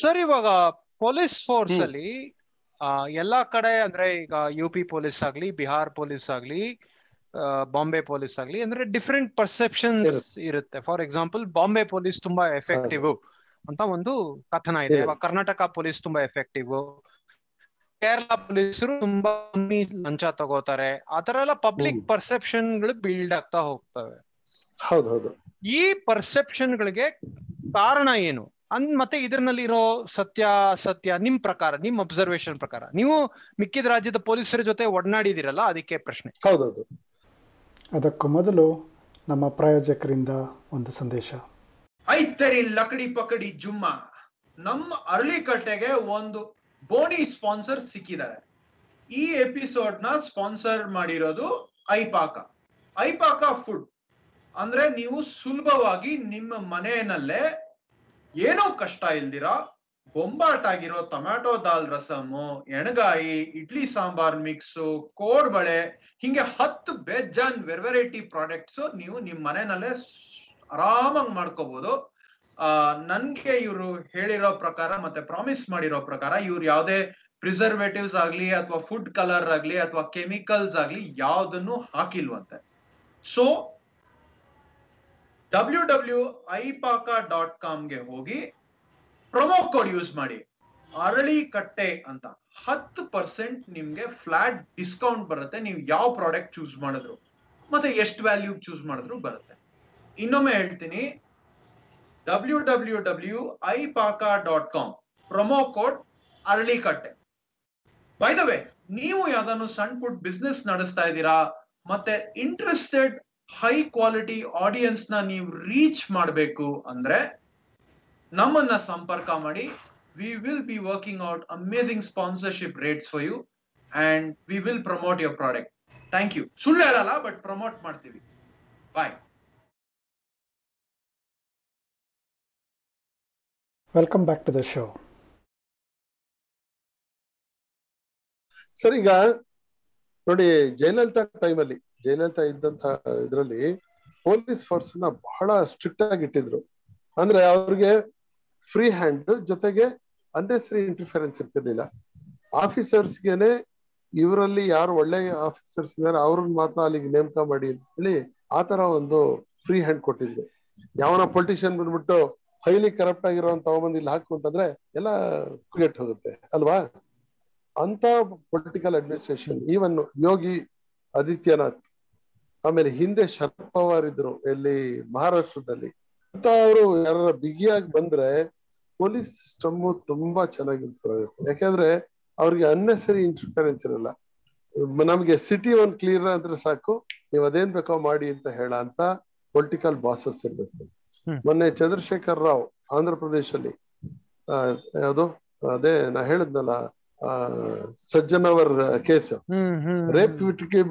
Sir ಇವಾಗ police force ಅಲ್ಲಿ ಎಲ್ಲಾ ಕಡೆ ಅಂದ್ರೆ ಈಗ ಯು ಪಿ ಪೊಲೀಸ್ ಆಗ್ಲಿ ಬಿಹಾರ್ ಪೊಲೀಸ್ ಆಗ್ಲಿ ಬಾಂಬೆ ಪೊಲೀಸ್ ಆಗ್ಲಿ ಅಂದ್ರೆ ಡಿಫ್ರೆಂಟ್ ಪರ್ಸೆಪ್ಷನ್ಸ್ ಇರುತ್ತೆ. ಫಾರ್ ಎಕ್ಸಾಂಪಲ್ ಬಾಂಬೆ ಪೊಲೀಸ್ ತುಂಬಾ ಎಫೆಕ್ಟಿವ್ ಅಂತ ಒಂದು ಕಥನ ಇದೆ. ಕರ್ನಾಟಕ ಪೊಲೀಸ್ ತುಂಬಾ ಎಫೆಕ್ಟಿವ್ ಕೇರಳ ಪೊಲೀಸರು ತುಂಬಾ ಲಂಚ ತಗೋತಾರೆ. ಆತರ ಎಲ್ಲ ಪಬ್ಲಿಕ್ ಪರ್ಸೆಪ್ಷನ್ಗಳು ಬಿಲ್ಡ್ ಆಗ್ತಾ ಹೋಗ್ತವೆ. ಈ ಪರ್ಸೆಪ್ಷನ್ ಗಳಿಗೆ ಕಾರಣ ಏನು? ಅನ್ ಮತ್ತೆ ಇದರಲ್ಲಿ ಸತ್ಯ ಸತ್ಯ ನಿಮ್ ಪ್ರಕಾರ ನಿಮ್ ಅಬ್ಸರ್ವೇಶನ್ ಪ್ರಕಾರ ನೀವು ಮಿಕ್ಕಿದ ರಾಜ್ಯದ ಪೊಲೀಸರ ಜೊತೆ ಒಡನಾಡಿದಿರಲ್ಲ ಅದಕ್ಕೆ ಪ್ರಶ್ನೆ. ಹೌದೌದು. ಅದಕ್ಕೂ ಮೊದಲು ನಮ್ಮ ಪ್ರಾಯೋಜಕರಿಂದ ಒಂದು ಸಂದೇಶ. ಐತರಿ ಲಕಡಿ ಪಕಡಿ ಜುಮ್ಮ. ನಮ್ಮ ಅರಳಿಕಟ್ಟೆಗೆ ಒಂದು ಬೋನಿ ಸ್ಪಾನ್ಸರ್ ಸಿಕ್ಕಿದ್ದಾರೆ. ಈ ಎಪಿಸೋಡ್ನ ಸ್ಪಾನ್ಸರ್ ಮಾಡಿರೋದು ಐಪಾಕ. ಐಪಾಕ ಫುಡ್. ಅಂದ್ರೆ ನೀವು ಸುಲಭವಾಗಿ ನಿಮ್ಮ ಮನೆಯಲ್ಲೇ ಏನೋ ಕಷ್ಟ ಇಲ್ದಿರ ಬೊಂಬಾಟಾಗಿರೋ ಟೊಮ್ಯಾಟೊ ದಾಲ್ ರಸಮು, ಎಣಗಾಯಿ, ಇಡ್ಲಿ ಸಾಂಬಾರ್ ಮಿಕ್ಸು ಕೋಡ್ಬಳೆ ಹಿಂಗೆ ಹತ್ತು ಬೇಜಾನ್ ವೆರೈಟಿ ಪ್ರಾಡಕ್ಟ್ಸ್ ನೀವು ನಿಮ್ ಮನೆಯಲ್ಲೇ ಆರಾಮಾಗಿ ಮಾಡ್ಕೋಬಹುದು ಆ, ನನ್ಗೆ ಇವರು ಹೇಳಿರೋ ಪ್ರಕಾರ ಮತ್ತೆ ಪ್ರಾಮಿಸ್ ಮಾಡಿರೋ ಪ್ರಕಾರ ಇವ್ರು ಯಾವ್ದೇ ಪ್ರಿಸರ್ವೇಟಿವ್ಸ್ ಆಗ್ಲಿ ಅಥವಾ ಫುಡ್ ಕಲರ್ ಆಗ್ಲಿ ಅಥವಾ ಕೆಮಿಕಲ್ಸ್ ಆಗ್ಲಿ ಯಾವ್ದನ್ನು ಹಾಕಿಲ್ವಂತೆ. ಸೊ ಡಬ್ಲ್ಯೂ ಡಬ್ಲ್ಯೂ ಐಪಾಕ ಡಾಟ್ ಕಾಮ್ಗೆ ಹೋಗಿ ಪ್ರೊಮೋ ಕೋಡ್ ಯೂಸ್ ಮಾಡಿ. ಅರಳಿ ಕಟ್ಟೆ ಅಂತ. ಹತ್ತು ಪರ್ಸೆಂಟ್ ನಿಮ್ಗೆ ಫ್ಲಾಟ್ ಡಿಸ್ಕೌಂಟ್ ಬರುತ್ತೆ. ನೀವು ಯಾವ ಪ್ರಾಡಕ್ಟ್ ಚೂಸ್ ಮಾಡಿದ್ರು. ಮತ್ತೆ ಎಷ್ಟು ವ್ಯಾಲ್ಯೂ ಚೂಸ್ ಮಾಡಿದ್ರು ಬರುತ್ತೆ. ಇನ್ನೊಮ್ಮೆ ಹೇಳ್ತೀನಿ. W W W I dot com promo code Aralikatte by the way ನೀವು ಯಾವ್ದಾದ್ರು ಸಣ್ಣ ಪುಟ್ ಬಿಸ್ನೆಸ್ ನಡೆಸ್ತಾ ಇದ್ದೀರಾ, ಮತ್ತೆ ಇಂಟ್ರೆಸ್ಟೆಡ್ ಹೈ ಕ್ವಾಲಿಟಿ ಆಡಿಯನ್ಸ್ನ ನೀವು ರೀಚ್ ಮಾಡಬೇಕು ಅಂದ್ರೆ ನಮ್ಮನ್ನ ಸಂಪರ್ಕ ಮಾಡಿ. We will be working out amazing sponsorship rates for you and we will promote your product thank you ಸುಳ್ಳು ಹೇಳಲ್ಲ ಬಟ್ ಪ್ರಮೋಟ್ ಮಾಡ್ತೀವಿ. Bye welcome back to the show sir ಈಗ ನೋಡಿ ಜಯಲಲಿತಾ ಟೈಮಲ್ಲಿ ಜಯಲಲಿತಾ ಇದ್ದಂತಹ ಇದರಲ್ಲಿ ಪೊಲೀಸ್ ಫೋರ್ಸ್ನ ಬಹಳ ಸ್ಟ್ರಿಕ್ಟ್ ಆಗಿ ಇಟ್ಟಿದ್ರು. ಅಂದ್ರೆ ಅವ್ರಿಗೆ ಫ್ರೀ ಹ್ಯಾಂಡ್ ಜೊತೆಗೆ ಅನ್ನೆಸರಿ ಇಂಟರ್ಫಿಯರೆನ್ಸ್ ಇರ್ತಿರ್ಲಿಲ್ಲ. ಆಫೀಸರ್ಸ್ಗೆನೆ ಇವರಲ್ಲಿ ಯಾರು ಒಳ್ಳೆ ಆಫೀಸರ್ಸ್ ಇದಾರೆ ಅವ್ರನ್ನ ಮಾತ್ರ ಅಲ್ಲಿಗೆ ನೇಮಕ ಮಾಡಿ ಅಂತ ಹೇಳಿ ಆತರ ಒಂದು ಫ್ರೀ ಹ್ಯಾಂಡ್ ಕೊಟ್ಟಿದ್ರು. ಯಾವನ ಪೊಲಿಟಿಷಿಯನ್ ಬಂದ್ಬಿಟ್ಟು ಹೈಲಿ ಕರಪ್ಟ್ ಆಗಿರುವಂತ ತಗೊಂಬಂದು ಇಲ್ಲಿ ಹಾಕು ಅಂತಂದ್ರೆ ಎಲ್ಲ ಕ್ರಿಯೇಟ್ ಹೋಗುತ್ತೆ ಅಲ್ವಾ? ಅಂತ political administration even Yogi Adityanath ಆಮೇಲೆ ಹಿಂದೆ ಶರದ್ ಪವಾರ್ ಇದ್ರು ಎಲ್ಲಿ ಮಹಾರಾಷ್ಟ್ರದಲ್ಲಿ. ಅಂತ ಅವರು ಯಾರ ಬಿಗಿಯಾಗಿ ಬಂದ್ರೆ ಪೊಲೀಸ್ ಸಿಸ್ಟಮ್ ತುಂಬಾ ಚೆನ್ನಾಗಿ ಇಂಪ್ರೂವ್ ಆಗುತ್ತೆ. ಯಾಕಂದ್ರೆ ಅವ್ರಿಗೆ ಅನ್ನೆಸರಿ ಇಂಟರ್ಫರೆನ್ಸ್ ಇರಲ್ಲ. ನಮ್ಗೆ ಸಿಟಿ ಒಂದ್ ಕ್ಲಿಯರ್ ಅಂದ್ರೆ ಸಾಕು ನೀವ್ ಅದೇನ್ ಬೇಕೋ ಮಾಡಿ ಅಂತ ಹೇಳ ಅಂತ ಪೊಲಿಟಿಕಲ್ ಬಾಸಸ್ ಇರ್ಬೇಕು. ಮೊನ್ನೆ ಚಂದ್ರಶೇಖರ್ ರಾವ್ ಆಂಧ್ರ ಪ್ರದೇಶಲ್ಲಿ ಯಾವುದು? ಅದೇ ನಾ ಹೇಳಿದ್ನಲ್ಲ ಸಜ್ಜನ್ ಅವರ್ ಕೇಸ್. ರೇಪ್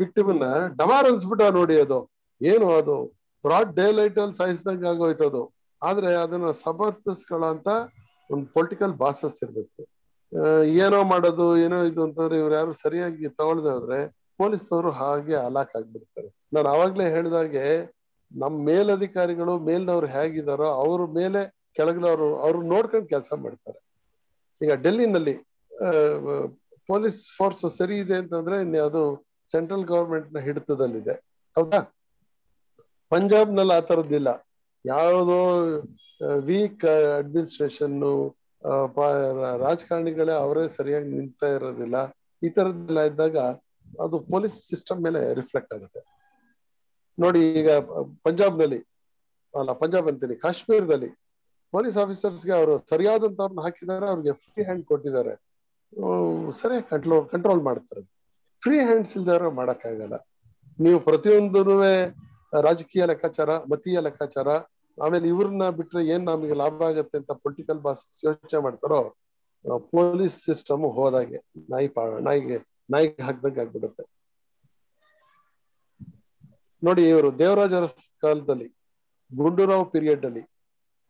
ವಿಕ್ಟಿಮ್ನ ಡಮಾರ್ ಅನ್ಸ್ಬಿಟ್ಟ ನೋಡಿ ಅದು. ಏನು ಅದು? ಬ್ರಾಡ್ ಡೇ ಲೈಟ್ ಅಲ್ಲಿ ಸಾಯಿಸಿದಂಗೆ ಆಗೋಯ್ತು ಅದು. ಆದ್ರೆ ಅದನ್ನ ಸಮರ್ಥಿಸ್ಕೊಳ್ಳಂತ ಒಂದು ಪೊಲಿಟಿಕಲ್ ಬಾಸಸ್ ಇರ್ಬೇಕು. ಏನೋ ಮಾಡೋದು ಏನೋ ಇದು ಅಂತಂದ್ರೆ ಇವ್ರು ಯಾರು ಸರಿಯಾಗಿ ತಗೊಳ್ದೆ ಹೋದ್ರೆ ಪೊಲೀಸ್ನವರು ಹಾಗೆ ಅಲಾಕ್ ಆಗ್ಬಿಡ್ತಾರೆ. ನಾನು ಅವಾಗ್ಲೇ ಹೇಳಿದಾಗೆ ನಮ್ಮ ಮೇಲಧಿಕಾರಿಗಳು ಮೇಲ್ನವ್ರು ಹೇಗಿದಾರೋ ಅವ್ರ ಮೇಲೆ ಕೆಳಗದವ್ರು ಅವ್ರು ನೋಡ್ಕೊಂಡು ಕೆಲಸ ಮಾಡ್ತಾರೆ. ಈಗ ಡೆಲ್ಲಿನಲ್ಲಿ ಪೊಲೀಸ್ ಫೋರ್ಸ್ ಸರಿ ಇದೆ ಅಂತಂದ್ರೆ ಅದು ಸೆಂಟ್ರಲ್ ಗವರ್ಮೆಂಟ್ನ ಹಿಡಿತದಲ್ಲಿದೆ. ಹೌದಾ? ಪಂಜಾಬ್ನಲ್ಲಿ ಆ ತರದ್ದಿಲ್ಲ ಯಾವುದೋ ವೀಕ್ ಅಡ್ಮಿನಿಸ್ಟ್ರೇಷನ್ ರಾಜಕಾರಣಿಗಳೇ ಅವರೇ ಸರಿಯಾಗಿ ನಿಂತ ಇರೋದಿಲ್ಲ. ಈ ತರದ್ದೆಲ್ಲ ಇದ್ದಾಗ ಅದು ಪೊಲೀಸ್ ಸಿಸ್ಟಮ್ ಮೇಲೆ ರಿಫ್ಲೆಕ್ಟ್ ಆಗುತ್ತೆ. ನೋಡಿ ಈಗ ಪಂಜಾಬ್ನಲ್ಲಿ ಅಲ್ಲ ಪಂಜಾಬ್ ಅಂತೀನಿ, ಕಾಶ್ಮೀರದಲ್ಲಿ ಪೊಲೀಸ್ ಆಫೀಸರ್ಸ್ಗೆ ಅವರು ಸರಿಯಾದಂತವ್ರನ್ನ ಹಾಕಿದ್ದಾರೆ, ಅವ್ರಿಗೆ ಫ್ರೀ ಹ್ಯಾಂಡ್ ಕೊಟ್ಟಿದ್ದಾರೆ. ಸರಿಯಾಗಿ ಕಂಟ್ರೋಲ್ ಕಂಟ್ರೋಲ್ ಮಾಡ್ತಾರೆ. ಫ್ರೀ ಹ್ಯಾಂಡ್ಸ್ ಇಲ್ದವ್ರು ಮಾಡಕ್ಕಾಗಲ್ಲ. ನೀವು ಪ್ರತಿಯೊಂದೂ ರಾಜಕೀಯ ಲೆಕ್ಕಾಚಾರ, ಮತೀಯ ಲೆಕ್ಕಾಚಾರ, ಆಮೇಲೆ ಇವ್ರನ್ನ ಬಿಟ್ರೆ ಏನ್ ನಮಗೆ ಲಾಭ ಆಗತ್ತೆ ಅಂತ ಪೊಲಿಟಿಕಲ್ ಬಾಸ್ ಯೋಚನೆ ಮಾಡ್ತಾರೋ ಪೊಲೀಸ್ ಸಿಸ್ಟಮ್ ಹೋದಾಗೆ ನಾಯಿ ಪಾ, ನಾಯಿಗೆ ನಾಯಿಗೆ ಹಾಕ್ದಂಗೆ ಆಗ್ಬಿಡುತ್ತೆ. ನೋಡಿ, ಇವರು ದೇವರಾಜ ಕಾಲದಲ್ಲಿ, ಗುಂಡೂರಾವ್ ಪೀರಿಯಡ್ ಅಲ್ಲಿ,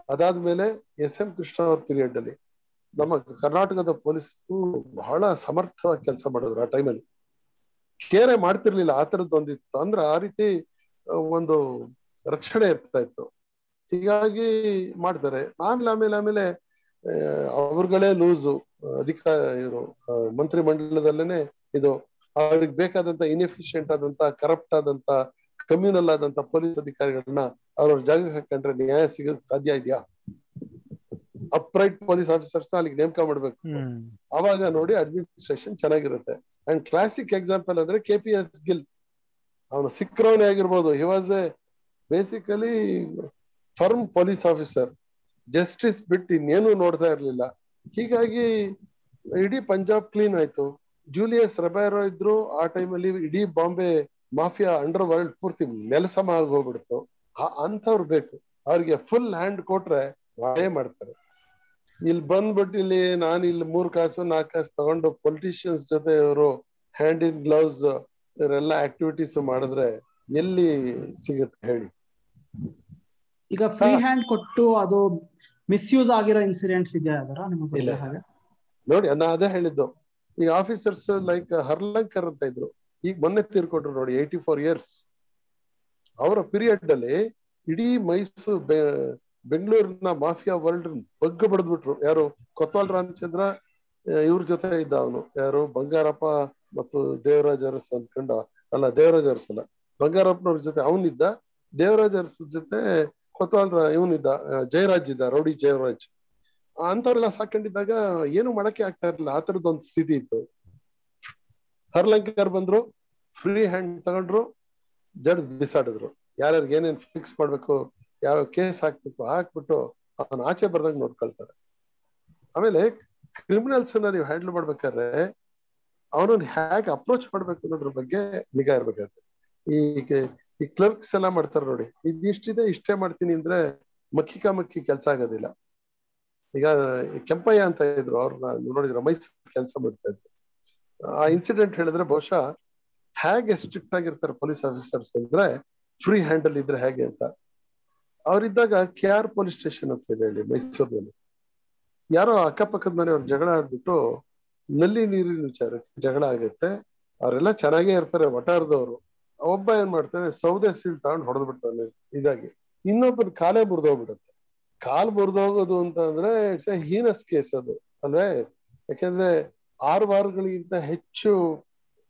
ಅದಾದ್ಮೇಲೆ ಎಸ್ ಎಂ ಕೃಷ್ಣ ಅವ್ರ ಪೀರಿಯಡ್ ಅಲ್ಲಿ ನಮ್ಮ ಕರ್ನಾಟಕದ ಪೊಲೀಸರು ಬಹಳ ಸಮರ್ಥವಾಗಿ ಕೆಲಸ ಮಾಡಿದ್ರು ಆ ಟೈಮಲ್ಲಿ. ಕೇರೆ ಮಾಡ್ತಿರ್ಲಿಲ್ಲ, ಆ ತರದ್ದು ಒಂದಿತ್ತು. ಅಂದ್ರೆ ಆ ರೀತಿ ಒಂದು ರಕ್ಷಣೆ ಇರ್ತಾ ಇತ್ತು. ಹೀಗಾಗಿ ಮಾಡ್ತಾರೆ. ಆಮೇಲೆ ಆಮೇಲೆ ಆಮೇಲೆ ಅವ್ರಗಳೇ ಲೂಸು. ಅಧಿಕಾರ ಇವರು ಮಂತ್ರಿ ಮಂಡಲದಲ್ಲೇನೆ ಇದು, ಅವ್ರಿಗೆ ಬೇಕಾದಂತ ಇನ್ಎಫಿಷಿಯಂಟ್ ಆದಂತ ಕರಪ್ಟ್ ಆದಂತ ಕಮ್ಯುನಲ್ ಆದಂತ ಪೊಲೀಸ್ ಅಧಿಕಾರಿಗಳನ್ನ ಅವ್ರವ್ರ ಜಾಗಕ್ಕೆ ಹಾಕೊಂಡ್ರೆ ನ್ಯಾಯ ಸಿಗೋದ್ ಸಾಧ್ಯ ಇದೆಯಾ? ಅಪ್ರೈಟ್ ಪೊಲೀಸ್ ಆಫೀಸರ್ಸ್ ಅಲ್ಲಿಗೆ ನೇಮಕ ಮಾಡ್ಬೇಕು. ಅವಾಗ ನೋಡಿ ಅಡ್ಮಿನಿಸ್ಟ್ರೇಷನ್ ಚೆನ್ನಾಗಿರುತ್ತೆ. ಅಂಡ್ ಕ್ಲಾಸಿಕ್ ಎಕ್ಸಾಂಪಲ್ ಅಂದ್ರೆ ಕೆ ಪಿ ಎಸ್ ಗಿಲ್ ಅವನು ಸಿಕ್ರವನೇ ಆಗಿರ್ಬೋದು. He was a basically firm police officer justice ಬಿಟ್ಟು ಇನ್ನೇನು ನೋಡ್ತಾ ಇರ್ಲಿಲ್ಲ. ಹೀಗಾಗಿ ಇಡೀ ಪಂಜಾಬ್ ಕ್ಲೀನ್ ಆಯ್ತು. ಜೂಲಿಯಸ್ ರಬೈರೋ ಇದ್ರು ಆ ಟೈಮಲ್ಲಿ ಇಡೀ ಬಾಂಬೆ ಮಾಫಿಯಾ ಅಂಡರ್ ವರ್ಲ್ಡ್ ಪೂರ್ತಿ ನೆಲಸಮ ಆಗಿ ಹೋಗ್ಬಿಡ್ತು. ಆ- ಅಂಥವ್ರು ಬೇಕು. ಅವ್ರಿಗೆ ಫುಲ್ ಹ್ಯಾಂಡ್ ಕೊಟ್ರೆ ಮಾಡೇ ಮಾಡ್ತಾರೆ. ಇಲ್ಲಿ ಬಂದ್ಬಿಟ್ಟು ಇಲ್ಲಿ ನಾನು ಇಲ್ಲಿ ಮೂರ್ ಕಾಸು ನಾಲ್ಕು ಕಾಸು ತಗೊಂಡು ಪೊಲಿಟಿಷಿಯನ್ಸ್ ಜೊತೆ ಇವರು ಹ್ಯಾಂಡ್ ಇನ್ ಗ್ಲೌಸ್ ಇವರೆಲ್ಲ ಆಕ್ಟಿವಿಟೀಸ್ ಮಾಡಿದ್ರೆ ಎಲ್ಲಿ ಸಿಗುತ್ತೆ ಹೇಳಿ? ಈಗ ಫ್ರೀ ಹ್ಯಾಂಡ್ ಕೊಟ್ಟು ಅದು ಮಿಸ್ಯೂಸ್ ಆಗಿರೋ ಇನ್ಸಿಡೆಂಟ್ಸ್ ಇದೆ ಅದರ? ನಿಮಗೆ ಇಲ್ಲ. ಹಾಗೆ? ನೋಡಿ ನಾ ಅದೇ ಹೇಳಿದ್ದು. ಈಗ ಆಫೀಸರ್ಸ್ ಲೈಕ್ ಹರ್ಲಂಕರ್ ಅಂತ ಇದ್ರು. ಈಗ ಮೊನ್ನೆ ತೀರ್ಕೊಟ್ರು ನೋಡಿ ಏಯ್ಟಿ ಫೋರ್ ಇಯರ್ಸ್ ಅವರ ಪೀರಿಯಡ್ ಅಲ್ಲಿ ಇಡೀ ಮೈಸೂರು ಬೆಂಗಳೂರಿನ ಮಾಫಿಯಾ ವರ್ಲ್ಡ್ ಬಗ್ಗ ಬಡಿದ್ಬಿಟ್ರು. ಯಾರು? ಕೊತ್ವಾಲ್ ರಾಮಚಂದ್ರ ಇವ್ರ ಜೊತೆ ಇದ್ದ ಅವನು. ಯಾರು? ಬಂಗಾರಪ್ಪ ಮತ್ತು ದೇವರಾಜ ಅರಸ್ ಅನ್ಕೊಂಡ. ಅಲ್ಲ, ದೇವರಾಜ ಅರಸ್ ಅಲ್ಲ. ಬಂಗಾರಪ್ಪನವ್ರ ಜೊತೆ ಅವನಿದ್ದ ದೇವರಾಜ ಅರಸ್ ಜೊತೆ ಕೊತ್ವಾಲ್ ಇವನಿದ್ದ ಜಯರಾಜ್ ಇದ್ದ, ರೌಡಿ ಜಯರಾಜ್. ಅಂತವ್ರೆಲ್ಲ ಸಾಕೊಂಡಿದ್ದಾಗ ಏನು ಮಾಡಕ್ಕೆ ಆಗ್ತಾ ಇರ್ಲಿಲ್ಲ. ಆ ತರದೊಂದು ಸ್ಥಿತಿ ಇತ್ತು. ಹರ್ಲಂಕರ್ ಬಂದ್ರು ಫ್ರೀ ಹ್ಯಾಂಡ್ ತಗೊಂಡ್ರು ಜಡ್ ಬಿಸಾಡಿದ್ರು. ಯಾರ್ಯಾರಿಗೆ ಏನೇನ್ ಫಿಕ್ಸ್ ಮಾಡ್ಬೇಕು ಯಾವ ಕೇಸ್ ಹಾಕ್ಬೇಕು ಹಾಕ್ಬಿಟ್ಟು ಅವನ ಆಚೆ ಬರ್ದಂಗ್ ನೋಡ್ಕೊಳ್ತಾರೆ. ಆಮೇಲೆ ಕ್ರಿಮಿನಲ್ಸ್ ನೀವು ಹ್ಯಾಂಡಲ್ ಮಾಡ್ಬೇಕಾದ್ರೆ ಅವನನ್ನ ಹೇಗೆ ಅಪ್ರೋಚ್ ಮಾಡ್ಬೇಕು ಅನ್ನೋದ್ರ ಬಗ್ಗೆ ನಿಗಾ ಇರ್ಬೇಕಾಗತ್ತೆ. ಈಗ ಈ ಕ್ಲರ್ಕ್ಸ್ ಎಲ್ಲ ಮಾಡ್ತಾರೆ ನೋಡಿ, ಇದಿಷ್ಟಿದೆ ಇಷ್ಟೇ ಮಾಡ್ತೀನಿ ಅಂದ್ರೆ ಮಕ್ಕಿಕ ಮಕ್ಕಿ ಕೆಲಸ ಆಗೋದಿಲ್ಲ. ಈಗ ಕೆಂಪಯ್ಯ ಅಂತ ಇದ್ರು ಅವ್ರನ್ನ ನೋಡಿದ್ರೆ, ಮೈಸೂರು ಕೆಲಸ ಮಾಡ್ತಾ ಇದ್ರು. ಆ ಇನ್ಸಿಡೆಂಟ್ ಹೇಳಿದ್ರೆ ಬಹುಶಃ ಹೇಗೆ ಸ್ಟ್ರಿಕ್ಟ್ ಆಗಿರ್ತಾರೆ ಪೊಲೀಸ್ ಆಫೀಸರ್ಸ್ ಅಂದ್ರೆ ಫ್ರೀ ಹ್ಯಾಂಡಲ್ ಇದ್ರೆ ಹೇಗೆ ಅಂತ. ಅವರಿದ್ದಾಗ ಕೆ ಆರ್ ಪೊಲೀಸ್ ಸ್ಟೇಷನ್ ಅಂತ ಇದೆ ಅಲ್ಲಿ ಮೈಸೂರಿನಲ್ಲಿ. ಯಾರೋ ಅಕ್ಕಪಕ್ಕದ ಮನೆಯವ್ರು ಜಗಳ ಆಡ್ಬಿಟ್ಟು ನಲ್ಲಿ ನೀರಿನ ವಿಚಾರ ಜಗಳ ಆಗುತ್ತೆ. ಅವರೆಲ್ಲ ಚೆನ್ನಾಗೇ ಇರ್ತಾರೆ ವಟಾರದವರು ಒಬ್ಬ ಏನ್ ಮಾಡ್ತಾರೆ ಸೌದೆ ಸೀಳ್ ತಗೊಂಡು ಹೊಡೆದ್ ಇದಾಗಿ. ಇನ್ನೊಬ್ಬನ ಕಾಲೇ ಮುರಿದೋಗ್ಬಿಡುತ್ತೆ. ಕಾಲ್ ಮುರಿದೋಗೋದು ಅಂತ ಅಂದ್ರೆ ಇಟ್ಸ್ ಎ ಹೀನಸ್ ಕೇಸ್ ಅದು, ಅಲ್ವೇ? ಯಾಕೆಂದ್ರೆ ಆರು ವಾರಗಳಿಗಿಂತ ಹೆಚ್ಚು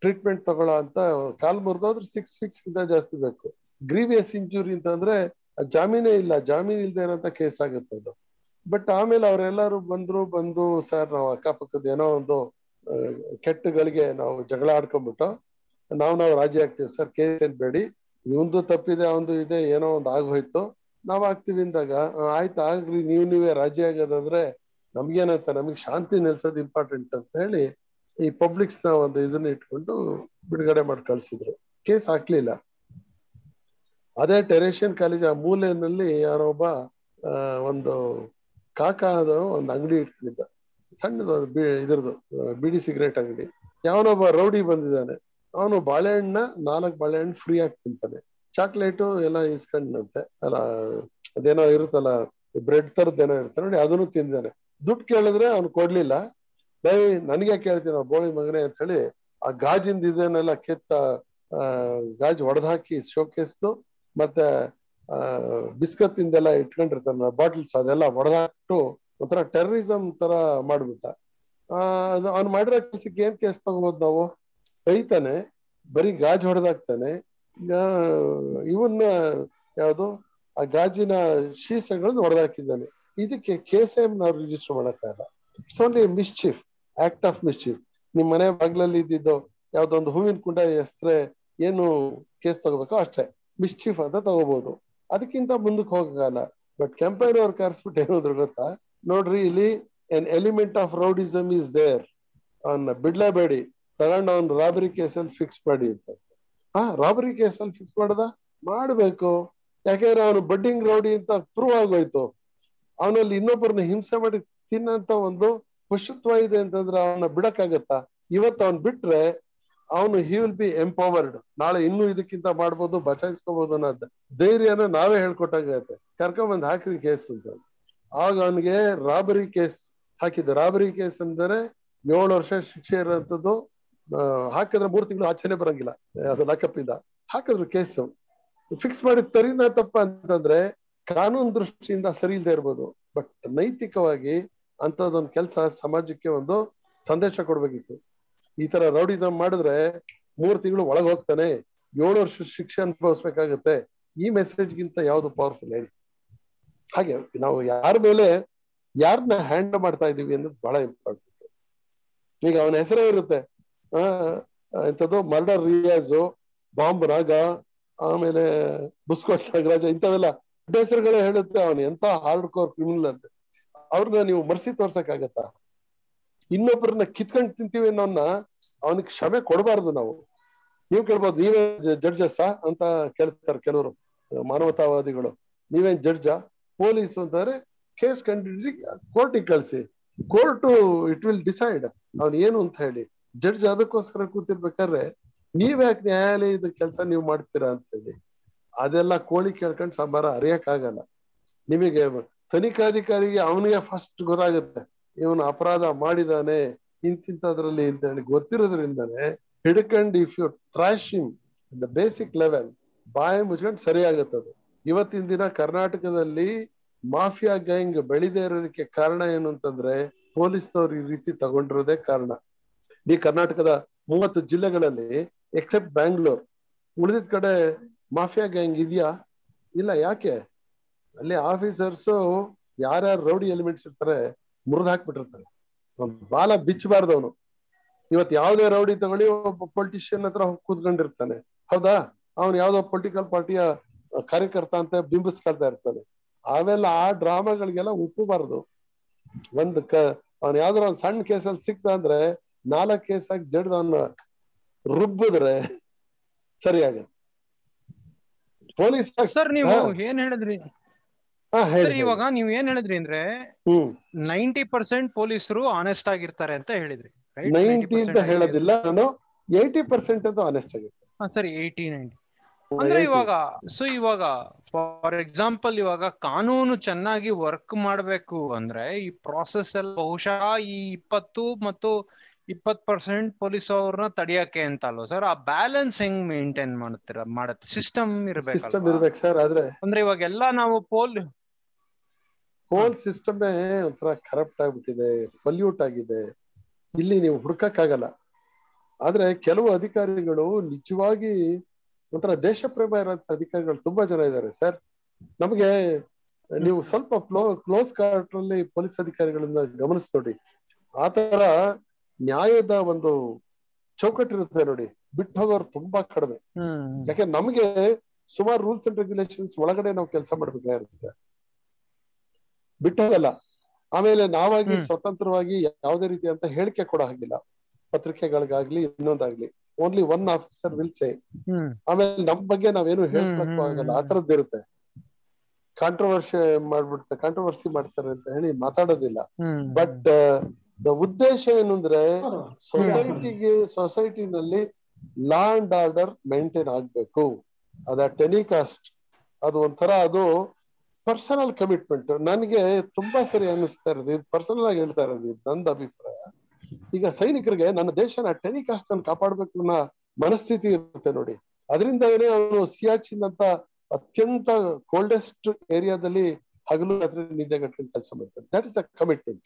ಟ್ರೀಟ್ಮೆಂಟ್ ತಗೊಳ್ಳೋ ಅಂತ ಕಾಲ್ ಮುರಿದೋದ್ರೆ ಸಿಕ್ಸ್ ವೀಕ್ಸ್ ಗಿಂತ ಜಾಸ್ತಿ ಬೇಕು. ಗ್ರೀವಿಯಸ್ ಇಂಜುರಿ ಅಂತ ಅಂದ್ರೆ ಜಾಮೀನೇ ಇಲ್ಲ, ಜಾಮೀನ್ ಇಲ್ದೇ ಇರೋಂತ ಕೇಸ್ ಆಗುತ್ತೆ ಅದು. ಬಟ್ ಆಮೇಲೆ ಅವರೆಲ್ಲರೂ ಬಂದ್ರು, ಬಂದು ಸರ್ ನಾವು ಅಕ್ಕಪಕ್ಕದ ಏನೋ ಒಂದು ಕೆಟ್ಟಗಳಿಗೆ ನಾವು ಜಗಳ ಆಡ್ಕೊಂಡ್ಬಿಟ್ಟು ನಾವು ನಾವು ರಾಜಿ ಆಗ್ತೀವಿ. ಸರ್ ಕೇಸ್ ಏನ್ ಬೇಡಿ. ಇವಂದು ತಪ್ಪಿದೆ, ಅವಂದು ಇದೆ, ಏನೋ ಒಂದು ಆಗೋಯ್ತು. ನಾವ್ ಆಗ್ತಿವಿ ಅಂದಾಗ ಆಯ್ತು, ಆಗ್ಲಿ, ನೀವು ನೀವೇ ರಾಜಿ ಆಗೋದಾದ್ರೆ ನಮ್ಗೇನಂತ, ನಮಗೆ ಶಾಂತಿ ನೆಲ್ಸೋದು ಇಂಪಾರ್ಟೆಂಟ್ ಅಂತ ಹೇಳಿ ಈ ಪಬ್ಲಿಕ್ಸ್ನ ಒಂದು ಇದನ್ನ ಇಟ್ಕೊಂಡು ಬಿಡುಗಡೆ ಮಾಡಿ ಕಳ್ಸಿದ್ರು. ಕೇಸ್ ಹಾಕ್ಲಿಲ್ಲ. ಅದೇ ಟೆರೇಷಿಯನ್ ಕಾಲೇಜ್ ಆ ಮೂಲೆಯಲ್ಲಿ ಯಾರೋ ಒಬ್ಬ ಒಂದು ಕಾಕಾದ ಒಂದು ಅಂಗಡಿ ಇಟ್ಕೊಂಡಿದ್ದ ಸಣ್ಣದು ಇದ್ರದ್ದು ಬಿಡಿ ಸಿಗರೇಟ್ ಅಂಗಡಿ. ಯಾವನೊಬ್ಬ ರೌಡಿ ಬಂದಿದ್ದಾನೆ. ಅವನು ಬಾಳೆಹಣ್ಣ, ನಾಲ್ಕು ಬಾಳೆಹಣ್ಣು ಫ್ರೀ ಆಗಿ ತಿಂತಾನೆ. ಚಾಕ್ಲೇಟು ಎಲ್ಲ ಇಸ್ಕೊಂಡಂತೆ ಅಲ್ಲ, ಅದೇನೋ ಇರುತ್ತಲ್ಲ, ಬ್ರೆಡ್ ತರದ್ದೇನೋ ಇರುತ್ತೆ. ನೋಡಿ, ಅದನ್ನು ತಿಂದಾನೆ ದುಡ್ಡು ಕೇಳಿದ್ರೆ ಅವ್ನು ಕೊಡ್ಲಿಲ್ಲ. ಬೈ, ನನಗೆ ಕೇಳ್ತೀನಿ ಬೋಳಿ ಮಗನೇ ಅಂತ ಹೇಳಿ ಆ ಗಾಜಿಂದ ಇದನ್ನೆಲ್ಲ ಕೆತ್ತ ಗಾಜು ಹೊಡೆದಾಕಿ ಶೋಕೇಸ್ದು ಮತ್ತೆ ಬಿಸ್ಕತ್ ಇಂದೆಲ್ಲ ಇಟ್ಕೊಂಡಿರ್ತಾನ ಬಾಟಲ್ಸ್ ಅದೆಲ್ಲ ಹೊಡೆದಾಕ್ಬಿಟ್ಟು ಒಂಥರ ಟೆರರಿಸಂ ತರ ಮಾಡ್ಬಿಟ್ಟ. ಅವ್ನು ಮಾಡಿರೋ ಕೆಲ್ಸಕ್ಕೆ ಏನ್ ಕೇಸ್ ತಗೋಬಹುದು ನಾವು? ಬೈತಾನೆ, ಬರೀ ಗಾಜು ಹೊಡೆದಾಕ್ತಾನೆ. ಇವನ್ನ ಯಾವುದು? ಆ ಗಾಜಿನ ಶೀಸಗಳನ್ನು ಹೊಡೆದಾಕಿದ್ದಾನೆ ಇದಕ್ಕೆ ಕೇಸ್ ಎಂ ನಾವು ರಿಜಿಸ್ಟರ್ ಮಾಡಕ್ಕಾಗಲ್ಲ it's only mischief act of mischief ನಿಮ್ ಮನೆ ಬಾಗ್ಲಲ್ಲಿ ಇದ್ದಿದ್ದು ಯಾವ್ದೊಂದು ಹೂವಿನ ಕುಂಡ ಎಸ್ತ್ರೆ ಏನು ಕೇಸ್ ತಗೋಬೇಕೋ ಅಷ್ಟೇ. ಮಿಸ್ಚಿಫ್ ಅಂತ ತಗೋಬಹುದು ಅದಕ್ಕಿಂತ ಮುಂದಕ್ಕೆ ಹೋಗಲ್ಲ ಬಟ್ ಕೆಂಪೈನ್ ಅವ್ರು ಕರ್ಸ್ಬಿಟ್ಟು ಏನಾದ್ರು ಗೊತ್ತಾ? ನೋಡ್ರಿ, ಇಲ್ಲಿ an element of rowdyism is there ಅವನ್ನ ಬಿಡ್ಲೇಬೇಡಿ ತಗೊಂಡು ಅವ್ನ ರಾಬರಿ ಕೇಸಲ್ಲಿ ಫಿಕ್ಸ್ ಮಾಡಿ ಅಂತ. ಹಾ ರಾಬರಿ ಕೇಸಲ್ಲಿ ಫಿಕ್ಸ್ ಮಾಡದ? ಮಾಡ್ಬೇಕು. ಯಾಕೆಂದ್ರೆ ಅವನು ಬಡ್ಡಿಂಗ್ ರೌಡಿ ಅಂತ ಪ್ರೂವ್ ಆಗೋಯ್ತು. ಅವನಲ್ಲಿ ಇನ್ನೊಬ್ಬರನ್ನ ಹಿಂಸೆ ಮಾಡಿ ತಿನ್ನಂತ ಒಂದು ಪಶುತ್ವ ಇದೆ ಅಂತಂದ್ರೆ ಅವನ ಬಿಡಕ್ಕಾಗತ್ತಾ? ಇವತ್ತು ಅವನ್ ಬಿಟ್ರೆ ಅವನು ಹಿ ವಿಲ್ ಬಿ ಎಂಪವರ್ಡ್ ನಾಳೆ ಇನ್ನು ಇದಕ್ಕಿಂತ ಮಾಡ್ಬೋದು ಬಚಾಯಿಸ್ಕೋಬಹುದು ಅನ್ನೋದ್ ಧೈರ್ಯನ ನಾವೇ ಹೇಳ್ಕೊಟ್ಟಾಗತ್ತೆ. ಕರ್ಕೊಂಬಂದ್ ಹಾಕಿದ ಕೇಸ್ ಅಂತ ಆಗ ಅವನಿಗೆ ರಾಬರಿ ಕೇಸ್ ಹಾಕಿದ್ದು. ರಾಬರಿ ಕೇಸ್ ಅಂದ್ರೆ ಏಳು ವರ್ಷ ಶಿಕ್ಷೆ ಇರೋಂಥದ್ದು ಹಾಕಿದ್ರೆ ಮೂರ್ ತಿಂಗಳು ಆಚೆನೆ ಬರಂಗಿಲ್ಲ. ಅದು ಲಾಕಪ್ಪಿಂದ ಹಾಕಿದ್ರು ಕೇಸ್ ಫಿಕ್ಸ್ ಮಾಡಿದ ತರಿನ ತಪ್ಪ ಅಂತಂದ್ರೆ ಕಾನೂನು ದೃಷ್ಟಿಯಿಂದ ಸರಿ ಇಲ್ಲದೆ ಇರ್ಬೋದು. ಬಟ್ ನೈತಿಕವಾಗಿ ಅಂತದೊಂದು ಕೆಲಸ ಸಮಾಜಕ್ಕೆ ಒಂದು ಸಂದೇಶ ಕೊಡ್ಬೇಕಿತ್ತು. ಈ ತರ ರೌಡಿಸಮ್ ಮಾಡಿದ್ರೆ ಮೂರ್ ತಿಂಗಳು ಒಳಗೆ ಹೋಗ್ತಾನೆ. ಏಳು ವರ್ಷ ಶಿಕ್ಷೆ ಅನುಭವಿಸ್ಬೇಕಾಗತ್ತೆ. ಈ ಮೆಸೇಜ್ ಗಿಂತ ಯಾವ್ದು ಪವರ್ಫುಲ್ ಹೇಳಿ. ಹಾಗೆ ನಾವು ಯಾರ ಮೇಲೆ ಯಾರನ್ನ ಹ್ಯಾಂಡ್ ಮಾಡ್ತಾ ಇದೀವಿ ಅನ್ನೋದು ಬಹಳ ಇಂಪಾರ್ಟೆಂಟ್ ಈಗ ಅವನ ಹೆಸರೇ ಇರುತ್ತೆ. ಆ ಎಂತದ್ದು ಮರ್ಡರ್ ರಿಯಾಜು, ಬಾಂಬ್ ರಾಗ, ಆಮೇಲೆ ಬುಸ್ಕೋಟ್ ನಾಗರಾಜ ಇಂಥವೆಲ್ಲ ಹೆಸರುಗಳೇ ಹೇಳುತ್ತೆ ಅವನು. ಎಂತ ಹಾರ್ಡ್ ಕೋರ್ ಕ್ರಿಮಿನಲ್ ಅಂತ. ಅವ್ರನ್ನ ನೀವು ಮರ್ಸಿ ತೋರ್ಸಕ್ಕಾಗತ್ತಾ? ಇನ್ನೊಬ್ಬರನ್ನ ಕಿತ್ಕೊಂಡು ತಿಂತೀವಿ ಅನ್ನೋನ್ನ ಅವನಿಗೆ ಕ್ಷಮೆ ಕೊಡಬಾರದು ನಾವು. ನೀವು ಕೇಳ್ಬೋದು, ನೀವೇ ಜಡ್ಜಸ್ಸಾ ಅಂತ ಕೇಳ್ತಾರೆ ಕೆಲವರು, ಮಾನವತಾವಾದಿಗಳು. ನೀವೇನ್ ಜಡ್ಜಾ? ಪೊಲೀಸ್ ಅಂತಂದ್ರೆ ಕೇಸ್ ಕಂಡಿಡಿ ಕೋರ್ಟಿಗೆ ಕಳಿಸಿ. ಕೋರ್ಟ್ ಇಟ್ ವಿಲ್ ಡಿಸೈಡ್ ಅವ್ನು ಏನು ಅಂತ ಹೇಳಿ. ಜಡ್ಜ್ ಅದಕ್ಕೋಸ್ಕರ ಕೂತಿರ್ಬೇಕಾದ್ರೆ, ನೀವ್ಯಾಕೆ ನ್ಯಾಯಾಲಯದ ಕೆಲಸ ನೀವು ಮಾಡ್ತೀರಾ ಅಂತ ಹೇಳಿ. ಅದೆಲ್ಲ ಕೋಳಿ ಕೇಳ್ಕೊಂಡು ಸಂಬಾರ ಅರಿಯಕ್ಕಾಗಲ್ಲ. ನಿಮಗೆ ತನಿಖಾಧಿಕಾರಿಗೆ ಅವನಿಗೆ ಫಸ್ಟ್ ಗೊತ್ತಾಗುತ್ತೆ. ಇವನು ಅಪರಾಧ ಮಾಡಿದಾನೆ. ಇಂತಿಂತದ್ರಲ್ಲಿ ಅಂತ ಹೇಳಿ ಗೊತ್ತಿರೋದ್ರಿಂದನೇ ಹಿಡ್ಕಂಡ್ if you trash him the basic level ಬಾಯಿ ಮುಚ್ಕೊಂಡು ಸರಿ ಆಗತ್ತದು ಇವತ್ತಿನ ದಿನ ಕರ್ನಾಟಕದಲ್ಲಿ ಮಾಫಿಯಾ ಗ್ಯಾಂಗ್ ಬೆಳಿದೇ ಇರೋದಕ್ಕೆ ಕಾರಣ ಏನು ಅಂತಂದ್ರೆ ಪೊಲೀಸ್ನವ್ರು ಈ ರೀತಿ ತಗೊಂಡಿರೋದೇ ಕಾರಣ. ಈ ಕರ್ನಾಟಕದ ಮೂವತ್ತು ಜಿಲ್ಲೆಗಳಲ್ಲಿ ಎಕ್ಸೆಪ್ಟ್ ಬ್ಯಾಂಗ್ಳೂರ್ ಉಳಿದಿದ ಕಡೆ ಮಾಫಿಯಾ ಗ್ಯಾಂಗ್ ಇದೆಯಾ? ಇಲ್ಲ, ಯಾಕೆ? ಅಲ್ಲಿ ಆಫೀಸರ್ಸು ಯಾರ್ಯಾರು ರೌಡಿ ಎಲಿಮೆಂಟ್ಸ್ ಇರ್ತಾರೆ ಮುರಿದು ಹಾಕ್ಬಿಟ್ಟಿರ್ತಾರೆ. ಬಾಲ ಬಿಚ್ಚಬಾರ್ದು ಅವನು ಇವತ್ ಯಾವ್ದೇ ರೌಡಿ ತಗೊಳ್ಳಿ ಒಬ್ಬ ಪೊಲಿಟಿಷಿಯನ್ ಹತ್ರ ಕೂತ್ಕೊಂಡಿರ್ತಾನೆ. ಹೌದಾ? ಅವ್ನು ಯಾವ್ದೋ ಪೊಲಿಟಿಕಲ್ ಪಾರ್ಟಿಯ ಕಾರ್ಯಕರ್ತ ಅಂತ ಬಿಂಬಿಸ್ಕೊಳ್ತಾ ಇರ್ತಾನೆ. ಅವೆಲ್ಲ ಆ ಡ್ರಾಮಾಗಳಿಗೆಲ್ಲ ಉಪ್ಪಬಾರ್ದು ಒಂದ್ ಕ ಅವ್ನ ಯಾವ್ದಾರ ಒಂದ್ ಸಣ್ಣ ಕೇಸಲ್ಲಿ ಸಿಕ್ತ ಅಂದ್ರೆ ನಾಲ್ಕ್ ಕೇಸ್ ಆಗಿ ಜಡ್ದು ಅವನ್ನ ರುಬ್ಬಿದ್ರೆ ಸರಿ ಆಗತ್ತೆ ಪೊಲೀಸ್ ಸರ್ ನೀವು. ಏನ್ ಹೇಳಿದ್ರಿ? ಸರ್ ಇವಾಗ ನೀವ್ ಏನ್ ಹೇಳಿದ್ರಿ ಅಂದ್ರೆ ನೈಂಟಿ ಪರ್ಸೆಂಟ್ ಪೊಲೀಸರು ಆನೆಸ್ಟ್ ಆಗಿರ್ತಾರೆ ಅಂತ ಹೇಳಿದ್ರಿ? ನೈಂಟಿ 90% ಅಂತ ಹೇಳೋದಿಲ್ಲ ನಾನು ಏಯ್ಟಿ ಪರ್ಸೆಂಟ್ ಅಂತ ಆನೆಸ್ಟ್ ಆಗಿರ್ತಾರೆ ಹಾ, ಸರಿ ಏಯ್ಟಿ ನೈಂಟಿ ಅಂದ್ರೆ ಇವಾಗ ಸೊ ಇವಾಗ ಫಾರ್ ಎಕ್ಸಾಂಪಲ್ ಇವಾಗ ಕಾನೂನು ಚೆನ್ನಾಗಿ ವರ್ಕ್ ಮಾಡ್ಬೇಕು ಅಂದ್ರೆ ಈ ಪ್ರಾಸೆಸ್ ಎಲ್ಲ ಬಹುಶಃ ಈ ಇಪ್ಪತ್ತು ಮತ್ತು ಇಪ್ಪತ್ ಪರ್ಸೆಂಟ್ ಪೊಲೀಸ್ ಅವ್ರನ್ನ ತಡಿಯಕ್ಕೆ ಅಂತ ಅಲ್ವಾ ಸರ್ ಆ ಬ್ಯಾಲೆನ್ಸ್ ಹೆಂಗ್ ಮೇಂಟೈನ್ ಮಾಡ್ತೀರಾ ಮಾಡತ್ತೆ? ಸಿಸ್ಟಮ್ ಇರ್ಬೇಕು ಸರ್ ಆದ್ರೆ ಅಂದ್ರೆ ಇವಾಗ ಎಲ್ಲ ನಾವು ಪೋಲ್ ಹೋಲ್ ಸಿಸ್ಟಮೇ ಒಂಥರ ಕರಪ್ಟ್ ಆಗ್ಬಿಟ್ಟಿದೆ ಪಲ್ಯೂಟ್ ಆಗಿದೆ. ಇಲ್ಲಿ ನೀವು ಹುಡ್ಕಕ್ಕಾಗಲ್ಲ. ಆದ್ರೆ ಕೆಲವು ಅಧಿಕಾರಿಗಳು ನಿಜವಾಗಿ ಒಂಥರ ದೇಶ ಪ್ರೇಮ ಇರೋಂಥ ಅಧಿಕಾರಿಗಳು ತುಂಬಾ ಜನ ಇದ್ದಾರೆ ಸರ್. ನಮಗೆ ನೀವು ಸ್ವಲ್ಪ ಕ್ಲೋ ಕ್ಲೋಸ್ ಅಲ್ಲಿ ಪೊಲೀಸ್ ಅಧಿಕಾರಿಗಳನ್ನ ಗಮನಿಸ್ ನೋಡಿ ಆತರ ನ್ಯಾಯದ ಒಂದು ಚೌಕಟ್ಟಿರುತ್ತೆ ನೋಡಿ. ಬಿಟ್ಟು ಹೋಗೋರು ತುಂಬಾ ಕಡಿಮೆ. ಯಾಕೆ ನಮ್ಗೆ ಸುಮಾರು ರೂಲ್ಸ್ ಅಂಡ್ ರೆಗ್ಯುಲೇಷನ್ಸ್ ಒಳಗಡೆ ನಾವು ಕೆಲಸ ಮಾಡ್ಬೇಕಾಗಿರುತ್ತೆ. ಬಿಟ್ಟೋಗಲ್ಲ. ಆಮೇಲೆ ನಾವಾಗಿ ಸ್ವತಂತ್ರವಾಗಿ ಯಾವುದೇ ರೀತಿ ಅಂತ ಹೇಳಿಕೆ ಕೊಡ ಹಾಗಿಲ್ಲ ಪತ್ರಿಕೆಗಳಿಗಾಗ್ಲಿ ಇನ್ನೊಂದಾಗ್ಲಿ. Only one officer will say ಆಮೇಲೆ ನಮ್ ಬಗ್ಗೆ ನಾವೇನು ಹೇಳ್ಕೊಳಕ್ಕೂ ಆಗಲ್ಲ. ಆ ತರದ್ದಿರುತ್ತೆ ಕಾಂಟ್ರವರ್ಸಿ ಮಾಡ್ಬಿಡ್ತಾರೆ ಕಾಂಟ್ರವರ್ಸಿ ಮಾಡ್ತಾರೆ ಅಂತ ಹೇಳಿ ಮಾತಾಡೋದಿಲ್ಲ. ಬಟ್ ದ ಉದ್ದೇಶ ಏನು ಅಂದ್ರೆ ಸೊಸೈಟಿಗೆ ಸೊಸೈಟಿನಲ್ಲಿ ಲಾ ಅಂಡ್ ಆರ್ಡರ್ ಮೇಂಟೈನ್ ಆಗ್ಬೇಕು. ಅದ ಟೆಲಿಕಾಸ್ಟ್ ಅದು ಒಂಥರ ಅದು ಪರ್ಸನಲ್ ಕಮಿಟ್ಮೆಂಟ್ ನನಗೆ ತುಂಬಾ ಸರಿ ಅನ್ನಿಸ್ತಾ ಇರೋದು, ಇದು ಪರ್ಸನಲ್ ಆಗಿ ಹೇಳ್ತಾ ಇರೋದು, ಇದು ನಂದು ಅಭಿಪ್ರಾಯ. ಈಗ ಸೈನಿಕರಿಗೆ ನನ್ನ ದೇಶನ ಟೆಲಿಕಾಸ್ಟ್ ನಾನು ಕಾಪಾಡ್ಬೇಕು ಅನ್ನೋ ಮನಸ್ಥಿತಿ ಇರುತ್ತೆ ನೋಡಿ. ಅದರಿಂದನೇ ಅವನು ಸಿಯಾಚಿನ್ ಅಂತ ಅತ್ಯಂತ ಕೋಲ್ಡೆಸ್ಟ್ ಏರಿಯಾದಲ್ಲಿ ಹಗಲು ರಾತ್ರಿ ನಿದ್ದೆ ಕಟ್ಕೊಂಡು ಕೆಲಸ ಮಾಡ್ತಾರೆ ದಟ್ ಇಸ್ ದ ಕಮಿಟ್ಮೆಂಟ್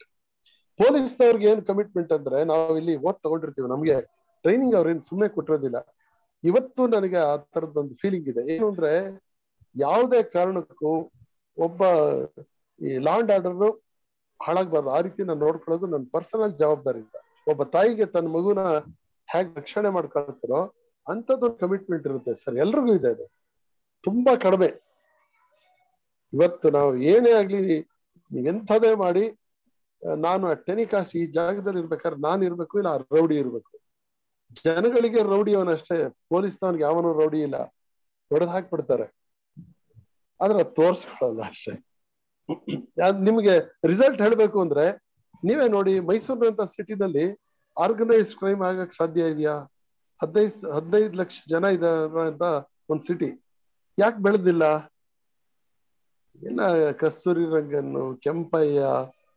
ಪೊಲೀಸ್ನವ್ರಿಗೆ ಏನ್ ಕಮಿಟ್ಮೆಂಟ್ ಅಂದ್ರೆ, ನಾವು ಇಲ್ಲಿ ಓದ್ ತಗೊಂಡಿರ್ತೀವಿ. ನಮ್ಗೆ ಟ್ರೈನಿಂಗ್ ಅವ್ರೇನ್ ಸುಮ್ಮನೆ ಕೊಟ್ಟಿರೋದಿಲ್ಲ. ಇವತ್ತು ನನಗೆ ಆ ತರದೊಂದು ಫೀಲಿಂಗ್ ಇದೆ. ಏನು ಅಂದ್ರೆ, ಯಾವುದೇ ಕಾರಣಕ್ಕೂ ಒಬ್ಬ ಈ ಲಾಂಡ್ ಆರ್ಡರ್ ಹಾಳಾಗ್ಬಾರ್ದು ಆ ರೀತಿ ನಾನು ನೋಡ್ಕೊಳ್ಳೋದು ನನ್ನ ಪರ್ಸನಲ್ ಜವಾಬ್ದಾರಿ ಇದೆ ಒಬ್ಬ ತಾಯಿಗೆ ತನ್ನ ಮಗುನ ಹೇಗೆ ರಕ್ಷಣೆ ಮಾಡ್ಕೊಳ್ತಾರೋ ಅಂತದೊಂದು ಕಮಿಟ್ಮೆಂಟ್ ಇರುತ್ತೆ ಸರ್. ಎಲ್ರಿಗೂ ಇದೆ ಅದು. ತುಂಬಾ ಕಡಿಮೆ. ಇವತ್ತು ನಾವು ಏನೇ ಆಗ್ಲಿ ನೀವೆಂಥದೇ ಮಾಡಿ ಆ, ನಾನು ಟೆನಿಕಾಸ್ಟ್ ಈ ಜಾಗದಲ್ಲಿ ಇರ್ಬೇಕಾದ್ರೆ ನಾನು ಇರ್ಬೇಕು ಇಲ್ಲ ಆ ರೌಡಿ ಇರ್ಬೇಕು. ಜನಗಳಿಗೆ ರೌಡಿ ಅವನಷ್ಟೇ ಪೊಲೀಸ್ನವನ್ಗೆ ಯಾವನು ರೌಡಿ ಇಲ್ಲ. ಹೊಡೆದು ಹಾಕ್ಬಿಡ್ತಾರೆ ಆದ್ರೆ ತೋರ್ಸ್ಕೊಳ್ಳಲ್ಲ ಅಷ್ಟೇ. ನಿಮಗೆ ರಿಸಲ್ಟ್ ಹೇಳ್ಬೇಕು ಅಂದ್ರೆ ನೀವೇ ನೋಡಿ ಮೈಸೂರಿನಂತ ಸಿಟಿನಲ್ಲಿ ಆರ್ಗನೈಸ್ ಕ್ರೈಮ್ ಆಗಕ್ ಸಾಧ್ಯ ಇದೆಯಾ? ಹದಿನೈದು ಹದಿನೈದು ಲಕ್ಷ ಜನ ಅಂತ ಒಂದ್ ಸಿಟಿ ಯಾಕೆ ಬೆಳೆದಿಲ್ಲ? ಎಲ್ಲ ಕಸ್ತೂರಿ ರಂಗನ್ ಕೆಂಪಯ್ಯ,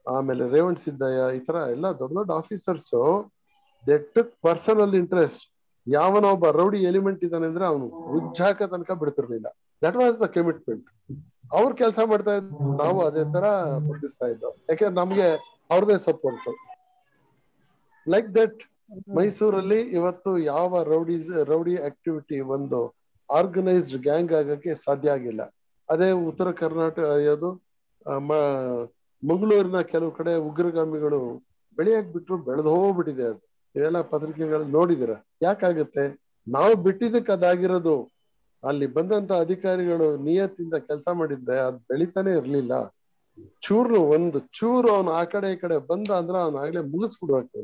ಆಮೇಲೆ ರೇವಣ್ ಸಿದ್ದಯ್ಯ, ಈ ತರ ಎಲ್ಲ ದೊಡ್ಡ ದೊಡ್ಡ officers they take personal interest ಯಾವನೊಬ್ಬ rowdy element ಇದ್ದಾನೆ ಅಂದ್ರೆ ಅವನು ಉಜ್ಜಾಕ ತನಕ ಬಿಡ್ತಿರ್ಲಿಲ್ಲ. ದಟ್ ವಾಸ್ ದ ಕಮಿಟ್ಮೆಂಟ್ ಅವ್ರು ಕೆಲಸ ಮಾಡ್ತಾ ಇದ್ರು ನಾವು ಅದೇ ತರ ವರ್ತಿಸ್ತಾ ಇದ್ದೋ. ಯಾಕೆ, ನಮ್ಗೆ ಅವ್ರದೇ ಸಪೋರ್ಟ್ ಲೈಕ್ ದಟ್ ಮೈಸೂರಲ್ಲಿ ಇವತ್ತು ಯಾವ ರೌಡಿ ರೌಡಿ ಆಕ್ಟಿವಿಟಿ ಒಂದು ಆರ್ಗನೈಸ್ಡ್ ಗ್ಯಾಂಗ್ ಆಗಕ್ಕೆ ಸಾಧ್ಯ ಆಗಿಲ್ಲ. ಅದೇ ಉತ್ತರ ಕರ್ನಾಟಕ ಮ- ಮಂಗಳೂರಿನ ಕೆಲವು ಕಡೆ ಉಗ್ರಗಾಮಿಗಳು ಬೆಳೆಯಕ್ ಬಿಟ್ರು ಬೆಳೆದು ಹೋಗ್ಬಿಟ್ಟಿದೆ ಅದು. ಇವೆಲ್ಲ ಪತ್ರಿಕೆಗಳಲ್ಲಿ ನೋಡಿದಿರ. ಯಾಕಾಗತ್ತೆ? ನಾವು ಬಿಟ್ಟಿದ್ದಕ್ಕೆ ಅದಾಗಿರೋದು ಅಲ್ಲಿ ಬಂದಂತ ಅಧಿಕಾರಿಗಳು ನಿಯತ್ತಿಂದ ಕೆಲಸ ಮಾಡಿದ್ರೆ ಅದ್ ಬೆಳಿತಾನೆ ಇರ್ಲಿಲ್ಲ. ಚೂರು ಒಂದು ಚೂರು ಅವನು ಆ ಕಡೆ ಈ ಕಡೆ ಬಂದ ಅಂದ್ರೆ ಅವನು ಆಗ್ಲೇ ಮುಗಿಸ್ಬಿಡ್ಬೇಕು.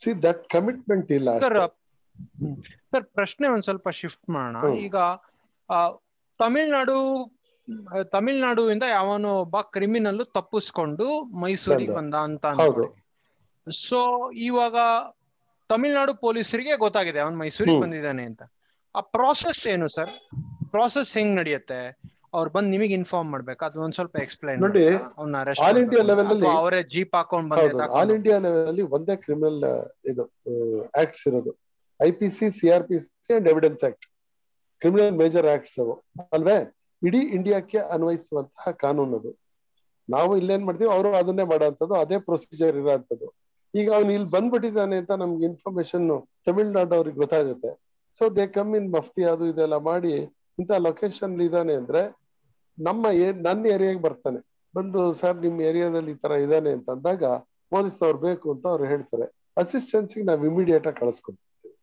ಸಿ ದಟ್ ಕಮಿಟ್ಮೆಂಟ್ ಇಲ್ಲ ಸರ್ ಪ್ರಶ್ನೆ ಒಂದ್ ಸ್ವಲ್ಪ ಶಿಫ್ಟ್ ಮಾಡೋಣ. ಈಗ ಆ, ತಮಿಳ್ನಾಡು ಇಂದ ತಮಿಳ್ನಾಡುವಿಂದ ಯಾವನೋ ಒಬ್ಬ ಕ್ರಿಮಿನಲ್ ತಪ್ಪಿಸ್ಕೊಂಡು ಮೈಸೂರಿಗೆ ಬಂದ. ಅಂತ. ಸೊ ಇವಾಗ ತಮಿಳ್ನಾಡು ಪೊಲೀಸರಿಗೆ ಗೊತ್ತಾಗಿದೆ. ಅವನ್ ಮೈಸೂರಿಗೆ ಬಂದಿದ್ದಾನೆ ಅಂತ. ಆ ಪ್ರಾಸೆಸ್ ಏನು ಸರ್? ಪ್ರಾಸೆಸ್ ಹೆಂಗ್ ನಡೆಯುತ್ತೆ? ಅವ್ರು ಬಂದ್ ನಿಮಗೆ ಇನ್ಫಾರ್ಮ್ ಮಾಡ್ಬೇಕು. ಅದು ಒಂದ್ ಸ್ವಲ್ಪ ಎಕ್ಸ್ಪ್ಲೈನ್ ನೋಡಿ, ಅವ್ನ ಆಲ್ ಇಂಡಿಯಾ ಲೆವೆಲ್ ಅಲ್ಲಿ- ಅವರೇ ಜೀಪ್ ಹಾಕೊಂಡ್ ಬಂದ ಆಲ್ ಇಂಡಿಯಾ ಲೆವೆಲ್ ಅಲ್ಲಿ ಒಂದೇ ಕ್ರಿಮಿನಲ್ ಇದು ಆಕ್ಟ್ಸ್ ಇರೋದು. I P C C R P C and evidence act criminal major acts ಅವು. ಅಲ್ವೇ? ಇಡೀ ಇಂಡಿಯಾಕ್ಕೆ ಅನ್ವಯಿಸುವಂತಹ ಕಾನೂನು ಅದು ನಾವು ಇಲ್ಲೇನ್ ಮಾಡ್ತೀವಿ ಅವರು ಅದನ್ನೇ ಮಾಡೋ ಅದೇ ಪ್ರೊಸೀಜರ್ ಇರೋಂಥದ್ದು. ಈಗ ಅವನು ಇಲ್ಲಿ ಬಂದ್ಬಿಟ್ಟಿದ್ದಾನೆ ಅಂತ ನಮ್ಗೆ ಇನ್ಫಾರ್ಮೇಶನ್ ತಮಿಳ್ನಾಡು ಅವ್ರಿಗೆ ಗೊತ್ತಾಗುತ್ತೆ. So they come in mufti ಅದು ಇದೆಲ್ಲ ಮಾಡಿ ಇಂಥ ಲೊಕೇಶನ್ ಇದಾನೆ ಅಂದ್ರೆ ನಮ್ಮ ನನ್ನ ಏರಿಯಾಗೆ ಬರ್ತಾನೆ. ಬಂದು, ಸರ್ ನಿಮ್ ಏರಿಯಾದಲ್ಲಿ ಈ ತರ ಇದಾನೆ ಅಂತ ಅಂದಾಗ ಪೊಲೀಸ್ನವ್ರು ಬೇಕು ಅಂತ ಅವ್ರು ಹೇಳ್ತಾರೆ. ಅಸಿಸ್ಟೆನ್ಸಿಗೆ ನಾವ್ ಇಮಿಡಿಯೇಟ್ ಆಗಿ ಕಳಿಸ್ಕೊಡ್ತೀವಿ.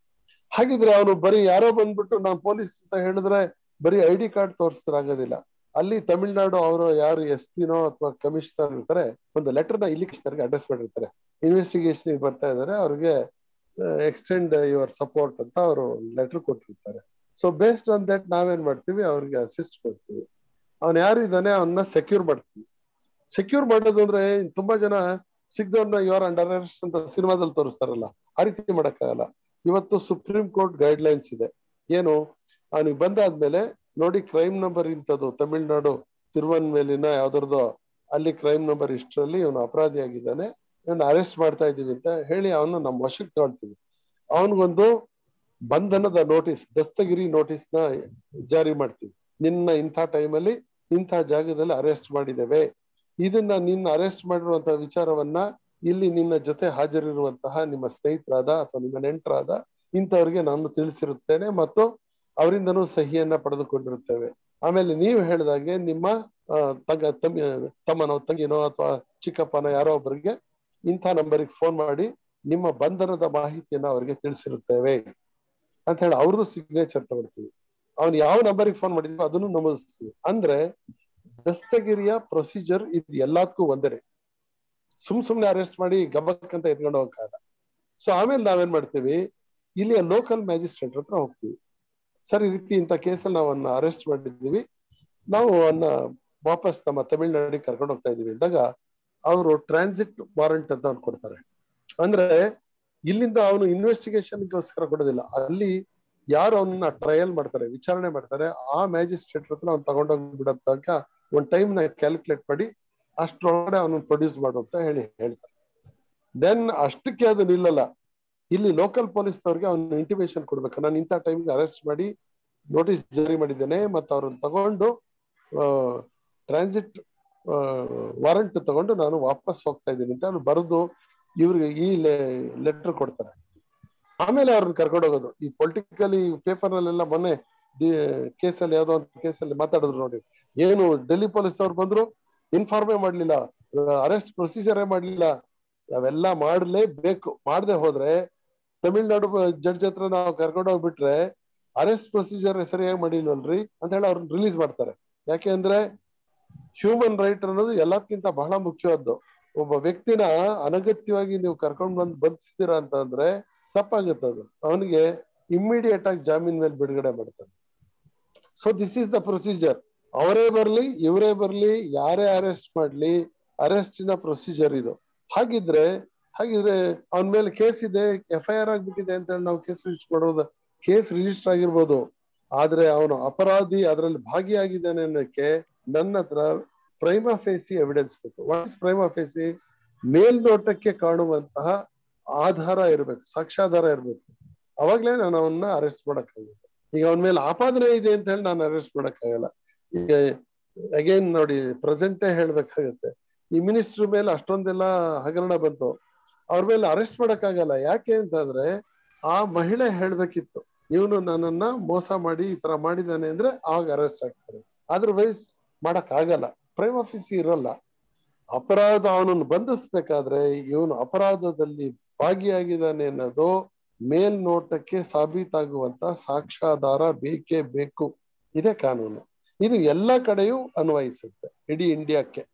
ಹಾಗಿದ್ರೆ ಅವನು ಬರೀ ಯಾರೋ ಬಂದ್ಬಿಟ್ಟು, ನಾವು ಪೊಲೀಸ್ ಅಂತ ಹೇಳಿದ್ರೆ ಬರೀ ಐ ಡಿ ಕಾರ್ಡ್ ತೋರಿಸಿದ್ರೆ ಆಗೋದಿಲ್ಲ. ಅಲ್ಲಿ ತಮಿಳ್ನಾಡು ಅವರು ಯಾರು ಎಸ್ ಪಿನೋ ಅಥವಾ ಕಮಿಷನರ್ ಇರ್ತಾರೆ, ಒಂದು ಲೆಟರ್ನ ಇಲ್ಲಿ ಕಮಿಷನರ್ಗೆ ಅಡ್ರೆಸ್ ಮಾಡಿರ್ತಾರೆ. ಇನ್ವೆಸ್ಟಿಗೇಷನ್ ಬರ್ತಾ ಇದ್ದಾರೆ, ಅವ್ರಿಗೆ ಎಕ್ಸ್ಟೆಂಡ್ ಯುವರ್ ಸಪೋರ್ಟ್ ಅಂತ ಅವರು ಲೆಟರ್ ಕೊಟ್ಟಿರ್ತಾರೆ. ಸೊ ಬೇಸ್ಡ್ ಆನ್ ದಟ್ ನಾವೇನ್ ಮಾಡ್ತೀವಿ, ಅವ್ರಿಗೆ ಅಸಿಸ್ಟ್ ಕೊಡ್ತೀವಿ. ಅವ್ನ್ ಯಾರು ಇದ್ದಾನೆ ಅವನ್ನ ಸೆಕ್ಯೂರ್ ಮಾಡ್ತೀವಿ. ಸೆಕ್ಯೂರ್ ಮಾಡೋದು ಅಂದ್ರೆ ತುಂಬಾ ಜನ ಸಿಗ್ದವ್ರನ್ನ ಯುವರ್ ಅಂಡರ್ ಅರೆಸ್ಟ್ ಅಂತ ಸಿನಿಮಾದಲ್ಲಿ ತೋರಿಸ್ತಾರಲ್ಲ, ಆ ರೀತಿ ಮಾಡಕ್ಕಾಗಲ್ಲ. ಇವತ್ತು ಸುಪ್ರೀಂ ಕೋರ್ಟ್ ಗೈಡ್ ಲೈನ್ಸ್ ಇದೆ. ಏನು, ಅವನಿಗೆ ಬಂದಾದ್ಮೇಲೆ ನೋಡಿ ಕ್ರೈಮ್ ನಂಬರ್ ಇಂಥದ್ದು, ತಮಿಳ್ನಾಡು ತಿರುವನ್ಮೇಲಿನ ಯಾವ್ದ್ರದ್ದು, ಅಲ್ಲಿ ಕ್ರೈಮ್ ನಂಬರ್ ಇಷ್ಟರಲ್ಲಿ ಇವನು ಅಪರಾಧಿ ಆಗಿದ್ದಾನೆ. ಇವನ್ನ ಅರೆಸ್ಟ್ ಮಾಡ್ತಾ ಇದ್ದೀವಿ ಅಂತ ಹೇಳಿ ಅವನು ನಮ್ಮ ವಶಕ್ಕೆ ತಗೊಳ್ತೀವಿ ಅವನಿಗೊಂದು ಬಂಧನದ ನೋಟಿಸ್ ದಸ್ತಗಿರಿ ನೋಟಿಸ್ನ ಜಾರಿ ಮಾಡ್ತೀವಿ. ನಿನ್ನ ಇಂಥ ಟೈಮಲ್ಲಿ ಇಂಥ ಜಾಗದಲ್ಲಿ ಅರೆಸ್ಟ್ ಮಾಡಿದ್ದೇವೆ. ಇದನ್ನ ನಿನ್ನ ಅರೆಸ್ಟ್ ಮಾಡಿರುವಂತಹ ವಿಚಾರವನ್ನ ಇಲ್ಲಿ ನಿನ್ನ ಜೊತೆ ಹಾಜರಿರುವಂತಹ ನಿಮ್ಮ ಸ್ನೇಹಿತರಾದ ಅಥವಾ ನಿಮ್ಮ ನೆಂಟರಾದ ಇಂಥವ್ರಿಗೆ ನಾನು ತಿಳಿಸಿರುತ್ತೇನೆ. ಮತ್ತು ಅವರಿಂದನೂ ಸಹಿಯನ್ನ ಪಡೆದುಕೊಂಡಿರುತ್ತೇವೆ. ಆಮೇಲೆ ನೀವು ಹೇಳಿದಾಗೆ ನಿಮ್ಮ ತಗ ತಮ್ಮಿ ತಮ್ಮನೋ, ತಂಗಿನೋ ಅಥವಾ ಚಿಕ್ಕಪ್ಪನ ಯಾರೋ ಒಬ್ಬರಿಗೆ ಇಂಥ ನಂಬರಿಗೆ ಫೋನ್ ಮಾಡಿ ನಿಮ್ಮ ಬಂಧನದ ಮಾಹಿತಿಯನ್ನ ಅವರಿಗೆ ತಿಳಿಸಿರುತ್ತೇವೆ. ಅಂತ ಹೇಳಿ ಅವ್ರದ್ದು ಸಿಗ್ನೇಚರ್ ತಗೊಳ್ತೀವಿ. ಅವ್ನು ಯಾವ ನಂಬರಿಗೆ ಫೋನ್ ಮಾಡಿದ್ವಿ ಅದನ್ನು ನಮೂದಿಸ್ತೀವಿ. ಅಂದ್ರೆ ದಸ್ತಗಿರಿಯ ಪ್ರೊಸೀಜರ್ ಇದು ಎಲ್ಲದಕ್ಕೂ ಒಂದೇ. ಸುಮ್ ಸುಮ್ನೆ ಅರೆಸ್ಟ್ ಮಾಡಿ ಗಬ್ಬಕ್ ಅಂತ ಎತ್ಕೊಂಡು ಹೋಗಕ್ಕಾಗಲ್ಲ. ಸೊ ಆಮೇಲೆ ನಾವೇನ್ ಮಾಡ್ತೀವಿ? ಇಲ್ಲಿಯ ಲೋಕಲ್ ಮ್ಯಾಜಿಸ್ಟ್ರೇಟ್ ಹತ್ರ ಹೋಗ್ತೀವಿ. ಸರ್ ರೀತಿ ಇಂಥ ಕೇಸಲ್ಲಿ ನಾವು ಅವನ್ನ ಅರೆಸ್ಟ್ ಮಾಡಿದ್ದೀವಿ. ನಾವು ಅವನ್ನ ವಾಪಸ್ ನಮ್ಮ ತಮಿಳ್ನಾಡಿಗೆ ಕರ್ಕೊಂಡು ಹೋಗ್ತಾ ಇದೀವಿ ಅಂದಾಗ ಅವರು ಟ್ರಾನ್ಸಿಟ್ ವಾರಂಟ್ ಅಂತ ಅವ್ನು ಕೊಡ್ತಾರೆ. ಅಂದ್ರೆ ಇಲ್ಲಿಂದ ಅವನು ಇನ್ವೆಸ್ಟಿಗೇಷನ್ಗೋಸ್ಕರ ಕೊಡೋದಿಲ್ಲ. ಅಲ್ಲಿ ಯಾರು ಅವನನ್ನ ಟ್ರಯಲ್ ಮಾಡ್ತಾರೆ, ವಿಚಾರಣೆ ಮಾಡ್ತಾರೆ, ಆ ಮ್ಯಾಜಿಸ್ಟ್ರೇಟ್ ಹತ್ರ ಅವ್ನು ತಗೊಂಡೋಗಿ ಬಿಡೋದಾಗ ಒಂದ್ ಟೈಮ್ನ ಕ್ಯಾಲ್ಕುಲೇಟ್ ಮಾಡಿ ಅಷ್ಟರೊಳಗಡೆ ಅವನನ್ನು ಪ್ರೊಡ್ಯೂಸ್ ಮಾಡು ಅಂತ ಹೇಳಿ ಹೇಳ್ತಾರೆ. ದೆನ್ ಅಷ್ಟಕ್ಕೆ ಅದು ನಿಲ್ಲಲ್ಲ. ಇಲ್ಲಿ ಲೋಕಲ್ ಪೊಲೀಸ್ ಪೊಲೀಸ್ನವ್ರಿಗೆ ಅವ್ನು ಇಂಟಿಮೇಶನ್ ಕೊಡ್ಬೇಕು. ನಾನು ಇಂಥ ಟೈಮ್ಗೆ ಅರೆಸ್ಟ್ ಮಾಡಿ ನೋಟಿಸ್ ಜಾರಿ ಮಾಡಿದ್ದೇನೆ ಮತ್ತು ಅವ್ರನ್ನ ತಗೊಂಡು ಟ್ರಾನ್ಸಿಟ್ ವಾರಂಟ್ ತಗೊಂಡು ನಾನು ವಾಪಸ್ ಹೋಗ್ತಾ ಇದ್ದೀನಿ ಅಂತ ಅವ್ರು ಬರೆದು ಇವ್ರಿಗೆ ಈ ಲೆಟರ್ ಕೊಡ್ತಾರೆ. ಆಮೇಲೆ ಅವ್ರನ್ನ ಕರ್ಕೊಂಡು ಹೋಗೋದು. ಈ ಪೊಲಿಟಿಕಲಿ ಪೇಪರ್ ಅಲ್ಲೆಲ್ಲ ಮೊನ್ನೆ ಕೇಸಲ್ಲಿ ಯಾವ್ದೋ ಒಂದು ಕೇಸಲ್ಲಿ ಮಾತಾಡಿದ್ರು ನೋಡಿ. ಏನು ಡೆಲ್ಲಿ ಪೊಲೀಸ್ನವ್ರು ಬಂದ್ರು ಇನ್ಫಾರ್ಮೇ ಮಾಡ್ಲಿಲ್ಲ. ಅರೆಸ್ಟ್ ಪ್ರೊಸೀಜರೇ ಮಾಡ್ಲಿಲ್ಲ. ಅವೆಲ್ಲ ಮಾಡಲೇಬೇಕು. ಮಾಡದೆ ಹೋದ್ರೆ ತಮಿಳ್ನಾಡು ಜಡ್ಜ್ ಹತ್ರ ನಾವು ಕರ್ಕೊಂಡು ಹೋಗ್ಬಿಟ್ರೆ ಅರೆಸ್ಟ್ ಪ್ರೊಸೀಜರ್ ಸರಿಯಾಗಿ ಮಾಡಿಲ್ವಲ್ರಿ ಅಂತ ಹೇಳಿ ಅವ್ರನ್ನ ರಿಲೀಸ್ ಮಾಡ್ತಾರೆ. ಯಾಕೆ ಅಂದ್ರೆ ಹ್ಯೂಮನ್ ರೈಟ್ ಅನ್ನೋದು ಎಲ್ಲದಕ್ಕಿಂತ ಬಹಳ ಮುಖ್ಯವಾದ್ದು ಒಬ್ಬ ವ್ಯಕ್ತಿನ ಅನಗತ್ಯವಾಗಿ ನೀವು ಕರ್ಕೊಂಡ್ ಬಂದ್ ಬಂಧಿಸ್ತೀರಾ ಅಂತ ಅಂದ್ರೆ ತಪ್ಪಾಗುತ್ತೆ ಅದು. ಅವನಿಗೆ ಇಮ್ಮಿಡಿಯೇಟ್ ಆಗಿ ಜಾಮೀನ್ ಮೇಲೆ ಬಿಡುಗಡೆ ಮಾಡ್ತಾರೆ. So this is the procedure ಅವರೇ ಬರ್ಲಿ, ಇವರೇ ಬರ್ಲಿ, ಯಾರೇ ಅರೆಸ್ಟ್ ಮಾಡ್ಲಿ ಅರೆಸ್ಟಿನ ಪ್ರೊಸೀಜರ್ ಇದು. ಹಾಗಿದ್ರೆ ಹಾಗಿದ್ರೆ ಅವನ ಮೇಲೆ ಕೇಸ್ ಇದೆ ಎಫ್ ಐ ಆರ್ ಆಗ್ಬಿಟ್ಟಿದೆ ಅಂತ ಹೇಳಿ ನಾವು ಕೇಸ್ ರಿಜಿಸ್ಟರ್ ಮಾಡೋದು, ಕೇಸ್ ರಿಜಿಸ್ಟರ್ ಆಗಿರ್ಬೋದು. ಆದ್ರೆ ಅವನು ಅಪರಾಧಿ, ಅದರಲ್ಲಿ ಭಾಗಿಯಾಗಿದ್ದಾನೆ ಅನ್ನೋಕ್ಕೆ ನನ್ನ ಹತ್ರ ಪ್ರೈಮಾ ಫೇಸಿ ಎವಿಡೆನ್ಸ್ ಬೇಕು. ವಾಟ್ ಇಸ್ ಪ್ರೈಮಾ ಫೇಸಿ ಮೇಲ್ನೋಟಕ್ಕೆ ಕಾಣುವಂತಹ ಆಧಾರ ಇರ್ಬೇಕು, ಸಾಕ್ಷ್ಯಾಧಾರ ಇರ್ಬೇಕು. ಅವಾಗ್ಲೇ ನಾನು ಅವನ್ನ ಅರೆಸ್ಟ್ ಮಾಡಕ್ಕಾಗುತ್ತೆ ಈಗ ಅವನ ಮೇಲೆ ಆಪಾದನೆ ಇದೆ ಅಂತ ಹೇಳಿ ನಾನು ಅರೆಸ್ಟ್ ಮಾಡಕ್ಕಾಗಲ್ಲ. ಈಗ ಅಗೇನ್ ನೋಡಿ ಪ್ರೆಸೆಂಟೇ ಹೇಳ್ಬೇಕಾಗತ್ತೆ. ಈ ಮಿನಿಸ್ಟರ್ ಮೇಲೆ ಅಷ್ಟೊಂದೆಲ್ಲ ಹಗರಣ ಬಂತು. ಅವ್ರ ಮೇಲೆ ಅರೆಸ್ಟ್ ಮಾಡಕ್ಕಾಗಲ್ಲ. ಯಾಕೆ ಅಂತಂದ್ರೆ ಆ ಮಹಿಳೆ ಹೇಳ್ಬೇಕಿತ್ತು. ಇವನು ನನ್ನನ್ನ ಮೋಸ ಮಾಡಿ ಈ ತರ ಮಾಡಿದಾನೆ ಅಂದ್ರೆ ಆಗ ಅರೆಸ್ಟ್ ಆಗ್ತಾರೆ. ಅದರ್ವೈಸ್ ಮಾಡಕ್ ಆಗಲ್ಲ ಪ್ರೈಮ್ ಆಫೀಸ್ ಇರಲ್ಲ. ಅಪರಾಧ ಅವನನ್ನು ಬಂಧಿಸ್ಬೇಕಾದ್ರೆ ಇವನು ಅಪರಾಧದಲ್ಲಿ ಭಾಗಿಯಾಗಿದ್ದಾನೆ ಅನ್ನೋದು ಮೇಲ್ನೋಟಕ್ಕೆ ಸಾಬೀತಾಗುವಂತ ಸಾಕ್ಷ್ಯಾಧಾರ ಬೇಕೇ ಬೇಕು. ಇದೆ ಕಾನೂನು. ಇದು ಎಲ್ಲ ಕಡೆಯೂ ಅನ್ವಯಿಸುತ್ತೆ. ಇಡೀ ಇಂಡಿಯಾಕ್ಕೆ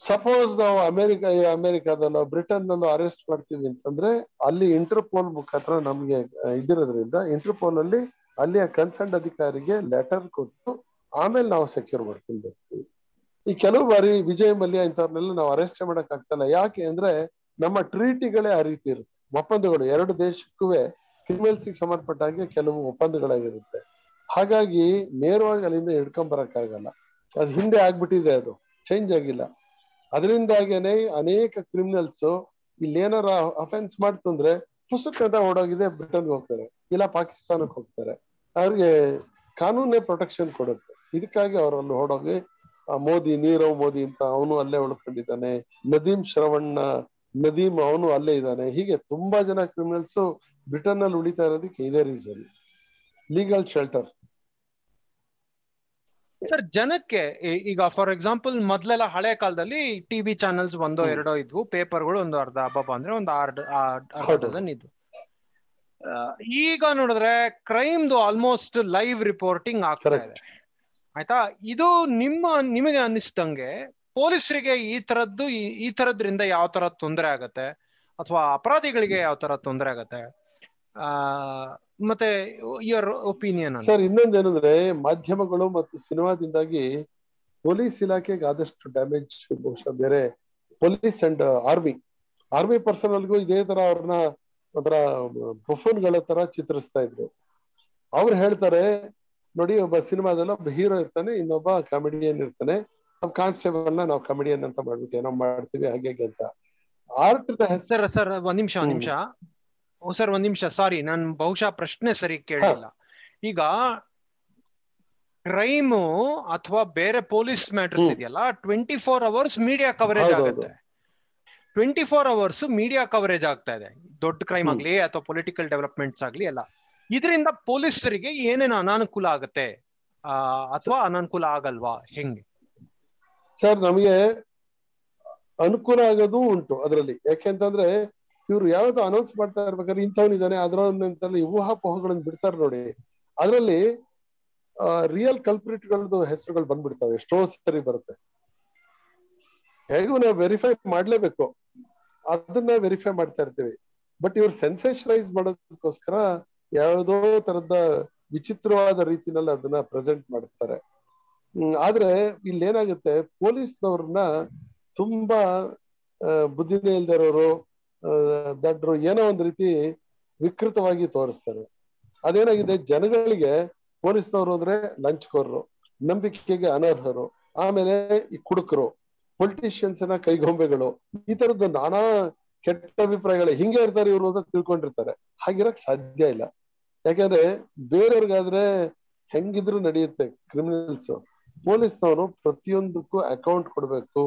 ಸಪೋಸ್ ನಾವು ಅಮೆರಿಕ ಬ್ರಿಟನ್ ಬ್ರಿಟನ್ನಲ್ಲೋ ಅರೆಸ್ಟ್ ಮಾಡ್ತೀವಿ ಅಂತಂದ್ರೆ ಅಲ್ಲಿ ಇಂಟರ್ಪೋಲ್ ಮುಖಾಂತರ ನಮ್ಗೆ ಇದಿರೋದ್ರಿಂದ ಇಂಟರ್ಪೋಲ್ ಅಲ್ಲಿ ಅಲ್ಲಿಯ ಕನ್ಸರ್ನ್ ಅಧಿಕಾರಿಗೆ ಲೆಟರ್ ಕೊಟ್ಟು ಆಮೇಲೆ ನಾವು ಸೆಕ್ಯೂರ್ ಮಾಡ್ಕೊಂಡು ಬರ್ತೀವಿ ಈ ಕೆಲವು ಬಾರಿ ವಿಜಯ್ ಮಲ್ಯ ಇಂಥವ್ರನ್ನೆಲ್ಲ ನಾವು ಅರೆಸ್ಟ್ ಮಾಡಕ್ ಆಗ್ತಲ್ಲ. ಯಾಕೆ ಅಂದ್ರೆ ನಮ್ಮ ಟ್ರೀಟಿಗಳೇ ಆ ರೀತಿ ಇರುತ್ತೆ. ಒಪ್ಪಂದಗಳು ಎರಡು ದೇಶಕ್ಕೂ ಕ್ರಿಮಿನಲ್ಸ್ ಸಂಬಂಧಪಟ್ಟ ಹಾಗೆ ಕೆಲವು ಒಪ್ಪಂದಗಳಾಗಿರುತ್ತೆ. ಹಾಗಾಗಿ ನೇರವಾಗಿ ಅಲ್ಲಿಂದ ಹಿಡ್ಕೊಂಡ್ ಬರಕ್ಕಾಗಲ್ಲ. ಅದು ಹಿಂದೆ ಆಗ್ಬಿಟ್ಟಿದೆ ಅದು. ಚೇಂಜ್ ಆಗಿಲ್ಲ. ಅದರಿಂದಾಗೇನೆ ಅನೇಕ ಕ್ರಿಮಿನಲ್ಸ್ ಇಲ್ಲೇನಾರ ಅಫೆನ್ಸ್ ಮಾಡ್ತಂದ್ರೆ ಪುಸ್ತಕ ಓಡೋಗಿದೆ ಬ್ರಿಟನ್ಗೆ ಹೋಗ್ತಾರೆ, ಇಲ್ಲ ಪಾಕಿಸ್ತಾನಕ್ಕೆ ಹೋಗ್ತಾರೆ. ಅವ್ರಿಗೆ ಕಾನೂನೇ ಪ್ರೊಟೆಕ್ಷನ್ ಕೊಡುತ್ತೆ. ಇದಕ್ಕಾಗಿ ಅವರಲ್ಲಿ ಓಡೋಗಿ ಮೋದಿ, ನೀರವ್ ಮೋದಿ ಅಂತ ಅವನು ಅಲ್ಲೇ ಉಳ್ಕೊಂಡಿದ್ದಾನೆ. ನದೀಮ್ ಶ್ರವಣ್ಣ, ನದೀಮ್ ಅವನು ಅಲ್ಲೇ ಇದ್ದಾನೆ. ಹೀಗೆ ತುಂಬಾ ಜನ ಕ್ರಿಮಿನಲ್ಸ್ ಬ್ರಿಟನ್ ಅಲ್ಲಿ ಉಳಿತಾ ಇರೋದಕ್ಕೆ ಇದೇ ರೀಸನ್ ಲೀಗಲ್ ಶೆಲ್ಟರ್ ಸರ್ ಜನಕ್ಕೆ ಈಗ ಫಾರ್ ಎಕ್ಸಾಂಪಲ್ ಮೊದ್ಲೆಲ್ಲ ಹಳೆ ಕಾಲದಲ್ಲಿ ಟಿವಿ ಚಾನೆಲ್ಸ್ ಒಂದೋ ಎರಡೋ ಇದ್ವು ಪೇಪರ್ಗಳು ಒಂದು ಅರ್ಧ ಹಬ್ಬ ಅಂದ್ರೆ ಒಂದು ಅರ್ಧ ಡಜನ್ ಇದ್ವು. ಈಗ ನೋಡಿದ್ರೆ ಕ್ರೈಮ್ದು ಆಲ್ಮೋಸ್ಟ್ ಲೈವ್ ರಿಪೋರ್ಟಿಂಗ್ ಆಗ್ತಾ ಇದೆ. ಆಯ್ತಾ? ಇದು ನಿಮ್ಮ ನಿಮಗೆ ಅನ್ನಿಸ್ದಂಗೆ ಪೊಲೀಸರಿಗೆ ಈ ತರದ್ದು ಈ ತರದ್ರಿಂದ ಯಾವ ತರ ತೊಂದರೆ ಆಗತ್ತೆ? ಅಥವಾ ಅಪರಾಧಿಗಳಿಗೆ ಯಾವ ತರ ತೊಂದರೆ ಆಗತ್ತೆ? ಆ ಮತ್ತೆ ಯುವರ್ ಒಪಿನಿಯನ್ ಸರ್ ಇನ್ನೊಂದೇನಂದ್ರೆ ಮಾಧ್ಯಮಗಳು ಮತ್ತು ಸಿನಿಮಾದಿಂದಾಗಿ ಪೊಲೀಸ್ ಇಲಾಖೆಗೆ ಆದಷ್ಟು ಡ್ಯಾಮೇಜ್ ಬಹುಶಃ ಬೇರೆ ಪೊಲೀಸ್ ಅಂಡ್ ಆರ್ಮಿ ಆರ್ಮಿ ಪರ್ಸನಲ್ಗೂ ಇದೇ ತರ ಅವ್ರನ್ನ ಒಂಥರ ಬಫೂನ್ಗಳ ತರ ಚಿತ್ರಿಸ್ತಾ ಇದ್ರು. ಅವ್ರು ಹೇಳ್ತಾರೆ ನೋಡಿ ಒಬ್ಬ ಸಿನಿಮಾದಲ್ಲಿ ಒಬ್ಬ ಹೀರೋ ಇರ್ತಾನೆ ಇನ್ನೊಬ್ಬ ಕಾಮಿಡಿಯನ್ ಇರ್ತಾನೆ. ನಮ್ ಕಾನ್ಸ್ಟೇಬಲ್ನ ನಾವು ಕಾಮಿಡಿಯನ್ ಅಂತ ಮಾಡ್ಬಿಟ್ಟು ಏನೋ ಮಾಡ್ತೀವಿ ಹಾಗೆ ಅಂತ. ಆರ್ಟ್ ಹೆಸರು ಸರ್ ಒಂದ್ ನಿಮಿಷ ಒಂದ್ ನಿಮಿಷ. ಸರ್ ಒಂದ್ ನಿಮಿಷ ಸಾರಿ ನಾನು ಬಹುಶಃ ಪ್ರಶ್ನೆ ಸರಿ ಕೇಳಿಲ್ಲ. ಈಗ ಕ್ರೈಮು ಅಥವಾ ಬೇರೆ ಪೊಲೀಸ್ ಮ್ಯಾಟರ್ಸ್ ಇದೆಯಲ್ಲ twenty four hours media coverage ಆಗುತ್ತೆ. Twenty four hours media coverage ಆಗ್ತಾ ಇದೆ. ದೊಡ್ಡ ಕ್ರೈಮ್ ಆಗ್ಲಿ ಅಥವಾ ಪೊಲಿಟಿಕಲ್ ಡೆವಲಪ್ಮೆಂಟ್ಸ್ ಆಗ್ಲಿ ಎಲ್ಲ. ಇದರಿಂದ ಪೊಲೀಸರಿಗೆ ಏನೇನು ಅನಾನುಕೂಲ ಆಗುತ್ತೆ? ಅಥವಾ ಅನಾನುಕೂಲ ಆಗಲ್ವಾ? ಹೆಂಗೆ? ಸರ್ ನಮಗೆ ಅನುಕೂಲ ಆಗೋದು ಉಂಟು ಅದರಲ್ಲಿ. ಯಾಕೆಂತಂದ್ರೆ ಇವ್ರು ಯಾವ್ದು ಅನೌನ್ಸ್ ಮಾಡ್ತಾ ಇರ್ಬೇಕಾದ್ರೆ ಇಂಥವನಿದ್ದಾನೆ ಅದರಲ್ಲಿ ಊಹಾಪೋಹಗಳನ್ನ ಬಿಡ್ತಾರೆ ನೋಡಿ. ಅದರಲ್ಲಿ ರಿಯಲ್ ಕಲ್ಪ್ರಿಟ್ಗಳದ್ದು ಹೆಸರುಗಳು ಬಂದ್ಬಿಡ್ತಾವೆ, ಎಷ್ಟೋ ಸರಿ ಬರುತ್ತೆ. ಹೇಗೂ ನಾವು ವೆರಿಫೈ ಮಾಡ್ಲೇಬೇಕು. ಅದನ್ನ ವೆರಿಫೈ ಮಾಡ್ತಾ ಇರ್ತೀವಿ. ಬಟ್ ಇವ್ರು ಸೆನ್ಸೇಷನೈಸ್ ಮಾಡೋದಕ್ಕೋಸ್ಕರ ಯಾವುದೋ ತರದ ವಿಚಿತ್ರವಾದ ರೀತಿನಲ್ಲಿ ಅದನ್ನ ಪ್ರೆಸೆಂಟ್ ಮಾಡ್ತಾರೆ. ಆದ್ರೆ ಇಲ್ಲಿ ಏನಾಗುತ್ತೆ ಪೊಲೀಸ್ನವ್ರನ್ನ ತುಂಬಾ ಬುದ್ಧಿನೇ ಇಲ್ದಿರೋರು ದಡ್ರು ಏನೋ ಒಂದ್ ರೀತಿ ವಿಕೃತವಾಗಿ ತೋರಿಸ್ತಾರೆ. ಅದೇನಾಗಿದೆ? ಜನಗಳಿಗೆ ಪೊಲೀಸ್ನವರು ಅಂದ್ರೆ ಲಂಚ್ಕೋರರು, ನಂಬಿಕೆಗೆ ಅನರ್ಹರು, ಆಮೇಲೆ ಈ ಕುಡುಕರು ಪೊಲಿಟಿಷಿಯನ್ಸ್ನ ಕೈಗೊಂಬೆಗಳು, ಈ ತರದ್ದು ನಾನಾ ಕೆಟ್ಟ ಅಭಿಪ್ರಾಯಗಳು ಹಿಂಗೆ ಇರ್ತಾರೆ ಇವರು ಅಂತ ತಿಳ್ಕೊಂಡಿರ್ತಾರೆ. ಹಾಗಿರಕ್ ಸಾಧ್ಯ ಇಲ್ಲ. ಯಾಕಂದ್ರೆ ಬೇರೆಯವ್ರಿಗಾದ್ರೆ ಹೆಂಗಿದ್ರು ನಡೆಯುತ್ತೆ ಕ್ರಿಮಿನಲ್ಸ್ ಪೊಲೀಸ್ನವನು ಪ್ರತಿಯೊಂದಕ್ಕೂ ಅಕೌಂಟ್ ಕೊಡ್ಬೇಕು.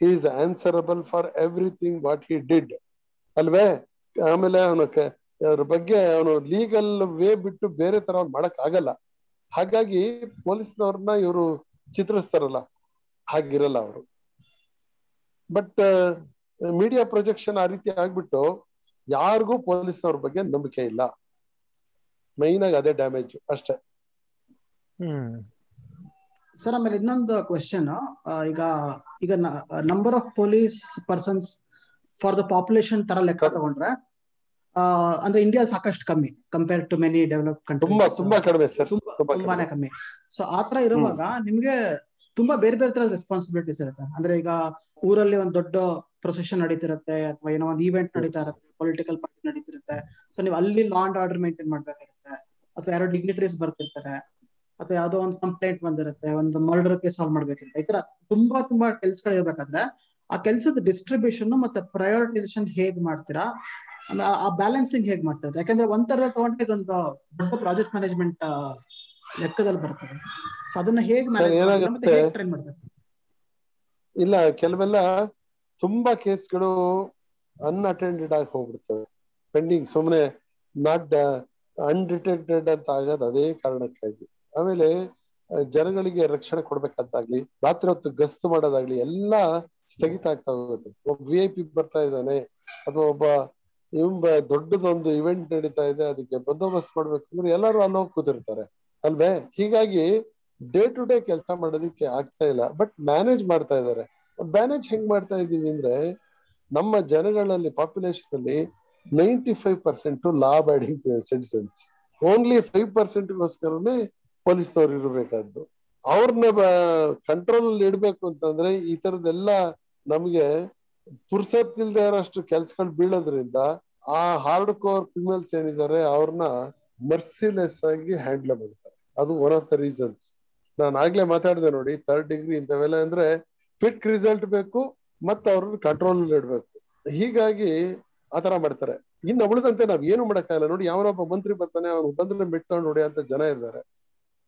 Is answerable for everything what he did ಅಲ್ವೇ? ಆಮೇಲೆ ಅವನ ಅವ್ರ ಬಗ್ಗೆ ಅವನು ಲೀಗಲ್ ವೇ ಬಿಟ್ಟು ಬೇರೆ ತರ ಅವ್ನು ಮಾಡಕ್ ಆಗಲ್ಲ. ಹಾಗಾಗಿ ಪೊಲೀಸ್ನವ್ರನ್ನ ಇವರು ಚಿತ್ರಿಸ್ತಾರಲ್ಲ ಹಾಗಿರಲ್ಲ ಅವರು. ಬಟ್ ಮೀಡಿಯಾ ಪ್ರೊಜೆಕ್ಷನ್ ಆ ರೀತಿ ಆಗ್ಬಿಟ್ಟು ಯಾರಿಗೂ ಪೊಲೀಸ್ನವ್ರ ಬಗ್ಗೆ ನಂಬಿಕೆ ಇಲ್ಲ. ಮೈನ್ ಆಗಿ ಅದೇ ಡ್ಯಾಮೇಜ್ ಅಷ್ಟೇ. ಹ್ಮ್. ಸರ್ ಆಮೇಲೆ ಇನ್ನೊಂದು ಕ್ವೆಶನ್ ಈಗ ಈಗ number of police persons for the population ತರ ಲೆಕ್ಕ ತಗೊಂಡ್ರೆ ಅಂದ್ರೆ ಇಂಡಿಯಾ ಸಾಕಷ್ಟು ಕಮ್ಮಿ ಕಂಪೇರ್ ಟು ಮೆನಿ ಡೆವಲಪ್ ತುಂಬಾ ತುಂಬಾ ಕಡಿಮೆ ಸರ್ ತುಂಬಾ ತುಂಬಾನೇ ಕಮ್ಮಿ. ಸೊ ತರ ಇರುವಾಗ ನಿಮ್ಗೆ ತುಂಬಾ ಬೇರೆ ಬೇರೆ ತರ ರೆಸ್ಪಾನ್ಸಿಬಿಲಿಟೀಸ್ ಇರುತ್ತೆ. ಅಂದ್ರೆ ಈಗ ಊರಲ್ಲಿ ಒಂದ್ ದೊಡ್ಡ ಪ್ರೊಸೆಷನ್ ನಡೀತಿರುತ್ತೆ ಅಥವಾ ಏನೋ ಒಂದು ಇವೆಂಟ್ ನಡೀತಾ ಇರುತ್ತೆ ಪೊಲಿಟಿಕಲ್ ಪಾರ್ಟಿ ನಡೀತಿರುತ್ತೆ. ಸೊ ನೀವು ಅಲ್ಲಿ ಲಾ ಅಂಡ್ ಆರ್ಡರ್ ಮೇಂಟೈನ್ ಮಾಡ್ಬೇಕಾಗಿರುತ್ತೆ. ಅಥವಾ ಯಾರೋ ಡಿಗ್ನಿಟರೀಸ್ ಬರ್ತಿರ್ತಾರೆ. ಅಥವಾ ಯಾವ್ದೋ ಒಂದು ಕಂಪ್ಲೇಂಟ್ ಬಂದಿರುತ್ತೆ ಒಂದು ಮರ್ಡರ್ ಕೇಸ್ ಸಾಲ್ವ್ ಮಾಡ್ಬೇಕಿರುತ್ತೆ. ಈ ತರ ತುಂಬಾ ತುಂಬಾ ಕೆಲ್ಸಗಳು ಇರ್ಬೇಕಾದ್ರೆ ಆ ಕೆಲಸದ ಡಿಸ್ಟ್ರಿಬ್ಯೂಷನ್ ಮತ್ತೆ ಪ್ರಯಾರಿಟೈಸೇಷನ್ ಹೇಗ್ ಮಾಡ್ತೀರಾ? ಆ ಬ್ಯಾಲೆನ್ಸಿಂಗ್ ಹೇಗ್ ಮಾಡ್ತಾ ಯಾಕಂದ್ರೆ ಒಂಥರ ತಗೊಂಡ್ರೆ ಇದೊಂದು ದೊಡ್ಡ ಪ್ರಾಜೆಕ್ಟ್ ಮ್ಯಾನೇಜ್ಮೆಂಟ್ ಲೆಕ್ಕದಲ್ಲಿ ಬರ್ತದೆ. ಸೊ ಅದನ್ನ ಹೇಗ್ ಟ್ರೈನ್ ಮಾಡ್ತಾರೆ? ಇಲ್ಲ ಕೆಲವೆಲ್ಲ ತುಂಬಾ ಕೇಸ್ಗಳು ಅನ್ಅಟೆಂಡೆಡ್ ಆಗಿ ಹೋಗ್ಬಿಡ್ತವೆ. ಪೆಂಡಿಂಗ್ ಸುಮ್ಮನೆ ನಾಟ್ ಅನ್ಡಿಟೆಕ್ಟೆಡ್ ಅಂತ ಆಗೋದು ಅದೇ ಕಾರಣಕ್ಕಾಗಿ. ಆಮೇಲೆ ಜನಗಳಿಗೆ ರಕ್ಷಣೆ ಕೊಡ್ಬೇಕಾದಾಗ್ಲಿ ರಾತ್ರಿ ಹೊತ್ತು ಗಸ್ತು ಮಾಡೋದಾಗ್ಲಿ ಎಲ್ಲ ಸ್ಥಗಿತ ಆಗ್ತಾ ಹೋಗುತ್ತೆ. ಒಬ್ಬ ವಿ ಐ ಪಿ ಬರ್ತಾ ಇದ್ದಾನೆ, ಅಥವಾ ಒಬ್ಬ ಇವಂಬ ದೊಡ್ಡದೊಂದು ಇವೆಂಟ್ ನಡೀತಾ ಇದೆ, ಅದಕ್ಕೆ ಬಂದೋಬಸ್ತ್ ಮಾಡ್ಬೇಕು ಅಂದ್ರೆ ಎಲ್ಲರೂ ಅಲ್ಲಿ ಹೋಗಿ ಕೂತಿರ್ತಾರೆ. ಅಲ್ವೇ? ಹೀಗಾಗಿ ಡೇ ಟು ಡೇ ಕೆಲಸ ಮಾಡೋದಕ್ಕೆ ಆಗ್ತಾ ಇಲ್ಲ ಬಟ್ ಮ್ಯಾನೇಜ್ ಮಾಡ್ತಾ ಇದ್ದಾರೆ. ಮ್ಯಾನೇಜ್ ಹೆಂಗ್ ಮಾಡ್ತಾ ಇದೀವಿ ಅಂದ್ರೆ, ನಮ್ಮ ಜನಗಳಲ್ಲಿ ಪಾಪ್ಯುಲೇಷನ್ ಅಲ್ಲಿ ninety five percent law abiding citizens only five ಪರ್ಸೆಂಟ್ಗೋಸ್ಕರನೇ ಪೊಲೀಸ್ನವ್ರು ಇರಬೇಕಾದ್ದು. ಅವ್ರನ್ನ ಕಂಟ್ರೋಲ್ ಅಲ್ಲಿ ಇಡ್ಬೇಕು ಅಂತಂದ್ರೆ ಈ ತರದೆಲ್ಲ ನಮ್ಗೆ ಪುರ್ಸತ್ ಇಲ್ದೇ ಇರೋಷ್ಟು ಕೆಲ್ಸಗಳು ಬೀಳೋದ್ರಿಂದ ಆ ಹಾರ್ಡ್ ಕೋರ್ ಕ್ರಿಮಿನಲ್ಸ್ ಏನಿದ್ದಾರೆ ಅವ್ರನ್ನ ಮರ್ಸಿಲೆಸ್ ಆಗಿ ಹ್ಯಾಂಡಲ್ ಮಾಡ್ತಾರೆ. ಅದು ಒನ್ ಆಫ್ ದ ರೀಸನ್ಸ್ ನಾನು ಆಗ್ಲೇ ಮಾತಾಡಿದೆ ನೋಡಿ ಥರ್ಡ್ ಡಿಗ್ರಿ ಇಂಥವೆಲ್ಲ ಅಂದ್ರೆ ಕ್ವಿಕ್ ರಿಸಲ್ಟ್ ಬೇಕು ಮತ್ತೆ ಅವ್ರನ್ನ ಕಂಟ್ರೋಲ್ ಇಡ್ಬೇಕು. ಹೀಗಾಗಿ ಆತರ ಮಾಡ್ತಾರೆ. ಇನ್ನು ಉಳಿದಂತೆ ನಾವ್ ಏನು ಮಾಡಕ್ಕಾಗಲ್ಲ. ನೋಡಿ ಯಾವನೊಬ್ಬ ಮಂತ್ರಿ ಬರ್ತಾನೆ, ಅವ್ನು ಬಂದ್ರೆ ಮೆಟ್ಕೊಂಡು ನೋಡಿ ಅಂತ ಜನ ಇದ್ದಾರೆ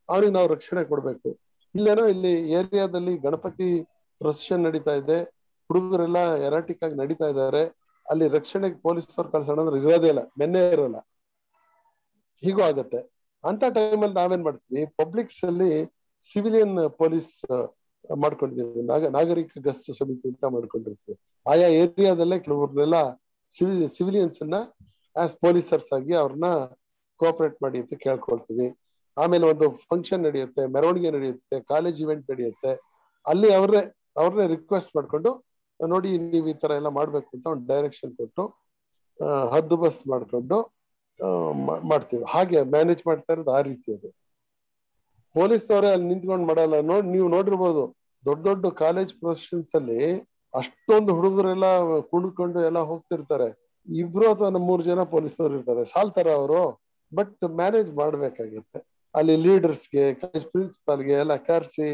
ಅವ್ರಿಗೆ ನಾವು ರಕ್ಷಣೆ ಕೊಡ್ಬೇಕು. ಇಲ್ಲೇನೋ ಇಲ್ಲಿ ಏರಿಯಾದಲ್ಲಿ ಗಣಪತಿ ಪ್ರೊಸೆಷನ್ ನಡೀತಾ ಇದೆ. ಹುಡುಗರೆಲ್ಲ ಎರಾಟಿಕ್ ಆಗಿ ನಡೀತಾ ಇದ್ದಾರೆ. ಅಲ್ಲಿ ರಕ್ಷಣೆಗೆ ಪೊಲೀಸರು ಕಳ್ಸೋಣ ಅಂದ್ರೆ ಇರೋದೇ ಇಲ್ಲ. ಮೆನ್ನೆ ಇರೋಲ್ಲ. ಹೀಗೂ ಆಗತ್ತೆ. ಅಂತ ಟೈಮಲ್ಲಿ ನಾವೇನ್ ಮಾಡ್ತೀವಿ? ಪಬ್ಲಿಕ್ಸ್ ಅಲ್ಲಿ ಸಿವಿಲಿಯನ್ ಪೊಲೀಸ್ ಮಾಡ್ಕೊಂಡಿದ್ದೀವಿ. ನಾಗ, ನಾಗರಿಕ ಗಸ್ತು ಸಮಿತಿ ಅಂತ ಮಾಡ್ಕೊಂಡಿರ್ತೀವಿ. ಆಯಾ ಏರಿಯಾದಲ್ಲೇ ಕೆಲವ್ರನ್ನೆಲ್ಲ ಸಿವಿ ಸಿವಿಲಿಯನ್ಸ್ ಅನ್ನ ಆಸ್ ಪೊಲೀಸರ್ಸ್ ಆಗಿ ಅವ್ರನ್ನ ಕೋಆಪರೇಟ್ ಮಾಡಿ ಅಂತ ಕೇಳ್ಕೊಳ್ತೀವಿ. ಆಮೇಲೆ ಒಂದು ಫಂಕ್ಷನ್ ನಡೆಯುತ್ತೆ, ಮೆರವಣಿಗೆ ನಡೆಯುತ್ತೆ ಕಾಲೇಜ್ ಇವೆಂಟ್ ನಡೆಯುತ್ತೆ. ಅಲ್ಲಿ ಅವ್ರನ್ನೇ ಅವ್ರನ್ನೇ ರಿಕ್ವೆಸ್ಟ್ ಮಾಡ್ಕೊಂಡು, ನೋಡಿ ನೀವು ಈ ತರ ಎಲ್ಲ ಮಾಡ್ಬೇಕು ಅಂತ ಒಂದು ಡೈರೆಕ್ಷನ್ ಕೊಟ್ಟು ಹದ್ದು ಬಸ್ ಮಾಡ್ಕೊಂಡು ಮಾಡ್ತೀವಿ. ಹಾಗೆ ಮ್ಯಾನೇಜ್ ಮಾಡ್ತಾ ಇರೋದು ಆ ರೀತಿ ಅದು. ಪೊಲೀಸ್ನವರೇ ಅಲ್ಲಿ ನಿಂತ್ಕೊಂಡು ಮಾಡಲ್ಲ. ನೋಡ್ ನೀವು ನೋಡಿರ್ಬೋದು, ದೊಡ್ಡ ದೊಡ್ಡ ಕಾಲೇಜ್ ಪ್ರೊಸೆಷನ್ಸ್ ಅಲ್ಲಿ ಅಷ್ಟೊಂದು ಹುಡುಗರೆಲ್ಲ ಕುಣ್ಕೊಂಡು ಎಲ್ಲ ಹೋಗ್ತಿರ್ತಾರೆ. ಇಬ್ರು ಅಥವಾ ಮೂರು ಜನ ಪೊಲೀಸ್ನವ್ರು ಇರ್ತಾರೆ. ಸಾಲ್ತಾರ ಅವರು ಬಟ್ ಮ್ಯಾನೇಜ್ ಮಾಡ್ಬೇಕಾಗತ್ತೆ ಅಲ್ಲಿ ಲೀಡರ್ಸ್ಗೆ ಪ್ರಿನ್ಸಿಪಾಲ್ಗೆ ಎಲ್ಲ ಕರ್ಸಿ,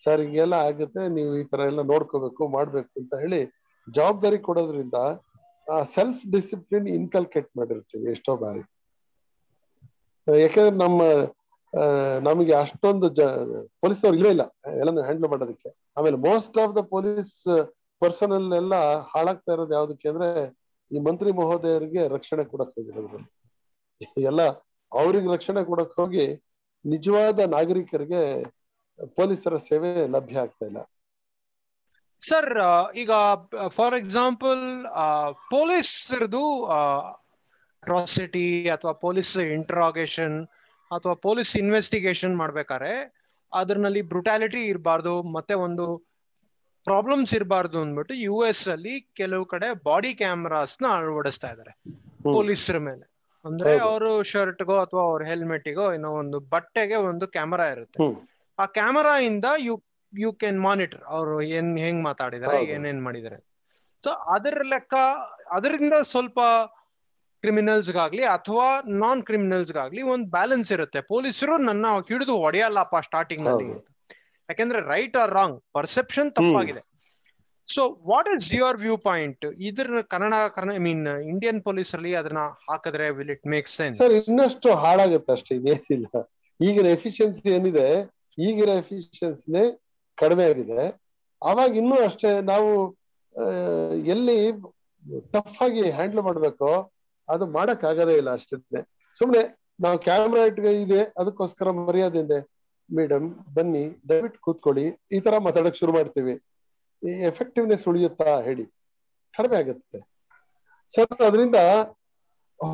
ಸರ್, ಹಿಂಗೆಲ್ಲ ಆಗುತ್ತೆ, ನೀವು ಈ ತರ ಎಲ್ಲ ನೋಡ್ಕೋಬೇಕು, ಮಾಡ್ಬೇಕು, ಅಂತ ಹೇಳಿ ಜವಾಬ್ದಾರಿ ಕೊಡೋದ್ರಿಂದ ಸೆಲ್ಫ್ ಡಿಸಿಪ್ಲಿನ್ ಇನ್ಕಲ್ಕೇಟ್ ಮಾಡಿರ್ತೀವಿ ಎಷ್ಟೋ ಬಾರಿ. ಯಾಕಂದ್ರೆ ನಮ್ಮ ನಮಗೆ ಅಷ್ಟೊಂದು ಜ, ಪೊಲೀಸ್ನವ್ರು ಇಲ್ಲೇ ಇಲ್ಲ, ಎಲ್ಲ ಹ್ಯಾಂಡಲ್ ಮಾಡೋದಕ್ಕೆ. ಆಮೇಲೆ most of the police personnel ಎಲ್ಲ ಹಾಳಾಗ್ತಾ ಇರೋದು ಯಾವ್ದಕ್ಕೆ ಅಂದ್ರೆ, ಈ ಮಂತ್ರಿ ಮಹೋದಯರಿಗೆ ರಕ್ಷಣೆ ಕೊಡಕ್ ಹೋಗಿರೋದ್ರಲ್ಲಿ ಎಲ್ಲ, ಅವ್ರಿಗೆ ರಕ್ಷಣೆ ಕೊಡಕ್ ಹೋಗಿ ನಿಜವಾದ ನಾಗರಿಕರಿಗೆ ಪೊಲೀಸರ ಸೇವೆ ಲಭ್ಯ ಆಗ್ತಾ ಇಲ್ಲ ಸರ್ ಈಗ ಫಾರ್ ಎಕ್ಸಾಂಪಲ್ ಪೊಲೀಸರದು ಅಟ್ರಾಸಿಟಿ ಅಥವಾ ಪೊಲೀಸ್ ಇಂಟ್ರಾಗೇಷನ್ ಅಥವಾ ಪೊಲೀಸ್ ಇನ್ವೆಸ್ಟಿಗೇಷನ್ ಮಾಡ್ಬೇಕಾದ್ರೆ ಅದ್ರಲ್ಲಿ ಬ್ರುಟಾಲಿಟಿ ಇರಬಾರ್ದು ಮತ್ತೆ ಒಂದು ಪ್ರಾಬ್ಲಮ್ಸ್ ಇರಬಾರ್ದು ಅಂದ್ಬಿಟ್ಟು ಯು ಎಸ್ ಅಲ್ಲಿ ಕೆಲವು ಕಡೆ ಬಾಡಿ ಕ್ಯಾಮ್ರಾಸ್ನ ಅಳವಡಿಸ್ತಾ ಇದ್ದಾರೆ. ಪೊಲೀಸರ ಮೇಲೆ ಅಂದ್ರೆ ಅವರು ಶರ್ಟ್ಗೋ ಅಥವಾ ಅವ್ರ ಹೆಲ್ಮೆಟ್ಗೋ ಏನೋ ಒಂದು ಬಟ್ಟೆಗೆ ಒಂದು ಕ್ಯಾಮರಾ ಇರುತ್ತೆ. ಆ ಕ್ಯಾಮರಾ ಇಂದ ಯು ಯು ಕ್ಯಾನ್ ಮಾನಿಟರ್ ಅವರು ಏನ್ ಹೆಂಗ್ ಮಾತಾಡಿದಾರೆ ಏನೇನ್ ಮಾಡಿದಾರೆ. ಸೊ ಅದರ ಲೆಕ್ಕ ಅದರಿಂದ ಸ್ವಲ್ಪ ಕ್ರಿಮಿನಲ್ಸ್ ಗಾಗ್ಲಿ ಅಥವಾ ನಾನ್ ಕ್ರಿಮಿನಲ್ಸ್ ಗಾಗ್ಲಿ ಒಂದು ಬ್ಯಾಲೆನ್ಸ್ ಇರುತ್ತೆ. ಪೊಲೀಸರು ನನ್ನ ಹಿಡಿದು ಹೊಡೆಯಲ್ಲಪ್ಪ ಸ್ಟಾರ್ಟಿಂಗ್ನಲ್ಲಿ. ಯಾಕಂದ್ರೆ ರೈಟ್ ಆರ್ ರಾಂಗ್ ಪರ್ಸೆಪ್ಷನ್ ತಪ್ಪಾಗಿದೆ. So what is your view point ಇದ್ರ Kannada Kannada I mean Indian police ಅಲ್ಲಿ ಅದನ್ನ ಹಾಕಿದ್ರೆ will it make sense sir ಇನ್ನಷ್ಟು ಹಾಳಾಗುತ್ತೆ ಅಷ್ಟೇ, ಇನ್ನೇನಿಲ್ಲ. ಈಗಿನ ಎಫಿಷಿಯನ್ಸಿ ಏನಿದೆ, ಈಗಿನ ಎಫಿಷಿಯನ್ಸಿನೇ ಕಡಿಮೆ ಆಗಿದೆ. ಅವಾಗ ಇನ್ನೂ ಅಷ್ಟೇ ನಾವು ಎಲ್ಲಿ ಟಫ್ ಆಗಿ ಹ್ಯಾಂಡಲ್ ಮಾಡ್ಬೇಕು, ಅದು ಮಾಡಕ್ ಆಗದೇ ಇಲ್ಲ ಅಷ್ಟೇ. ಸುಮ್ನೆ ನಾವು ಕ್ಯಾಮ್ರಾ ಇಟ್ಗೆ ಇದೆ, ಅದಕ್ಕೋಸ್ಕರ ಮರ್ಯಾದೆ ಇದೆ. ಮೇಡಮ್ ಬನ್ನಿ, ದಯವಿಟ್ಟು ಕೂತ್ಕೊಳ್ಳಿ. ಈ ತರ ಮಾತಾಡಕ್ ಶುರು ಮಾಡ್ತೀವಿ. ಎಫೆಕ್ಟಿವ್ನೆಸ್ ಉಳಿಯುತ್ತಾ ಹೇಳಿ. ಕಡಿಮೆ ಆಗುತ್ತೆ. ಸರ್ ಅದರಿಂದ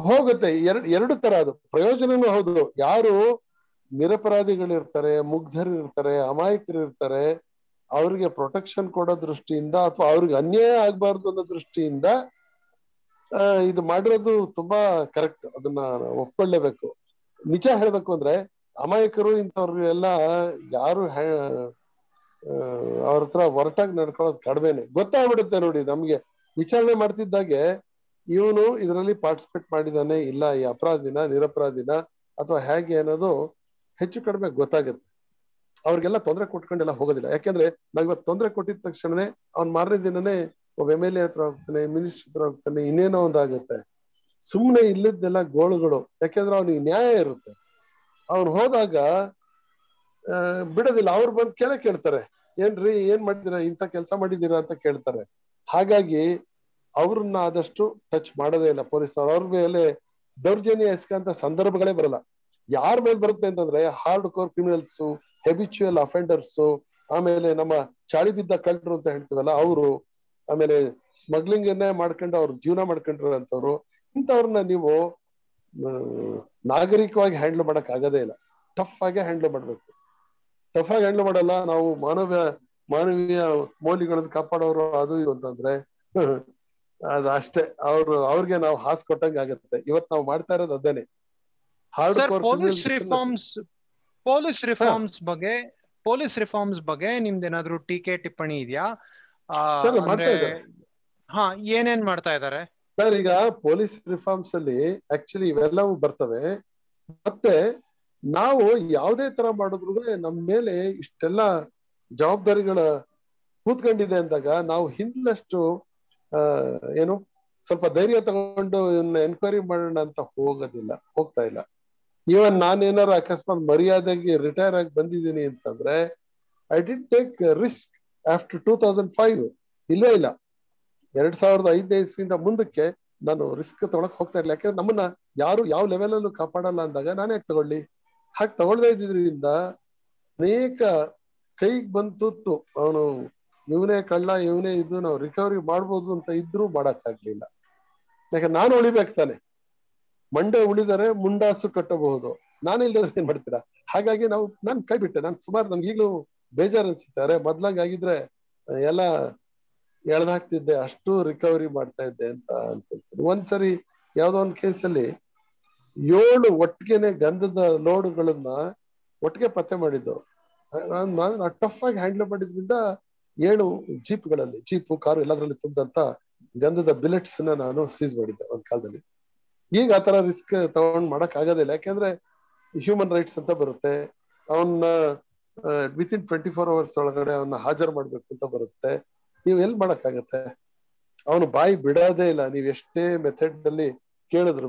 ಹೋಗುತ್ತೆ. ಎರಡು ಎರಡು ತರ ಅದು. ಪ್ರಯೋಜನನೂ ಹೌದು. ಯಾರು ನಿರಪರಾಧಿಗಳಿರ್ತಾರೆ ಮುಗ್ಧರು ಇರ್ತಾರೆ ಅಮಾಯಕರು ಇರ್ತಾರೆ ಅವ್ರಿಗೆ ಪ್ರೊಟೆಕ್ಷನ್ ಕೊಡೋ ದೃಷ್ಟಿಯಿಂದ ಅಥವಾ ಅವ್ರಿಗೆ ಅನ್ಯಾಯ ಆಗ್ಬಾರ್ದು ಅನ್ನೋ ದೃಷ್ಟಿಯಿಂದ ಇದು ಮಾಡಿರೋದು ತುಂಬಾ ಕರೆಕ್ಟ್ ಅದನ್ನ ಒಪ್ಕೊಳ್ಳೇಬೇಕು. ನಿಜ ಹೇಳ್ಬೇಕು ಅಂದ್ರೆ ಅಮಾಯಕರು ಇಂಥವ್ರು ಎಲ್ಲ ಯಾರು ಅವ್ರ ಹತ್ರ ಹೊರಟಾಗಿ ನಡ್ಕೊಳ್ಳೋದು ಕಡಿಮೆನೆ. ಗೊತ್ತಾಗ್ಬಿಡುತ್ತೆ ನೋಡಿ, ನಮ್ಗೆ ವಿಚಾರಣೆ ಮಾಡ್ತಿದ್ದಾಗೆ ಇವನು ಇದರಲ್ಲಿ ಪಾರ್ಟಿಸಿಪೇಟ್ ಮಾಡಿದಾನೆ ಇಲ್ಲ, ಈ ಅಪರಾಧಿನ, ನಿರಪರಾಧಿನ ಅಥವಾ ಹೇಗೆ ಅನ್ನೋದು ಹೆಚ್ಚು ಕಡಿಮೆ ಗೊತ್ತಾಗುತ್ತೆ. ಅವ್ರಿಗೆಲ್ಲ ತೊಂದರೆ ಕೊಟ್ಕೊಂಡೆಲ್ಲ ಹೋಗೋದಿಲ್ಲ. ಯಾಕೆಂದ್ರೆ ನಾವು ಇವತ್ತು ತೊಂದರೆ ಕೊಟ್ಟಿದ ತಕ್ಷಣನೇ ಅವ್ನ್ ಮಾರನೇ ದಿನನೇ ಒಬ್ಬ ಎಂ ಎಲ್ ಎ ಹತ್ರ ಹೋಗ್ತಾನೆ ಮಿನಿಸ್ಟರ್ ಹತ್ರ ಹೋಗ್ತಾನೆ, ಇನ್ನೇನೋ ಒಂದಾಗುತ್ತೆ. ಸುಮ್ಮನೆ ಇಲ್ಲದೆಲ್ಲ ಗೋಳುಗಳು, ಯಾಕೆಂದ್ರೆ ಅವನಿಗೆ ನ್ಯಾಯ ಇರುತ್ತೆ. ಅವ್ನು ಹೋದಾಗ ಬಿಡೋದಿಲ್ಲ. ಅವ್ರು ಬಂದು ಕೇಳೇ ಕೇಳ್ತಾರೆ. ಏನ್ರಿ, ಏನ್ ಮಾಡಿದಿರ? ಇಂಥ ಕೆಲಸ ಮಾಡಿದೀರಾ ಅಂತ ಕೇಳ್ತಾರೆ. ಹಾಗಾಗಿ ಅವ್ರನ್ನ ಆದಷ್ಟು ಟಚ್ ಮಾಡೋದೇ ಇಲ್ಲ. ಪೊಲೀಸ್ನವ್ರು ಅವ್ರ ಮೇಲೆ ದೌರ್ಜನ್ಯ ಎಸ್ಕಂತ ಸಂದರ್ಭಗಳೇ ಬರಲ್ಲ. ಯಾರ ಮೇಲೆ ಬರುತ್ತೆ ಅಂತಂದ್ರೆ hard core criminals habitual offenders ಆಮೇಲೆ ನಮ್ಮ ಚಾಳಿ ಬಿದ್ದ ಕಳ್ಳರು ಅಂತ ಹೇಳ್ತೀವಲ್ಲ, ಅವರು ಆಮೇಲೆ ಸ್ಮಗ್ಲಿಂಗ್ ಅನ್ನೇ ಮಾಡ್ಕೊಂಡು ಅವ್ರ ಜೀವನ ಮಾಡ್ಕೊಂಡಿರೋಂಥವ್ರು ಇಂಥವ್ರನ್ನ ನೀವು ನಾಗರಿಕವಾಗಿ ಹ್ಯಾಂಡಲ್ ಮಾಡಕ್ ಆಗದೇ ಇಲ್ಲ. ಟಫ್ ಆಗಿ ಹ್ಯಾಂಡಲ್ ಮಾಡ್ಬೇಕು. ಟಫ್ ಆಗಿ ಹ್ಯಾಂಡಲ್ ಮಾಡಲ್ಲ ನಾವು ಮಾನವ ಮಾನವೀಯ ಮೌಲ್ಯಗಳನ್ನು ಕಾಪಾಡೋರು ಅದು ಇದು ಅಂತಂದ್ರೆ ಅದು ಅಷ್ಟೇ. ಅವ್ರು ಅವ್ರಿಗೆ ನಾವು ಹಾಸ್ ಕೊಟ್ಟಂಗೆ ಆಗತ್ತೆ. ಇವತ್ ನಾವು ಮಾಡ್ತಾ ಇರೋದು ಅದೇನೆ. Hard police reforms police reforms ಬಗ್ಗೆ ಪೊಲೀಸ್ ರಿಫಾರ್ಮ್ಸ್ ಬಗ್ಗೆ ನಿಮ್ದೇನಾದ್ರೂ ಟೀಕೆ ಟಿಪ್ಪಣಿ ಇದೆಯಾ. ಹಾ ಏನೇನ್ ಮಾಡ್ತಾ ಇದಾರೆ ಸರ್ ಈಗ ಪೊಲೀಸ್ ರಿಫಾರ್ಮ್ಸ್ ಅಲ್ಲಿ ಆಕ್ಚುಲಿ ಇವೆಲ್ಲವೂ ಬರ್ತವೆ. ಮತ್ತೆ ನಾವು ಯಾವುದೇ ತರ ಮಾಡಿದ್ರು ನಮ್ಮ ಮೇಲೆ ಇಷ್ಟೆಲ್ಲ ಜವಾಬ್ದಾರಿಗಳ ಕೂತ್ಕೊಂಡಿದೆ ಅಂದಾಗ ನಾವು ಹಿಂದಷ್ಟು ಏನು ಸ್ವಲ್ಪ ಧೈರ್ಯ ತಗೊಂಡು ಇವನ್ನ ಎನ್ಕ್ವೈರಿ ಮಾಡೋಣ ಅಂತ ಹೋಗೋದಿಲ್ಲ, ಹೋಗ್ತಾ ಇಲ್ಲ. ಇವನ್ ನಾನೇನಾರು ಅಕಸ್ಮಾತ್ ಮರ್ಯಾದೆಗೆ ರಿಟೈರ್ ಆಗಿ ಬಂದಿದ್ದೀನಿ ಅಂತಂದ್ರೆ I did take risk after two thousand five ಇಲ್ಲೇ ಇಲ್ಲ. ಎರಡ್ ಸಾವಿರದ ಐದನೇ ಇಸ್ವಿಯಿಂದ ಮುಂದಕ್ಕೆ ನಾನು ರಿಸ್ಕ್ ತಗೊಳಕ್ ಹೋಗ್ತಾ ಇರ್ಲಿಲ್ಲ. ಯಾಕಂದ್ರೆ ನಮ್ಮನ್ನ ಯಾರು ಯಾವ ಲೆವೆಲ್ ಅಲ್ಲೂ ಕಾಪಾಡಲ್ಲ ಅಂದಾಗ ನಾನು ಯಾಕೆ ತಗೊಳ್ಳಿ? ಹಾಗೆ ತಗೊಳ್ದೇ ಇದ್ದಿದ್ರಿಂದ ಅನೇಕ ಕೈಗೆ ಬಂತು ಅವನು ಇವನೇ ಕಳ್ಳ, ಇವನೇ ಇದ್ದು ನಾವು ರಿಕವರಿ ಮಾಡ್ಬೋದು ಅಂತ ಇದ್ರೂ ಮಾಡಕ್ಕಾಗ್ಲಿಲ್ಲ. ಯಾಕೆ ನಾನು ಉಳಿಬೇಕು ತಾನೆ. ಮಂಡೆ ಉಳಿದರೆ ಮುಂಡಾಸು ಕಟ್ಟಬಹುದು. ನಾನು ಇಲ್ದಿದ್ರೆ ಏನ್ ಮಾಡ್ತೀರಾ? ಹಾಗಾಗಿ ನಾವು, ನಾನು ಕೈ ಬಿಟ್ಟೆ ನಾನು ಸುಮಾರು ನನ್ಗೆ ಈಗಲೂ ಬೇಜಾರ್ ಅನ್ಸುತ್ತೆ ಅರೆ, ಮೊದ್ಲಂಗ್ ಆಗಿದ್ರೆ ಎಲ್ಲ ಎಳ್ದಾಕ್ತಿದ್ದೆ ಅಷ್ಟು ರಿಕವರಿ ಮಾಡ್ತಾ ಇದ್ದೆ ಅಂತ ಅನ್ಕೊಳ್ತೀನಿ. ಒಂದ್ಸರಿ ಯಾವ್ದೋ ಒಂದ್ ಕೇಸಲ್ಲಿ ಏಳು ಒಟ್ಟಿಗೆನೆ ಗಂಧದ ಲೋಡ್ಗಳನ್ನ ಒಟ್ಟಿಗೆ ಪತ್ತೆ ಮಾಡಿದ್ದು. ನಾನು ಟಫ್ ಆಗಿ ಹ್ಯಾಂಡಲ್ ಮಾಡಿದ್ರಿಂದ ಏಳು ಜೀಪ್ಗಳಲ್ಲಿ, ಜೀಪು, ಕಾರು ಎಲ್ಲದರಲ್ಲಿ ತುಂಬಿದಂತ ಗಂಧದ ಬಿಲೆಟ್ಸ್ನ ನಾನು ಸೀಸ್ ಮಾಡಿದ್ದೆ ಒಂದ್ ಕಾಲದಲ್ಲಿ. ಈಗ ಆತರ ರಿಸ್ಕ್ ತಗೊಂಡ್ ಮಾಡಕ್ ಆಗೋದಿಲ್ಲ ಯಾಕೆಂದ್ರೆ ಹ್ಯೂಮನ್ ರೈಟ್ಸ್ ಅಂತ ಬರುತ್ತೆ. ಅವನ್ನ within twenty four hours ಒಳಗಡೆ ಅವನ್ನ ಹಾಜರ್ ಮಾಡ್ಬೇಕು ಅಂತ ಬರುತ್ತೆ. ನೀವ್ ಎಲ್ ಮಾಡಕ್ಕಾಗತ್ತೆ ಅವನು ಬಾಯಿ ಬಿಡೋದೇ ಇಲ್ಲ. ನೀವ್ ಎಷ್ಟೇ ಮೆಥಡ್ ಅಲ್ಲಿ ಕೇಳಿದ್ರು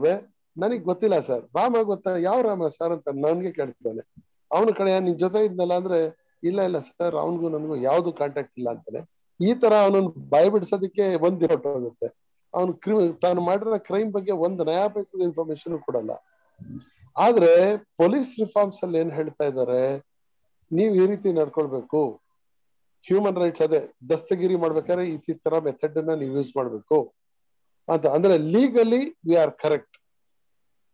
ನನಗ್ ಗೊತ್ತಿಲ್ಲ ಸರ್. ರಾಮ ಗೊತ್ತಾ? ಯಾವ ರಾಮ ಸರ್ ಅಂತ ನನ್ಗೆ ಕೇಳ್ತಿದ್ದಾನೆ. ಅವನ ಕಡೆ ನಿನ್ ಜೊತೆ ಇದ್ನಲ್ಲ ಅಂದ್ರೆ, ಇಲ್ಲ ಇಲ್ಲ ಸರ್, ಅವನಿಗೂ ನನ್ಗೂ ಯಾವ್ದು ಕಾಂಟ್ಯಾಕ್ಟ್ ಇಲ್ಲ ಅಂತಾನೆ. ಈ ತರ ಅವನನ್ನ ಭಯ ಬಿಡಿಸೋದಕ್ಕೆ ಒಂದ್ ಹೋಗುತ್ತೆ. ಅವನು ಕ್ರಿಮಿ ತಾನು ಮಾಡಿರೋ ಕ್ರೈಮ್ ಬಗ್ಗೆ ಒಂದು ನಯಾ ಪೈಸದ ಇನ್ಫಾರ್ಮೇಶನ್ ಕೊಡಲ್ಲ. ಆದ್ರೆ ಪೊಲೀಸ್ ರಿಫಾರ್ಮ್ಸ್ ಅಲ್ಲಿ ಏನ್ ಹೇಳ್ತಾ ಇದ್ದಾರೆ? ನೀವ್ ಈ ರೀತಿ ನಡ್ಕೊಳ್ಬೇಕು. ಹ್ಯೂಮನ್ ರೈಟ್ಸ್ ಅದೇ, ದಸ್ತಗಿರಿ ಮಾಡ್ಬೇಕಾದ್ರೆ ಈ ತರ ಮೆಥಡ್ ಅನ್ನ ನೀವು ಯೂಸ್ ಮಾಡ್ಬೇಕು. ಅಂತ. ಅಂದ್ರೆ ಲೀಗಲಿ ವಿ ಆರ್ ಕರೆಕ್ಟ್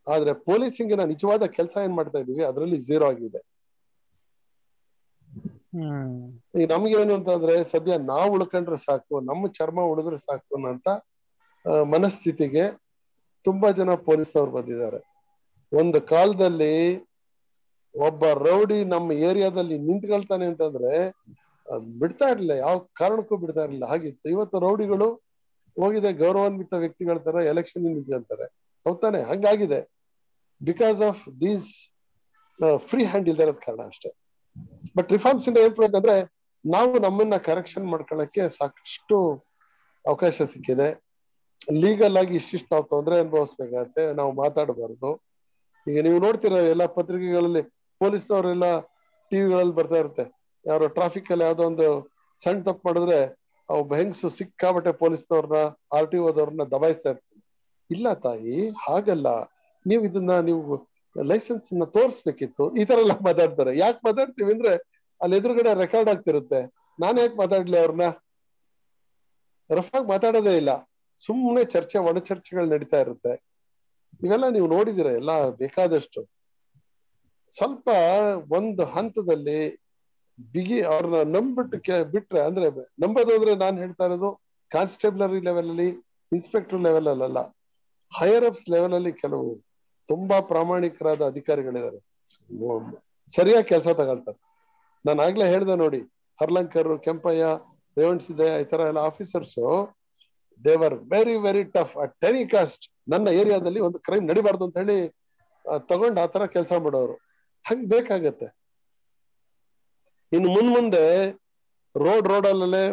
ಆದ್ರೆ ಪೊಲೀಸಿಂಗಿನ ನಿಜವಾದ ಕೆಲಸ ಏನ್ ಮಾಡ್ತಾ ಇದೀವಿ ಅದರಲ್ಲಿ ಝೀರೋ ಆಗಿದೆ. ಈಗ ನಮ್ಗೇನು ಅಂತಂದ್ರೆ ಸದ್ಯ ನಾವು ಉಳ್ಕೊಂಡ್ರೆ ಸಾಕು ನಮ್ಮ ಚರ್ಮ ಉಳಿದ್ರೆ ಸಾಕು ಅನ್ನೋಂತ ಮನಸ್ಥಿತಿಗೆ ತುಂಬಾ ಜನ ಪೊಲೀಸ್ನವ್ರು ಬಂದಿದ್ದಾರೆ. ಒಂದು ಕಾಲದಲ್ಲಿ ಒಬ್ಬ ರೌಡಿ ನಮ್ಮ ಏರಿಯಾದಲ್ಲಿ ನಿಂತ್ಕೊಳ್ತಾನೆ ಅಂತಂದ್ರೆ ಬಿಡ್ತಾ ಇರ್ಲಿಲ್ಲ ಯಾವ ಕಾರಣಕ್ಕೂ ಬಿಡ್ತಾ ಇರ್ಲಿಲ್ಲ. ಹಾಗಿತ್ತು. ಇವತ್ತು ರೌಡಿಗಳು ಹೋಗಿದೆ ಗೌರವಾನ್ವಿತ ವ್ಯಕ್ತಿಗಳ ತರ ಎಲೆಕ್ಷನ್ ನಿಂತ್ಕೊಂತಾರೆ ಹೌದಾನೆ ಹಂಗಾಗಿದೆ. Because of these free hand ಇಲ್ದೇ ಇರೋದ್ ಕಾರಣ ಅಷ್ಟೇ. ಬಟ್ ರಿಫಾರ್ಮ್ಸ್ ಇಂದ ಏನ್ ಪ್ರಯೋಜನ ಅಂದ್ರೆ, ನಾವು ನಮ್ಮನ್ನ ಕರೆಕ್ಷನ್ ಮಾಡ್ಕೊಳ್ಳಕ್ಕೆ ಸಾಕಷ್ಟು ಅವಕಾಶ ಸಿಕ್ಕಿದೆ. ಲೀಗಲ್ ಆಗಿ ಇಷ್ಟಿಷ್ಟು ನಾವು ತೊಂದರೆ ಅನುಭವಿಸ್ಬೇಕಾಗತ್ತೆ, ನಾವು ಮಾತಾಡಬಾರ್ದು. ಈಗ ನೀವು ನೋಡ್ತೀರ ಎಲ್ಲಾ ಪತ್ರಿಕೆಗಳಲ್ಲಿ ಪೊಲೀಸ್ನವರೆಲ್ಲ ಟಿವಿಗಳಲ್ಲಿ ಬರ್ತಾ ಇರುತ್ತೆ. ಯಾರೋ ಟ್ರಾಫಿಕ್ ಅಲ್ಲಿ ಯಾವ್ದೋ ಒಂದು ಸಣ್ಣ ತಪ್ಪು ಮಾಡಿದ್ರೆ ಅವ್ ಹೆಂಗ್ಸು ಸಿಕ್ಕಾಬಟ್ಟೆ ಪೊಲೀಸ್ನವ್ರನ್ನ ಆರ್ ಟಿ ಓದವ್ರನ್ನ ದಬಾಯಿಸ್ತಾ ಇರ್ತಾರೆ. ಇಲ್ಲ ತಾಯಿ, ಹಾಗಲ್ಲ. ನೀವು ಇದನ್ನ ನೀವು ಲೈಸೆನ್ಸ್ನ ತೋರಿಸ್ಬೇಕಿತ್ತು, ಈ ತರ ಎಲ್ಲ ಮಾತಾಡ್ತಾರೆ. ಯಾಕೆ ಮಾತಾಡ್ತೀವಿ ಅಂದ್ರೆ ಅಲ್ಲಿ ಎದುರುಗಡೆ ರೆಕಾರ್ಡ್ ಆಗ್ತಿರುತ್ತೆ. ನಾನು ಯಾಕೆ ಮಾತಾಡ್ಲಿ ಅವ್ರನ್ನ? ರಫ್ ಆಗಿ ಮಾತಾಡೋದೇ ಇಲ್ಲ. ಸುಮ್ಮನೆ ಚರ್ಚೆ ಒಣ ಚರ್ಚೆಗಳು ನಡೀತಾ ಇರುತ್ತೆ. ಇವೆಲ್ಲ ನೀವು ನೋಡಿದಿರ, ಎಲ್ಲ ಬೇಕಾದಷ್ಟು. ಸ್ವಲ್ಪ ಒಂದು ಹಂತದಲ್ಲಿ ಬಿಗಿ ಅವ್ರನ್ನ ನಂಬಿಟ್ಟು ಬಿಟ್ರೆ ಅಂದ್ರೆ ನಂಬೋದು ಅಂದ್ರೆ ನಾನು ಹೇಳ್ತಾ ಇರೋದು ಕಾನ್ಸ್ಟೇಬಲರಿ ಲೆವೆಲ್ ಅಲ್ಲಿ ಇನ್ಸ್ಪೆಕ್ಟರ್ ಲೆವೆಲ್ ಅಲ್ಲಲ್ಲ ಹೈಯರ್ ಅಪ್ಸ್ ಲೆವೆಲ್ ಅಲ್ಲಿ ಕೆಲವು ತುಂಬಾ ಪ್ರಾಮಾಣಿಕರಾದ ಅಧಿಕಾರಿಗಳಿದ್ದಾರೆ. ಸರಿಯಾಗಿ ಕೆಲಸ ತಗೊಳ್ತಾರೆ. ನಾನು ಆಗ್ಲೇ ಹೇಳ್ದೆ ನೋಡಿ, ಹರ್ಲಂಕರ್, ಕೆಂಪಯ್ಯ ರೇವಣ್ ಸಿದ್ದಯ್ಯ, ಈ ತರ ಎಲ್ಲ officers they were very very tough at any cost ನನ್ನ ಏರಿಯಾದಲ್ಲಿ ಒಂದು ಕ್ರೈಮ್ ನಡಿಬಾರ್ದು ಅಂತ ಹೇಳಿ ತಗೊಂಡು ಆ ತರ ಕೆಲಸ ಮಾಡೋರು. ಹಂಗ್ ಬೇಕಾಗತ್ತೆ. ಇನ್ನು ಮುನ್ ಮುಂದೆ ರೋಡ್ ರೋಡಲ್ಲೇ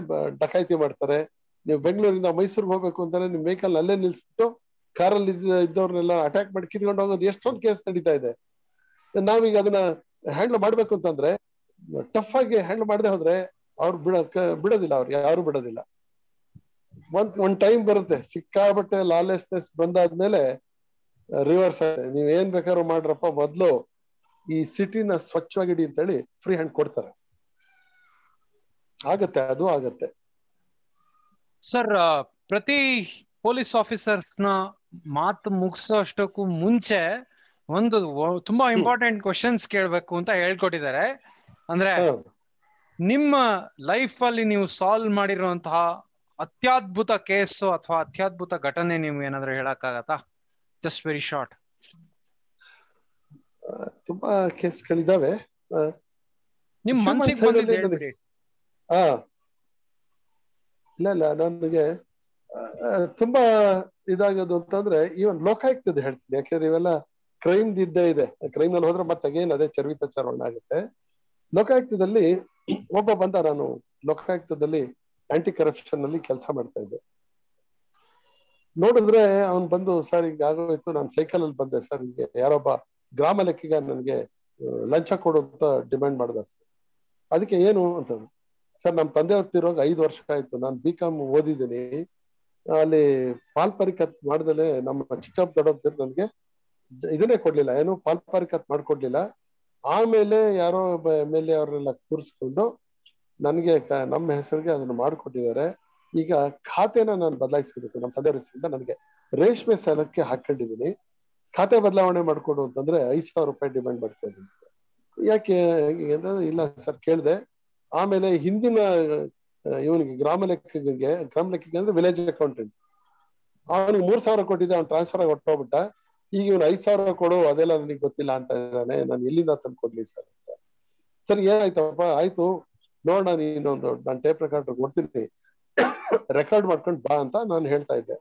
ಡಕಾಯಿತಿ ಮಾಡ್ತಾರೆ. ನೀವು ಬೆಂಗಳೂರಿಂದ ಮೈಸೂರಿಗೆ ಹೋಗ್ಬೇಕು ಅಂತಾರೆ ನಿಮ್ ವೆಹಿಕಲ್ ಅಲ್ಲೇ ನಿಲ್ಸ್ಬಿಟ್ಟು ಕಾರಲ್ಲಿ ಇದ್ದವ್ರನ್ನೆಲ್ಲ ಅಟ್ಯಾಕ್ ಮಾಡಿ ಕಿತ್ಕೊಂಡು ಹೋಗೋದು ಎಷ್ಟೊಂದು ಕೇಸ್ ನಡೀತಾ ಇದೆ. ನಾವೀಗ ಅದನ್ನ ಹ್ಯಾಂಡಲ್ ಮಾಡ್ಬೇಕು ಅಂತಂದ್ರೆ ಟಫ್ ಆಗಿ ಹ್ಯಾಂಡಲ್ ಮಾಡದೆ ಹೋದ್ರೆ ಅವ್ರು ಬಿಡ ಬಿಡೋದಿಲ್ಲ ಅವ್ರು, ಯಾರು ಬಿಡೋದಿಲ್ಲ. ಒಂದ್ ಒಂದ್ ಟೈಮ್ ಬರುತ್ತೆ ಸಿಕ್ಕಾಬಟ್ಟೆ ಲಾಲೆಸ್ನೆಸ್ ಬಂದಾದ್ಮೇಲೆ ರಿವರ್ಸ್ ನೀವ್ ಏನ್ ಬೇಕಾದ್ರೂ ಮಾಡ್ರಪ್ಪ, ಮೊದ್ಲು ಈ ಸಿಟಿನ ಸ್ವಚ್ಛವಾಗಿಡಿ ಅಂತ ಹೇಳಿ ಫ್ರೀ ಹ್ಯಾಂಡ್ ಕೊಡ್ತಾರೆ. ಆಗತ್ತೆ, ಅದು ಆಗತ್ತೆ. ಸರ್ ಪ್ರತಿ ಪೊಲೀಸ್ ಆಫೀಸರ್ಸ್ನ ಮಾತು ಮುಗಿಸೋಷ್ಟಕ್ಕೂ ಮುಂಚೆ ಒಂದು ತುಂಬಾ ಇಂಪಾರ್ಟೆಂಟ್ ಕ್ವಶನ್ಸ್ ಕೇಳ್ಬೇಕು ಅಂತ ಹೇಳ್ಕೊಟ್ಟಿದ್ದಾರೆ. ಅಂದ್ರೆ ನಿಮ್ಮ ಲೈಫ್ ಅಲ್ಲಿ ನೀವು ಸಾಲ್ವ್ ಮಾಡಿರುವಂತಹ ಅತ್ಯದ್ಭುತ ಕೇಸ್ ಅಥವಾ ಅತ್ಯದ್ಭುತ ಘಟನೆ ನೀವು ಏನಾದ್ರು ಹೇಳಕ್ಕಾಗತ್ತಾ? ಜಸ್ಟ್ ವೆರಿ ಶಾರ್ಟ್ ತುಂಬಾ ಕೇಸ್ಗಳಿದಾವೆ. ನಿಮ್ ಮನ್ಸಿಗೆ ಬಂದಿದೆ ಇಲ್ಲ ಇಲ್ಲ ನನಗೆ ತುಂಬಾ ಇದಾಗೋದು ಅಂತಂದ್ರೆ ಈವನ್ ಲೋಕಾಯುಕ್ತದ ಹೇಳ್ತೀನಿ. ಯಾಕಂದ್ರೆ ಇವೆಲ್ಲ ಕ್ರೈಮ್ ಇದ್ದೇ ಇದೆ. ಕ್ರೈಮ್ನಲ್ಲಿ ಹೋದ್ರೆ ಮತ್ತೆ ಅಗೇನ್ ಅದೇ ಚರ್ವಿತಾಚಾರಣ ಆಗುತ್ತೆ. ಲೋಕಾಯುಕ್ತದಲ್ಲಿ ಒಬ್ಬ ಬಂದ ನಾನು ಲೋಕಾಯುಕ್ತದಲ್ಲಿ ಆಂಟಿ ಕರಪ್ಷನ್ನಲ್ಲಿ ಕೆಲಸ ಮಾಡ್ತಾ ಇದ್ದೆ. ನೋಡಿದ್ರೆ ಅವನ್ ಬಂದು, ಸರ್, ಹಿಂಗ ಆಗೋಯ್ತು. ನಾನು ಸೈಕಲ್ ಅಲ್ಲಿ ಬಂದೆ. ಸರ್, ಹಿಂಗೆ ಯಾರೊಬ್ಬ ಗ್ರಾಮ ಲೆಕ್ಕಿಗ ನನ್ಗೆ ಲಂಚ ಕೊಡುವಂತ ಡಿಮ್ಯಾಂಡ್ ಮಾಡ್ದ ಸರ್. ಅದಕ್ಕೆ ಏನು ಅಂತ ಸರ್ ನಮ್ಮ ತಂದೆ ಹೊತ್ತಿರೋ ಐದು ವರ್ಷ ಆಯ್ತು. ನಾನು ಬಿ ಕಾಮ್ ಓದಿದ್ದೀನಿ. ಅಲ್ಲಿ ಪಾಲ್ಪರಿಕತ್ ಮಾಡ್ದಲೆ ನಮ್ಮ ಚಿಕ್ಕಪ್ಪ ದೊಡ್ಡಪ್ಪ ನನ್ಗೆ ಇದನ್ನೇ ಕೊಡ್ಲಿಲ್ಲ, ಏನು ಪಾಲ್ಪರಿಕತ್ ಮಾಡ್ಕೊಡ್ಲಿಲ್ಲ. ಆಮೇಲೆ ಯಾರೋ ಎ ಅವರೆಲ್ಲ ಕೂರಿಸ್ಕೊಂಡು ನನಗೆ ನಮ್ಮ ಹೆಸರಿಗೆ ಅದನ್ನ ಮಾಡ್ಕೊಟ್ಟಿದ್ದಾರೆ. ಈಗ ಖಾತೆನ ನಾನು ಬದಲಾಯಿಸ್ಬೇಕು ನಮ್ಮ ತಂದೆ ಹೆಸರಿಂದ ನನಗೆ ರೇಷ್ಮೆ ಸಾಲಕ್ಕೆ ಹಾಕೊಂಡಿದ್ದೀನಿ. ಖಾತೆ ಬದಲಾವಣೆ ಮಾಡ್ಕೊಡು ಅಂತಂದ್ರೆ ಐದ್ ಸಾವಿರ ರೂಪಾಯಿ ಡಿಮ್ಯಾಂಡ್ ಮಾಡ್ತಾ ಇದ್ದೀನಿ ಯಾಕೆ ಇಲ್ಲ ಸರ್ ಕೇಳಿದೆ. ಆಮೇಲೆ ಹಿಂದಿನ ಇವನಿಗೆ ಗ್ರಾಮ ಲೆಕ್ಕಿಗೆ ಗ್ರಾಮ ಲೆಕ್ಕಿಗೆ ಅಂದ್ರೆ ವಿಲೇಜ್ ಅಕೌಂಟೆಂಟ್ ಅವನಿಗೆ ಮೂರ್ ಸಾವಿರ ಕೊಟ್ಟಿದ್ದೆ, ಅವ್ನು ಟ್ರಾನ್ಸ್ಫರ್ ಆಗಿ ಹೊಟ್ಟೋಗ್ಬಿಟ್ಟ ಈಗ ಇವನು ಐದ್ ಸಾವಿರ ಕೊಡು, ಅದೆಲ್ಲ ನನಗೆ ಗೊತ್ತಿಲ್ಲ ಅಂತ ಇದ್ದಾನೆ. ನಾನು ಎಲ್ಲಿಂದ ತಂದು ಕೊಡ್ಲಿ ಸರ್ ಅಂತ. ಸರ್, ಏನಾಯ್ತಪ್ಪ? ಆಯ್ತು. ನೋಡೋಣ ನೀನೊಂದು ನಾನು ಟೇಪ್ ರೆಕಾರ್ಡ್ ಕೊಡ್ತೀನಿ. ರೆಕಾರ್ಡ್ ಮಾಡ್ಕೊಂಡು ಬಾ ಅಂತ ನಾನು ಹೇಳ್ತಾ ಇದ್ದೆ.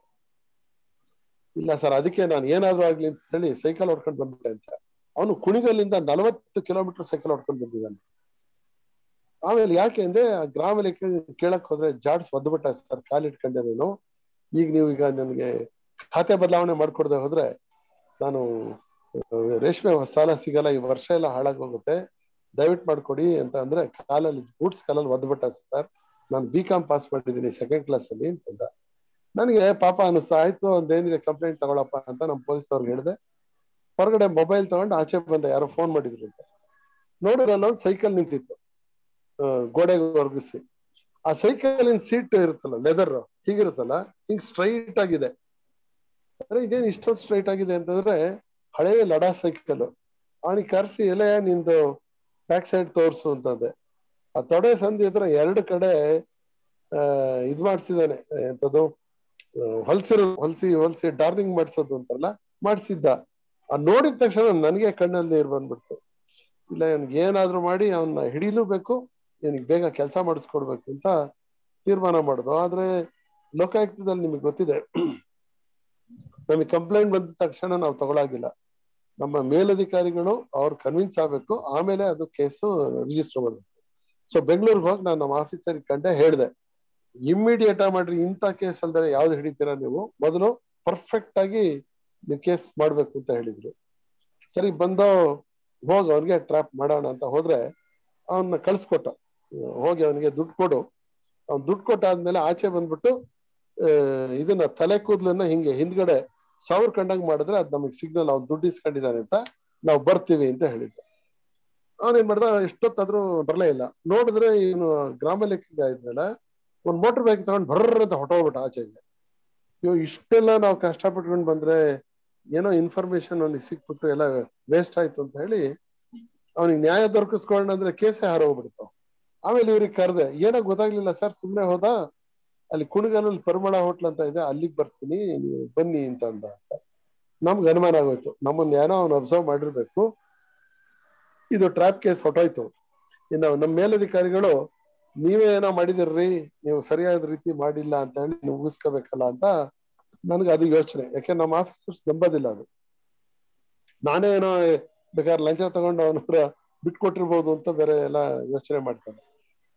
ಇಲ್ಲ ಸರ್, ಅದಕ್ಕೆ ನಾನು ಏನಾದ್ರು ಆಗ್ಲಿ ಅಂತ ಹೇಳಿ ಸೈಕಲ್ ಹೊಡ್ಕೊಂಡು ಬಂದ್ಬಿಟ್ಟೆ ಅಂತ. ಅವನು ಕುಣಿಗಲ್ಲಿಂದ ನಲವತ್ತು ಕಿಲೋಮೀಟರ್ ಸೈಕಲ್ ಹೊಡ್ಕೊಂಡು ಬಂದಿದ್ದಾನೆ. ಆಮೇಲೆ ಯಾಕೆ ಅಂದ್ರೆ ಆ ಗ್ರಾಮ ಲೆಕ್ಕ ಕೇಳಕ್ ಹೋದ್ರೆ ಜಾಡ್ಸ್ ಒದ್ಬಿಟ್ಟ ಸರ್ ಕಾಲಿಟ್ಕೊಂಡೆ ನಾನು ಈಗ ನೀವು ಈಗ ನನಗೆ ಖಾತೆ ಬದಲಾವಣೆ ಮಾಡ್ಕೊಡ್ದೆ ಹೋದ್ರೆ ನಾನು ರೇಷ್ಮೆ ಸಾಲ ಸಿಗಲ್ಲ, ಈ ವರ್ಷ ಎಲ್ಲ ಹಾಳಾಗೋಗುತ್ತೆ. ದಯವಿಟ್ಟು ಮಾಡ್ಕೊಡಿ ಅಂತ ಅಂದ್ರೆ ಕಾಲಲ್ಲಿ ಬೂಟ್ಸ್ ಕಾಲಲ್ಲಿ ಒದ್ಬಿಟ್ಟ ಸರ್. ನಾನು ಬಿ ಕಾಮ್ ಪಾಸ್ ಮಾಡಿದ್ದೀನಿ ಸೆಕೆಂಡ್ ಕ್ಲಾಸ್ ಅಲ್ಲಿ ಅಂತಂದ. ನನಗೆ ಪಾಪ ಅನಿಸ್ತಾ, ಆಯ್ತು, ಒಂದೇನಿದೆ ಕಂಪ್ಲೇಂಟ್ ತಗೊಳಪ್ಪ ಅಂತ ಪೊಲೀಸ್ ಅವ್ರಿಗೆ ಹೇಳಿದೆ. ಹೊರಗಡೆ ಮೊಬೈಲ್ ತಗೊಂಡು ಆಚೆ ಬಂದೆ ಯಾರೋ ಫೋನ್ ಮಾಡಿದ್ರು ಅಂತ. ನೋಡಿದ್ರೆ ಸೈಕಲ್ ನಿಂತಿತ್ತು. ಗೋಡೆಗೆ ಒರಗಿಸಿ. ಆ ಸೈಕಲ್ ಸೀಟ್ ಇರುತ್ತಲ್ಲ ಲೆದರ್ ಹೀಗಿರುತ್ತಲ್ಲ ಹಿಂಗ್ ಸ್ಟ್ರೈಟ್ ಆಗಿದೆ. ಅಂದ್ರೆ ಇದೇನು ಇಷ್ಟೊಂದು ಸ್ಟ್ರೈಟ್ ಆಗಿದೆ ಅಂತಂದ್ರೆ ಹಳೆಯ ಲಡಾ ಸೈಕಲ್ ಅವನಿಗೆ ಕರ್ಸಿ ಎಲೆ ನಿಂದು ಬ್ಯಾಕ್ ಸೈಡ್ ತೋರಿಸು ಅಂತಂದೆ. ಆ ತೊಡೆ ಸಂಧಿ ಹತ್ರ ಎರಡು ಕಡೆ ಇದ್ ಮಾಡ್ಸಿದಾನೆ ಎಂತದ್ದು ಹೊಲ್ಸಿರೋ, ಹೊಲ್ಸಿ ಹೊಲ್ಸಿ ಡಾರ್ನಿಂಗ್ ಮಾಡ್ಸೋದು ಅಂತಲ್ಲ ಮಾಡ್ಸಿದ್ದ. ಆ ನೋಡಿದ ತಕ್ಷಣ ನನಗೆ ಕಣ್ಣಲ್ಲಿ ನೀರು ಬಂದ್ಬಿಡ್ತು. ಇಲ್ಲ, ಇವ್ನಿಗೆ ಏನಾದ್ರೂ ಮಾಡಿ ಅವನ್ನ ಹಿಡಿಲೂಬೇಕು ಇವನಿಗೆ ಬೇಗ ಕೆಲಸ ಮಾಡಿಸ್ಕೊಡ್ಬೇಕು ಅಂತ ತೀರ್ಮಾನ ಮಾಡುದು. ಆದ್ರೆ ಲೋಕಾಯುಕ್ತದಲ್ಲಿ ನಿಮಗೆ ಗೊತ್ತಿದೆ. ನಮಗೆ ಕಂಪ್ಲೇಂಟ್ ಬಂದ ತಕ್ಷಣ ನಾವು ತಗೊಳಾಗಿಲ್ಲ. ನಮ್ಮ ಮೇಲಧಿಕಾರಿಗಳು ಅವ್ರು ಕನ್ವಿನ್ಸ್ ಆಗ್ಬೇಕು. ಆಮೇಲೆ ಅದು ಕೇಸು ರಿಜಿಸ್ಟರ್ ಮಾಡಬೇಕು. ಸೊ ಬೆಂಗಳೂರಿಗೆ ಹೋಗಿ ನಾನು ನಮ್ಮ ಆಫೀಸರ್ ಕಂಡೆ ಹೇಳಿದೆ. ಇಮ್ಮಿಡಿಯೇಟ್ ಆಗಿ ಮಾಡ್ರಿ, ಇಂಥ ಕೇಸ್ ಅಲ್ದರೆ ಯಾವ್ದು ಹಿಡಿತೀರಾ ನೀವು? ಮೊದಲು ಪರ್ಫೆಕ್ಟ್ ಆಗಿ ನೀವು ಕೇಸ್ ಮಾಡ್ಬೇಕು ಅಂತ ಹೇಳಿದ್ರು. ಸರಿ, ಬಂದ ಹೋಗಿ ಅವ್ರಿಗೆ ಟ್ರ್ಯಾಪ್ ಮಾಡೋಣ ಅಂತ ಹೋದ್ರೆ ಅವನ್ನ ಕಳ್ಸ್ಕೊಟ್ಟ. ಹೋಗಿ ಅವನಿಗೆ ದುಡ್ಡು ಕೊಡು. ಅವ್ನು ದುಡ್ಡು ಕೊಟ್ಟಾದ್ಮೇಲೆ ಆಚೆ ಬಂದ್ಬಿಟ್ಟು ಇದನ್ನ ತಲೆ ಕೂದಲನ್ನ ಹಿಂಗೆ ಹಿಂದ್ಗಡೆ ಸಾವಿರ ಕಂಡಂಗ್ ಮಾಡಿದ್ರೆ ಅದ್ ನಮಗ್ ಸಿಗ್ನಲ್ ಅವ್ನು ದುಡ್ಡು ಇಸ್ಕೊಂಡಿದ್ದಾನೆ ಅಂತ ನಾವು ಬರ್ತೀವಿ ಅಂತ ಹೇಳಿದ್ದ. ಅವನೇನ್ ಮಾಡ್ದ, ಎಷ್ಟೊತ್ತಾದ್ರೂ ಬರಲೇ ಇಲ್ಲ. ನೋಡಿದ್ರೆ ಇವನು ಗ್ರಾಮ ಲೆಕ್ಕ ಇದ್ಮೇಲೆ ಒಂದ್ ಮೋಟರ್ ಬೈಕ್ ತಗೊಂಡ್ ಬರ್ರ ಅಂತ ಹೊಟ್ಟೋಗ್ಬಿಟ್ಟ ಆಚೆಗೆ. ಇವ್ ಇಷ್ಟೆಲ್ಲ ನಾವು ಕಷ್ಟಪಟ್ಕೊಂಡ್ ಬಂದ್ರೆ ಏನೋ ಇನ್ಫಾರ್ಮೇಶನ್ ಅವ್ನಿಗೆ ಸಿಕ್ಬಿಟ್ಟು ಎಲ್ಲ ವೇಸ್ಟ್ ಆಯ್ತು ಅಂತ ಹೇಳಿ, ಅವ್ನಿಗೆ ನ್ಯಾಯ ದೊರಕಿಸ್ಕೊಳ್ಳೋಣ ಅಂದ್ರೆ ಕೇಸೇ ಹಾರೋಗ್ಬಿಡ್ತಾವ ಆಮೇಲೆ ಇವ್ರಿಗೆ ಕರೆದೆ, ಏನೋ ಗೊತ್ತಾಗ್ಲಿಲ್ಲ ಸರ್, ಸುಮ್ನೆ ಹೋದ. ಅಲ್ಲಿ ಕುಣಗಲಲ್ಲಿ ಪರಿಮಳ ಹೋಟ್ಲ್ ಅಂತ ಇದೆ, ಅಲ್ಲಿಗೆ ಬರ್ತೀನಿ, ನೀವು ಬನ್ನಿ ಅಂತ ಅಂದ. ಅಂತ ನಮ್ಗೆ ಅನುಮಾನ ಆಗೋಯ್ತು. ನಮ್ಮನ್ನ ಏನೋ ಅವ್ನು ಅಬ್ಸರ್ವ್ ಮಾಡಿರ್ಬೇಕು. ಇದು ಟ್ರಾಪ್ ಕೇಸ್ ಹೊಟ್ಟೋಯ್ತು ಇನ್ನು ನಮ್ಮ ಮೇಲಧಿಕಾರಿಗಳು, ನೀವೇ ಏನೋ ಮಾಡಿದಿರ್ರಿ, ನೀವು ಸರಿಯಾದ ರೀತಿ ಮಾಡಿಲ್ಲ ಅಂತ ಹೇಳಿ ನೀವು ಮುಗಿಸ್ಕೋಬೇಕಲ್ಲ ಅಂತ ನನ್ಗೆ ಅದು ಯೋಚನೆ. ಯಾಕೆ ನಮ್ಮ ಆಫೀಸರ್ಸ್ ನಂಬೋದಿಲ್ಲ ಅದು. ನಾನೇ ಏನೋ ಬೇಕಾದ್ರೆ ಲಂಚ ತಗೊಂಡು ಅವನ ಹತ್ರ ಬಿಟ್ಕೊಟ್ಟಿರ್ಬೋದು ಅಂತ ಬೇರೆ ಎಲ್ಲ ಯೋಚನೆ ಮಾಡ್ತಾರೆ.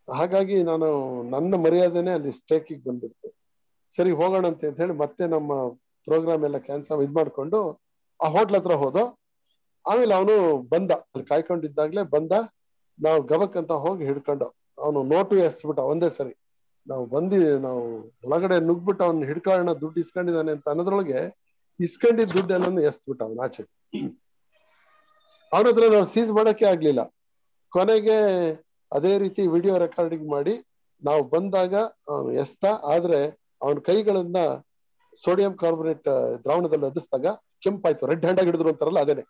ಹಾಗಾಗಿ ನಾನು ನನ್ನ ಮರ್ಯಾದೆನೆ ಅಲ್ಲಿ ಸ್ಟೇಕಿಗೆ ಬಂದ್ಬಿಡ್ತು. ಸರಿ, ಹೋಗೋಣ ಅಂತ ಹೇಳಿ ಮತ್ತೆ ನಮ್ಮ ಪ್ರೋಗ್ರಾಮ್ ಎಲ್ಲ ಕ್ಯಾನ್ಸಲ್ ಇದ್ ಮಾಡ್ಕೊಂಡು ಆ ಹೋಟ್ಲ್ ಹತ್ರ ಹೋದ. ಆಮೇಲೆ ಅವನು ಬಂದ. ಅಲ್ಲಿ ಕಾಯ್ಕೊಂಡಿದ್ದಾಗ್ಲೇ ಬಂದ. ನಾವು ಗಬಕ್ ಅಂತ ಹೋಗಿ ಹಿಡ್ಕೊಂಡು. ಅವನು ನೋಟು ಎಸ್ಬಿಟ್ಟ ಒಂದೇ ಸರಿ. ನಾವು ಬಂದಿ, ನಾವು ಒಳಗಡೆ ನುಗ್ಬಿಟ್ಟು ಅವ್ನ ಹಿಡ್ಕೊಳ್ಳೋಣ ದುಡ್ಡು ಇಸ್ಕೊಂಡಿದ್ದಾನೆ ಅಂತ ಅನ್ನೋದ್ರೊಳಗೆ ಇಸ್ಕೊಂಡಿದ್ ದುಡ್ಡೆಲ್ಲ ಎಸ್ಬಿಟ್ಟ ಅವನ ಆಚೆ. ಅವನ ಹತ್ರ ನಾವು ಸೀಸ್ ಮಾಡಕ್ಕೆ ಆಗ್ಲಿಲ್ಲ. ಕೊನೆಗೆ ಅದೇ ರೀತಿ ವಿಡಿಯೋ ರೆಕಾರ್ಡಿಂಗ್ ಮಾಡಿ ನಾವು ಬಂದಾಗ ಅವನು ಎಸ್ತ, ಆದ್ರೆ ಅವನ ಕೈಗಳನ್ನ ಸೋಡಿಯಂ ಕಾರ್ಬೋನೇಟ್ ದ್ರಾವಣದಲ್ಲಿ ಅದಿಸಿದಾಗ ಕೆಂಪಾಯ್ತು. ರೆಡ್ ಹ್ಯಾಂಡ್ ಆಗಿ ಹಿಡಿದ್ರು ಅಂತಾರಲ್ಲ ಅದೇನೆ.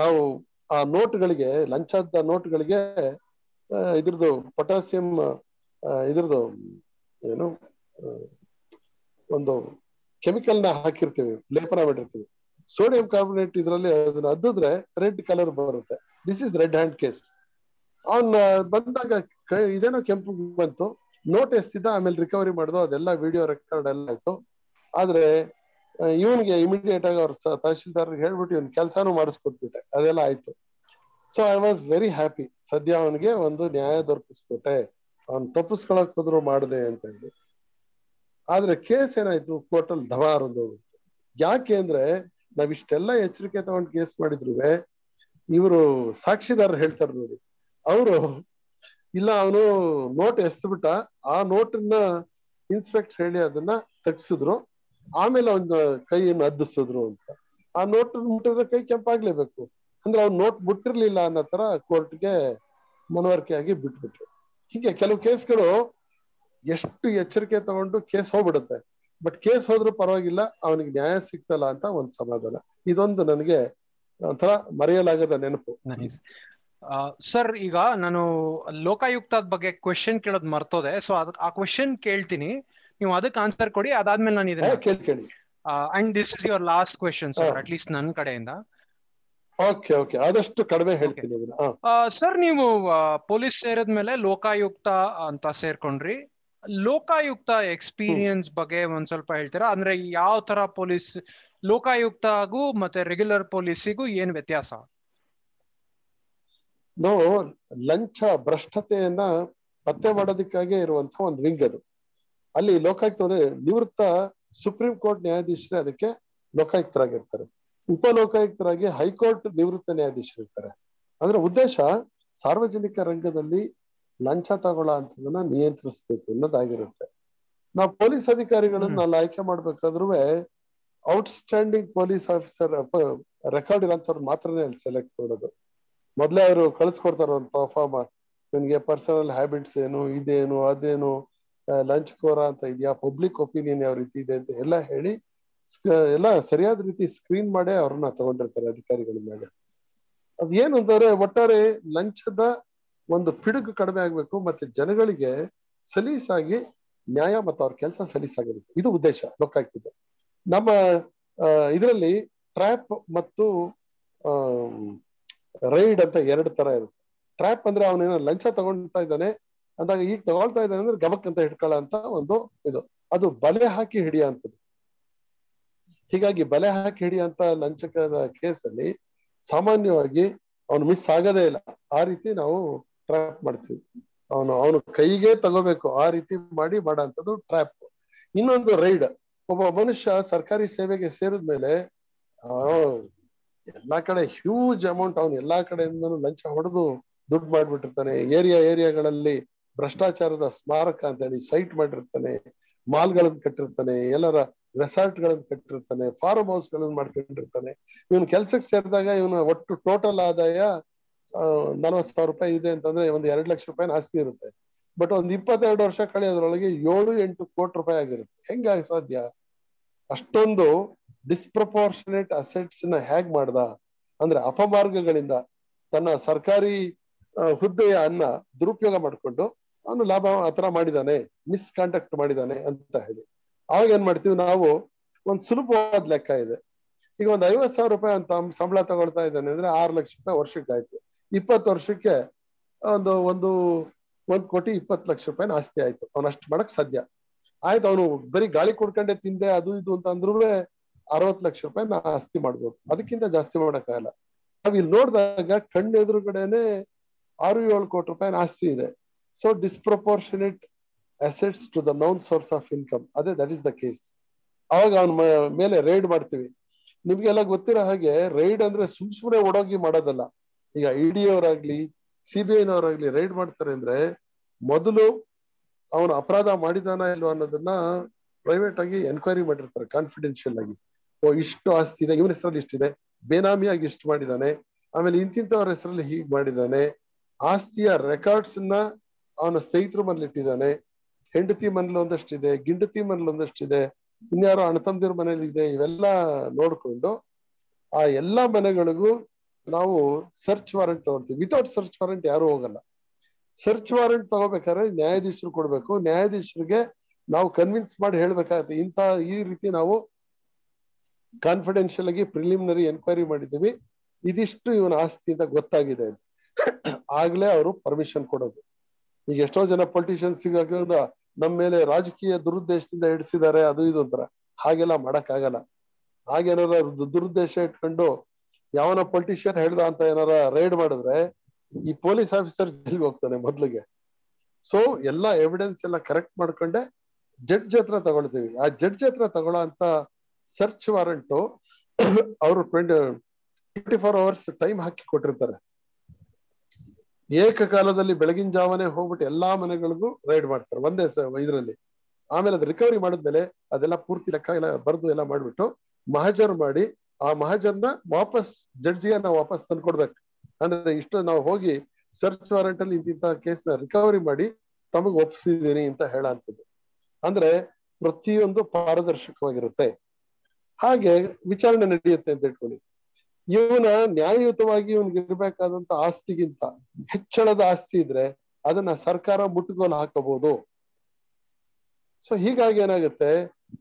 ನಾವು ಆ ನೋಟ್ಗಳಿಗೆ, ಲಂಚದ ನೋಟ್ಗಳಿಗೆ ಇದ್ರದ್ದು ಪೊಟ್ಯಾಸಿಯಂ ಇದ್ರದ್ದು ಏನು ಒಂದು ಕೆಮಿಕಲ್ನ ಹಾಕಿರ್ತೀವಿ, ಲೇಪನ ಮಾಡಿರ್ತೀವಿ. ಸೋಡಿಯಂ ಕಾರ್ಬೋನೇಟ್ ಇದ್ರಲ್ಲಿ ಅದನ್ನ ಅದ್ದಿದ್ರೆ ರೆಡ್ ಕಲರ್ ಬರುತ್ತೆ. This is red hand case ಅವನ್ ಬಂದಾಗ ಇದೇನೋ ಕೆಂಪು ಬಂತು. ನೋಟ್ ಎಸ್ತಿದ್ದ ಆಮೇಲೆ ರಿಕವರಿ ಮಾಡ್ದು, ಅದೆಲ್ಲ ವಿಡಿಯೋ ರೆಕಾರ್ಡ್ ಎಲ್ಲ ಆಯ್ತು. ಆದ್ರೆ ಇವನ್ಗೆ ಇಮಿಡಿಯೇಟ್ ಆಗಿ ಅವ್ರ ತಹಶೀಲ್ದಾರ್ ಹೇಳ್ಬಿಟ್ಟು ಇವ್ನ ಕೆಲ್ಸಾನು ಮಾಡಿಸ್ಕೊಟ್ಬಿಟ್ಟೆ. ಅದೆಲ್ಲ ಆಯ್ತು. So I was very happy ಸದ್ಯ ಅವನಿಗೆ ಒಂದು ನ್ಯಾಯ ದೊರಕಿಸ್ಕೊಟ್ಟೆ ಅವ್ನ್ ತಪ್ಪಿಸ್ಕೊಳಕ್ ಹೋದ್ರು ಮಾಡಿದೆ ಅಂತ ಹೇಳಿ. ಆದ್ರೆ ಕೇಸ್ ಏನಾಯ್ತು? ಕೋರ್ಟಲ್ ಧವಾರ್ ಒಂದು ಯಾಕೆ ಅಂದ್ರೆ, ನಾವ್ ಇಷ್ಟೆಲ್ಲ ಎಚ್ಚರಿಕೆ ತಗೊಂಡ್ ಕೇಸ್ ಮಾಡಿದ್ರು ಇವರು ಸಾಕ್ಷಿದಾರರು ಹೇಳ್ತಾರೆ ನೋಡಿ. ಅವರು ಇಲ್ಲ, ಅವನು ನೋಟ್ ಎಸ್ಬಿಟ್ಟ. ಆ ನೋಟನ್ನ ಇನ್ಸ್ಪೆಕ್ಟರ್ ಹೇಳಿ ಅದನ್ನ ತೆಗ್ಸಿದ್ರು. ಆಮೇಲೆ ಅವನ ಕೈಯನ್ನು ಅದ್ದಿಸಿದ್ರು ಅಂತ. ಆ ನೋಟ್ ಮುಟ್ಟಿದ್ರೆ ಕೈ ಕೆಂಪಾಗ್ಲೇಬೇಕು. ಅಂದ್ರೆ ಅವ್ನು ನೋಟ್ ಬಿಟ್ಟಿರ್ಲಿಲ್ಲ ಅನ್ನೋ ತರ ಕೋರ್ಟ್ಗೆ ಮನವರಿಕೆ ಆಗಿ ಬಿಟ್ಬಿಟ್ರು. ಹೀಗೆ ಕೆಲವು ಕೇಸ್ಗಳು ಎಷ್ಟು ಎಚ್ಚರಿಕೆ ತಗೊಂಡು ಕೇಸ್ ಹೋಗ್ಬಿಡುತ್ತೆ. ಬಟ್ ಕೇಸ್ ಹೋದ್ರೂ ಪರವಾಗಿಲ್ಲ, ಅವನಿಗೆ ನ್ಯಾಯ ಸಿಗ್ತಲ್ಲ ಅಂತ ಒಂದು ಸಮಾಧಾನ. ಇದೊಂದು ನನಗೆ ಒಂಥರ ಮರೆಯಲಾಗದ ನೆನಪು. ಸರ್ ಈಗ ನಾನು ಲೋಕಾಯುಕ್ತದ ಬಗ್ಗೆ ಕ್ವೆಶನ್ ಕೇಳೋದ್ ಮರ್ತೋದೆ. ಸೊ ಅದ್ ಆ ಕ್ವೆಶನ್ ಕೇಳ್ತೀನಿ. ನೀವು ಅದಕ್ಕೆ ಆನ್ಸರ್ ಕೊಡಿ ಅದಾದ್ಮೇಲೆ ನಾನು ಇದನ್ನ ಕೇಳಿ and this is your last question sir. At least ನನ್ನ ಕಡೆಯಿಂದ. Okay okay. ಆದಷ್ಟು ಕಡಿಮೆ ಹೇಳ್ತೀನಿ ಸರ್ ನೀವು ಪೊಲೀಸ್ ಸೇರಿದ್ಮೇಲೆ ಲೋಕಾಯುಕ್ತ ಅಂತ ಸೇರ್ಕೊಂಡ್ರಿ. ಲೋಕಾಯುಕ್ತ ಎಕ್ಸ್ಪೀರಿಯನ್ಸ್ ಬಗ್ಗೆ ಒಂದ್ ಸ್ವಲ್ಪ ಹೇಳ್ತೀರಾ? ಅಂದ್ರೆ ಯಾವ ತರ ಪೊಲೀಸ್ ಲೋಕಾಯುಕ್ತಗೂ ಮತ್ತೆ ರೆಗ್ಯುಲರ್ ಪೊಲೀಸಿಗೂ ಏನ್ ವ್ಯತ್ಯಾಸ? ನಾವು ಲಂಚ ಭ್ರಷ್ಟತೆಯನ್ನ ಪತ್ತೆ ಮಾಡೋದಕ್ಕಾಗಿ ಇರುವಂತಹ ಒಂದು ವಿಂಗ್ ಅದು. ಅಲ್ಲಿ ಲೋಕಾಯುಕ್ತ ನಿವೃತ್ತ ಸುಪ್ರೀಂ ಕೋರ್ಟ್ ನ್ಯಾಯಾಧೀಶರೇ ಅದಕ್ಕೆ ಲೋಕಾಯುಕ್ತರಾಗಿರ್ತಾರೆ. ಉಪ ಲೋಕಾಯುಕ್ತರಾಗಿ ಹೈಕೋರ್ಟ್ ನಿವೃತ್ತ ನ್ಯಾಯಾಧೀಶರು ಇರ್ತಾರೆ ಅಂದ್ರೆ ಉದ್ದೇಶ ಸಾರ್ವಜನಿಕ ರಂಗದಲ್ಲಿ ಲಂಚ ತಗೊಳ್ಳ ಅಂತದನ್ನ ನಿಯಂತ್ರಿಸ್ಬೇಕು ಅನ್ನೋದಾಗಿರುತ್ತೆ. ನಾವು ಪೊಲೀಸ್ ಅಧಿಕಾರಿಗಳನ್ನ ಅಲ್ಲಿ ಆಯ್ಕೆ ಮಾಡ್ಬೇಕಾದ್ರೂ ಔಟ್ಸ್ಟ್ಯಾಂಡಿಂಗ್ ಪೊಲೀಸ್ ಆಫೀಸರ್ ರೆಕಾರ್ಡ್ ಇರೋಂಥವ್ರು ಮಾತ್ರನೇ ಅಲ್ಲಿ ಸೆಲೆಕ್ಟ್ ಮಾಡೋದು. ಮೊದ್ಲೇ ಅವರು ಕಳಿಸ್ಕೊಡ್ತಾರ ಒಂದು ನಿಮಗೆ ನಿನ್ಗೆ ಪರ್ಸನಲ್ ಹ್ಯಾಬಿಟ್ಸ್ ಏನು, ಇದೇನು, ಅದೇನು ಲಂಚ್ ಕೋರ ಅಂತ ಇದೆಯಾ? ಪಬ್ಲಿಕ್ ಒಪಿನಿಯನ್ ಯಾವ ರೀತಿ ಇದೆ ಅಂತ ಎಲ್ಲ ಹೇಳಿ ಎಲ್ಲ ಸರಿಯಾದ ರೀತಿ ಸ್ಕ್ರೀನ್ ಮಾಡಿ ಅವ್ರನ್ನ ತಗೊಂಡಿರ್ತಾರೆ ಅಧಿಕಾರಿಗಳ ಮೇಲೆ. ಅದ್ ಏನು ಅಂತಂದ್ರೆ ಒಟ್ಟಾರೆ ಲಂಚದ ಒಂದು ಪಿಡುಗು ಕಡಿಮೆ ಆಗ್ಬೇಕು ಮತ್ತೆ ಜನಗಳಿಗೆ ಸಲೀಸಾಗಿ ನ್ಯಾಯ ಮತ್ತು ಅವ್ರ ಕೆಲಸ ಸಲೀಸಾಗಬೇಕು ಇದು ಉದ್ದೇಶ ಲೋಕಾಯುಕ್ತದ್ದು ನಮ್ಮ ಇದರಲ್ಲಿ ಟ್ರ್ಯಾಪ್ ಮತ್ತು ರೈಡ್ ಅಂತ ಎರಡು ತರ ಇರುತ್ತೆ. ಟ್ರ್ಯಾಪ್ ಅಂದ್ರೆ ಅವನೇನೋ ಲಂಚ ತಗೊಳ್ತಾ ಇದ್ದಾನೆ, ಅಂದಾಗ ಈಗ ತಗೊಳ್ತಾ ಇದ್ದಾನೆ ಅಂದ್ರೆ ಗಮಕ್ ಅಂತ ಹಿಡ್ಕೊಳ್ಳೋ ಅಂತ ಒಂದು ಇದು. ಅದು ಬಲೆ ಹಾಕಿ ಹಿಡಿಯ ಅಂತದ್ದು ಹೀಗಾಗಿ ಬಲೆ ಹಾಕಿ ಹಿಡಿಯಂತ ಲಂಚಕದ ಕೇಸಲ್ಲಿ ಸಾಮಾನ್ಯವಾಗಿ ಅವನು ಮಿಸ್ ಆಗದೇ ಇಲ್ಲ. ಆ ರೀತಿ ನಾವು ಟ್ರ್ಯಾಪ್ ಮಾಡ್ತೀವಿ. ಅವನು ಅವನು ಕೈಗೆ ತಗೋಬೇಕು. ಆ ರೀತಿ ಮಾಡಿ ಮಾಡೋಂಥದ್ದು ಟ್ರ್ಯಾಪ್ ಇನ್ನೊಂದು ರೈಡ್. ಒಬ್ಬ ಮನುಷ್ಯ ಸರ್ಕಾರಿ ಸೇವೆಗೆ ಸೇರಿದ್ಮೇಲೆ ಎಲ್ಲಾ ಕಡೆ ಹ್ಯೂಜ್ ಅಮೌಂಟ್ ಅವನು ಎಲ್ಲಾ ಕಡೆಯಿಂದನು ಲಂಚ ಹೊಡೆದು ದುಡ್ಡು ಮಾಡ್ಬಿಟ್ಟಿರ್ತಾನೆ. ಏರಿಯಾ ಏರಿಯಾಗಳಲ್ಲಿ ಭ್ರಷ್ಟಾಚಾರದ ಸ್ಮಾರಕ ಅಂತ ಹೇಳಿ ಸೈಟ್ ಮಾಡಿರ್ತಾನೆ. ಮಾಲ್ಗಳನ್ನ ಕಟ್ಟಿರ್ತಾನೆ, ಎಲ್ಲರ ರೆಸಾರ್ಟ್ ಗಳನ್ನ ಕಟ್ಟಿರ್ತಾನೆ ಫಾರ್ಮ್ ಹೌಸ್ ಗಳನ್ನ ಮಾಡ್ಕೊಂಡಿರ್ತಾನೆ. ಇವನ್ ಕೆಲ್ಸಕ್ಕೆ ಸೇರಿದಾಗ ಇವನ ಒಟ್ಟು ಟೋಟಲ್ ಆದಾಯ ನಲವತ್ತು ಸಾವಿರ ರೂಪಾಯಿ ಇದೆ ಅಂತಂದ್ರೆ ಒಂದ್ ಎರಡ್ ಲಕ್ಷ ರೂಪಾಯಿ ಆಸ್ತಿ ಇರುತ್ತೆ. ಬಟ್ ಒಂದ್ ಇಪ್ಪತ್ತೆರಡು ವರ್ಷ ಕಳೆಯೋದ್ರೊಳಗೆ ಏಳು ಎಂಟು ಕೋಟಿ ರೂಪಾಯಿ ಆಗಿರುತ್ತೆ. ಹೆಂಗಾಗಿ ಸಾಧ್ಯ? ಅಷ್ಟೊಂದು ಡಿಸ್ಪ್ರಪೋರ್ಷನೇಟ್ ಅಸೆಟ್ಸ್ನ ಹ್ಯಾಗ್ ಮಾಡ್ದ? ಅಂದ್ರೆ ಅಪಮಾರ್ಗಗಳಿಂದ ತನ್ನ ಸರ್ಕಾರಿ ಹುದ್ದೆಯ ಅನ್ನ ದುರುಪಯೋಗ ಮಾಡ್ಕೊಂಡು ಅವನು ಲಾಭ ಆತರ ಮಾಡಿದಾನೆ ಮಿಸ್ಕಾಂಡಕ್ಟ್ ಮಾಡಿದಾನೆ ಅಂತ ಹೇಳಿ. ಅವಾಗ ಏನ್ ಮಾಡ್ತೀವಿ ನಾವು? ಒಂದ್ ಸುಲಭವಾದ ಲೆಕ್ಕ ಇದೆ. ಈಗ ಒಂದ್ ಐವತ್ ಸಾವಿರ ರೂಪಾಯಿ ಅಂತ ಸಂಬಳ ತಗೊಳ್ತಾ ಇದ್ದಾನೆ ಅಂದ್ರೆ ಆರು ಲಕ್ಷ ರೂಪಾಯಿ ವರ್ಷಕ್ಕೆ ಆಯ್ತು ಇಪ್ಪತ್ತು ವರ್ಷಕ್ಕೆ ಒಂದು ಒಂದು, ಒಂದ್ ಕೋಟಿ ಇಪ್ಪತ್ತು ಲಕ್ಷ ರೂಪಾಯಿನ ಆಸ್ತಿ ಆಯ್ತು. ಅವನಷ್ಟು ಮಾಡಕ್ ಸಾಧ್ಯ. ಆಯ್ತು, ಅವನು ಬರೀ ಗಾಳಿ ಕೊಡ್ಕೊಂಡೆ ತಿಂದೆ, ಅದು ಇದು ಅಂತ ಅಂದ್ರೂ ಅರವತ್ ಲಕ್ಷ ರೂಪಾಯಿ ನಾ ಆಸ್ತಿ ಮಾಡ್ಬೋದು. ಅದಕ್ಕಿಂತ ಜಾಸ್ತಿ ಮಾಡೋಕ್ಕಾಗಲ್ಲ ನಾವ್ ಇಲ್ಲಿ ನೋಡಿದಾಗ ಕಣ್ಣೆದುರುಗಡೆನೆ ಆರು ಏಳು ಕೋಟಿ ರೂಪಾಯಿ ಆಸ್ತಿ ಇದೆ. So disproportionate assets to the known source of income ಅದೇ ದಟ್ ಇಸ್ ದ ಕೇಸ್ ಅವಾಗ ಅವನ ಮೇಲೆ ರೈಡ್ ಮಾಡ್ತೀವಿ. ನಿಮ್ಗೆಲ್ಲ ಗೊತ್ತಿರೋ ಹಾಗೆ ರೈಡ್ ಅಂದ್ರೆ ಸುಮ್ ಸುಮ್ನೆ ಓಡೋಗಿ ಮಾಡೋದಲ್ಲ. ಈಗ ಇ ಡಿ ಅವರಾಗ್ಲಿ ಸಿ ಬಿ ಐನವರಾಗ್ಲಿ ರೈಡ್ ಮಾಡ್ತಾರೆ ಅಂದ್ರೆ ಮೊದಲು ಅವನು ಅಪರಾಧ ಮಾಡಿದಾನ ಇಲ್ವಾ ಅನ್ನೋದನ್ನ ಪ್ರೈವೇಟ್ ಆಗಿ ಎನ್ಕ್ವೈರಿ ಮಾಡಿರ್ತಾರೆ ಕಾನ್ಫಿಡೆನ್ಷಿಯಲ್ ಆಗಿ. ಇಷ್ಟು ಆಸ್ತಿ ಇದೆ. ಇವನ ಹೆಸರಲ್ಲಿ ಇಷ್ಟಿದೆ. ಬೇನಾಮಿಯಾಗಿ ಇಷ್ಟು ಮಾಡಿದಾನೆ ಆಮೇಲೆ ಇಂತಿಂತವ್ರ ಹೆಸರಲ್ಲಿ ಹೀಗ್ ಮಾಡಿದಾನೆ ಆಸ್ತಿಯ ರೆಕಾರ್ಡ್ಸ್ನ ಅವನ ಸ್ನೇಹಿತರು ಮನೇಲಿ ಇಟ್ಟಿದ್ದಾನೆ ಹೆಂಡತಿ ಮನೇಲಿ ಒಂದಷ್ಟಿದೆ, ಗಿಂಡತಿ ಮನೇಲಿ ಒಂದಷ್ಟಿದೆ, ಇನ್ಯಾರೋ ಅಣತಂದಿರ ಮನೇಲಿ ಇದೆ ಇವೆಲ್ಲ ನೋಡ್ಕೊಂಡು ಆ ಎಲ್ಲಾ ಮನೆಗಳಿಗೂ ನಾವು ಸರ್ಚ್ ವಾರೆಂಟ್ ತಗೊಳ್ತೀವಿ. ವಿತೌಟ್ ಸರ್ಚ್ ವಾರೆಂಟ್ ಯಾರು ಹೋಗಲ್ಲ. ಸರ್ಚ್ ವಾರೆಂಟ್ ತಗೋಬೇಕಾದ್ರೆ ನ್ಯಾಯಾಧೀಶರು ಕೊಡ್ಬೇಕು. ನ್ಯಾಯಾಧೀಶರಿಗೆ ನಾವು ಕನ್ವಿನ್ಸ್ ಮಾಡಿ ಹೇಳ್ಬೇಕಾಗತ್ತೆ. ಇಂತ ಈ ರೀತಿ ನಾವು ಕಾನ್ಫಿಡೆನ್ಶಿಯಲ್ ಆಗಿ ಪ್ರಿಲಿಮಿನರಿ ಎನ್ಕ್ವೈರಿ ಮಾಡಿದೀವಿ ಇದಿಷ್ಟು ಇವನ ಆಸ್ತಿ ಅಂತ. ಗೊತ್ತಾಗಿದೆ ಆಗ್ಲೇ ಅವರು ಪರ್ಮಿಷನ್ ಕೊಡೋದು. ಈಗ ಎಷ್ಟೋ ಜನ ಪೊಲಿಟಿಷಿಯನ್ಸ್ ನಮ್ಮ ಮೇಲೆ ರಾಜಕೀಯ ದುರುದ್ದೇಶದಿಂದ ಹಿಡಿಸಿದ್ದಾರೆ ಅದು ಇದು ಅಂತಾರ. ಹಾಗೆಲ್ಲ ಮಾಡಕ್ ಆಗಲ್ಲ ಹಾಗೇನಾರ ದುರುದ್ದೇಶ ಇಟ್ಕೊಂಡು ಯಾವನ ಪೊಲಿಟಿಷಿಯನ್ ಹೇಳ್ದ ಅಂತ ಏನಾರ ರೈಡ್ ಮಾಡಿದ್ರೆ ಈ ಪೊಲೀಸ್ ಆಫೀಸರ್ ಜೈಲ್ಗೆ ಹೋಗ್ತಾನೆ ಮೊದ್ಲಿಗೆ. ಸೊ ಎಲ್ಲಾ ಎವಿಡೆನ್ಸ್ ಎಲ್ಲ ಕರೆಕ್ಟ್ ಮಾಡ್ಕೊಂಡೆ ಜಡ್ಜ್ ಹತ್ರ ತಗೊಳ್ತೀವಿ. ಆ ಜಡ್ಜ್ ಹತ್ರ ತಗೊಳ್ಳೋ ಅಂತ ಸರ್ಚ್ ವಾರಂಟು ಅವರು twenty twenty four hours time ಹಾಕಿ ಕೊಟ್ಟಿರ್ತಾರೆ. ಏಕಕಾಲದಲ್ಲಿ ಬೆಳಗಿನ ಜಾವನೆ ಹೋಗ್ಬಿಟ್ಟು ಎಲ್ಲಾ ಮನೆಗಳಿಗೂ ರೈಡ್ ಮಾಡ್ತಾರೆ, ಒಂದೇ ಇದರಲ್ಲಿ. ಆಮೇಲೆ ಅದು ರಿಕವರಿ ಮಾಡಿದ್ಮೇಲೆ ಅದೆಲ್ಲ ಪೂರ್ತಿ ಲೆಕ್ಕ ಎಲ್ಲ ಬರೆದು ಎಲ್ಲ ಮಾಡ್ಬಿಟ್ಟು ಮಹಾಜರ್ ಮಾಡಿ ಆ ಮಹಾಜರ್ನ ವಾಪಸ್ ಜಡ್ಜಿಗೆ ನಾವು ವಾಪಸ್ ತಂದ್ಕೊಡ್ಬೇಕು. ಅಂದ್ರೆ ಇಷ್ಟು ನಾವು ಹೋಗಿ ಸರ್ಚ್ ವಾರೆಂಟ್ ಅಲ್ಲಿ ಇಂತಿಂತ ಕೇಸ್ನ ರಿಕವರಿ ಮಾಡಿ ತಮಗ್ ಒಪ್ಪಿಸಿದೀನಿ ಅಂತ ಹೇಳಂತದ್ದು. ಅಂದ್ರೆ ಪ್ರತಿಯೊಂದು ಪಾರದರ್ಶಕವಾಗಿರುತ್ತೆ. ಹಾಗೆ ವಿಚಾರಣೆ ನಡೆಯುತ್ತೆ ಅಂತ ಇಟ್ಕೊಳ್ಳಿ. ಇವನ ನ್ಯಾಯಯುತವಾಗಿ ಇರ್ಬೇಕಾದಂತ ಆಸ್ತಿಗಿಂತ ಹೆಚ್ಚಳದ ಆಸ್ತಿ ಇದ್ರೆ ಅದನ್ನ ಸರ್ಕಾರ ಮುಟ್ಟುಗೋಲು ಹಾಕಬಹುದು. ಸೊ ಹೀಗಾಗಿ ಏನಾಗುತ್ತೆ?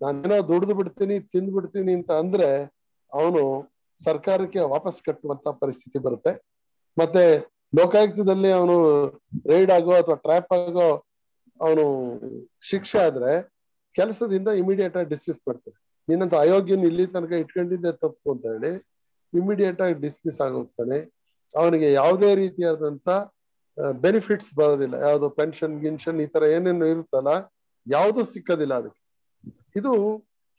ನಾನೇನೋ ದುಡಿದು ಬಿಡ್ತೀನಿ, ತಿಂದು ಬಿಡ್ತೀನಿ ಅಂತ ಅಂದ್ರೆ ಅವನು ಸರ್ಕಾರಕ್ಕೆ ವಾಪಸ್ ಕಟ್ಟುವಂತ ಪರಿಸ್ಥಿತಿ ಬರುತ್ತೆ. ಮತ್ತೆ ಲೋಕಾಯುಕ್ತದಲ್ಲಿ ಅವನು ರೈಡ್ ಆಗೋ ಅಥವಾ ಟ್ರ್ಯಾಪ್ ಆಗೋ ಅವನು ಶಿಕ್ಷೆ ಆದ್ರೆ ಕೆಲಸದಿಂದ ಇಮಿಡಿಯೇಟ್ ಆಗಿ ಡಿಸ್ಮಿಸ್ ಮಾಡ್ತಾರೆ. ನೀನಂತ ಅಯೋಗ್ಯನ ಇಲ್ಲಿ ತನಕ ಇಟ್ಕೊಂಡಿದ್ದೆ ತಪ್ಪು ಅಂತ ಹೇಳಿ ಇಮಿಡಿಯೇಟ್ ಆಗಿ ಡಿಸ್ಮಿಸ್ ಆಗೋಗ್ತಾನೆ. ಅವನಿಗೆ ಯಾವುದೇ ರೀತಿಯಾದಂತ ಬೆನಿಫಿಟ್ಸ್ ಬರೋದಿಲ್ಲ. ಯಾವುದು ಪೆನ್ಷನ್ ಗಿನ್ಷನ್ ಈ ತರ ಏನೇನು ಇರುತ್ತಲ್ಲ, ಯಾವುದು ಸಿಕ್ಕದಿಲ್ಲ ಅದಕ್ಕೆ. ಇದು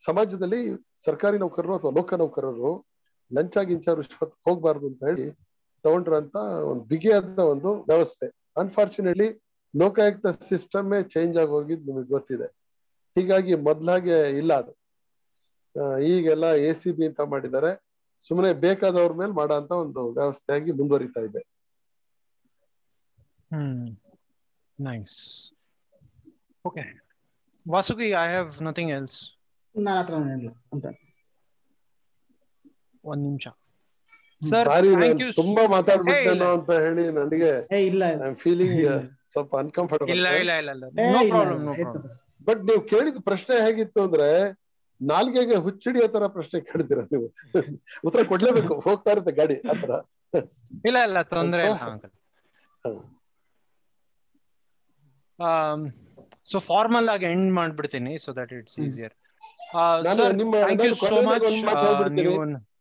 ಸಮಾಜದಲ್ಲಿ ಸರ್ಕಾರಿ ನೌಕರರು ಅಥವಾ ಲೋಕ ನೌಕರರು ಲಂಚ, ಗಿಂಚ, ರುಶ್ವತ್ ಹೋಗ್ಬಾರ್ದು ಅಂತ ಹೇಳಿ ತಗೊಂಡ್ರಂತ ಒಂದು ಬಿಗಿಯಾದ ಒಂದು ವ್ಯವಸ್ಥೆ. ಅನ್ಫಾರ್ಚುನೇಟ್ಲಿ ಲೋಕಾಯುಕ್ತ ಸಿಸ್ಟಮ್ ಚೇಂಜ್ ಆಗಿ ಹೋಗಿದ್ ನಿಮಗೆ ಗೊತ್ತಿದೆ. ಹೀಗಾಗಿ ಮೊದ್ಲಾಗೆ ಇಲ್ಲ ಅದು. ಈಗೆಲ್ಲ ಎ ಸಿ ಬಿ ಅಂತ ಮಾಡಿದ್ದಾರೆ. ಸುಮ್ಮನೆ ಬೇಕಾದವ್ರ ಮೇಲೆ ಮಾಡೋ ಅಂತ ಒಂದು ವ್ಯವಸ್ಥೆಯಾಗಿ ಮುಂದುವರಿತಾ ಇದೆ. ಹ್ಮ್ nice okay Vasuki I have nothing else ನನ್ನ ಹತ್ರ ಒಂದ್ ನಿಮಿಷ. ಸರ್ ಥ್ಯಾಂಕ್ ಯು ತುಂಬಾ ಮಾತಾಡ್ಬಿಟ್ಟೇನೋ ಅಂತ ಹೇಳಿ ನನಗೆ ಏ ಇಲ್ಲ ಐ ಆಮ್ ಫೀಲಿಂಗ್ ಸ್ವಲ್ಪ ಅನ್ಕಂಫರ್ಟಬಲ್ ಇಲ್ಲ ಇಲ್ಲ ಇಲ್ಲ ಇಲ್ಲ. No problem no problem but ನೀವು ಕೇಳಿದ ಪ್ರಶ್ನೆ ಹೇಗಿತ್ತು ಅಂದ್ರೆ ನಾಲ್ಗೆಗೆ ಹುಚ್ಚಿಡಿಯೋ ತರ ಪ್ರಶ್ನೆ ಕೇಳ್ತೀರಾ ನೀವು? ಉತ್ತರ ಕೊಡ್ಲೇಬೇಕು ಹೋಗ್ತಾ ಇರುತ್ತೆ ಗಾಡಿ ಆತರ ಇಲ್ಲ ಇಲ್ಲ ತೊಂದ್ರೆ. ಸೊ ಫಾರ್ಮಲ್ ಆಗಿ ಎಂಡ್ ಮಾಡ್ಬಿಡ್ತೀನಿ ಸೊ ದಟ್ ಇಟ್ಸ್. ಈಸಿಯರ್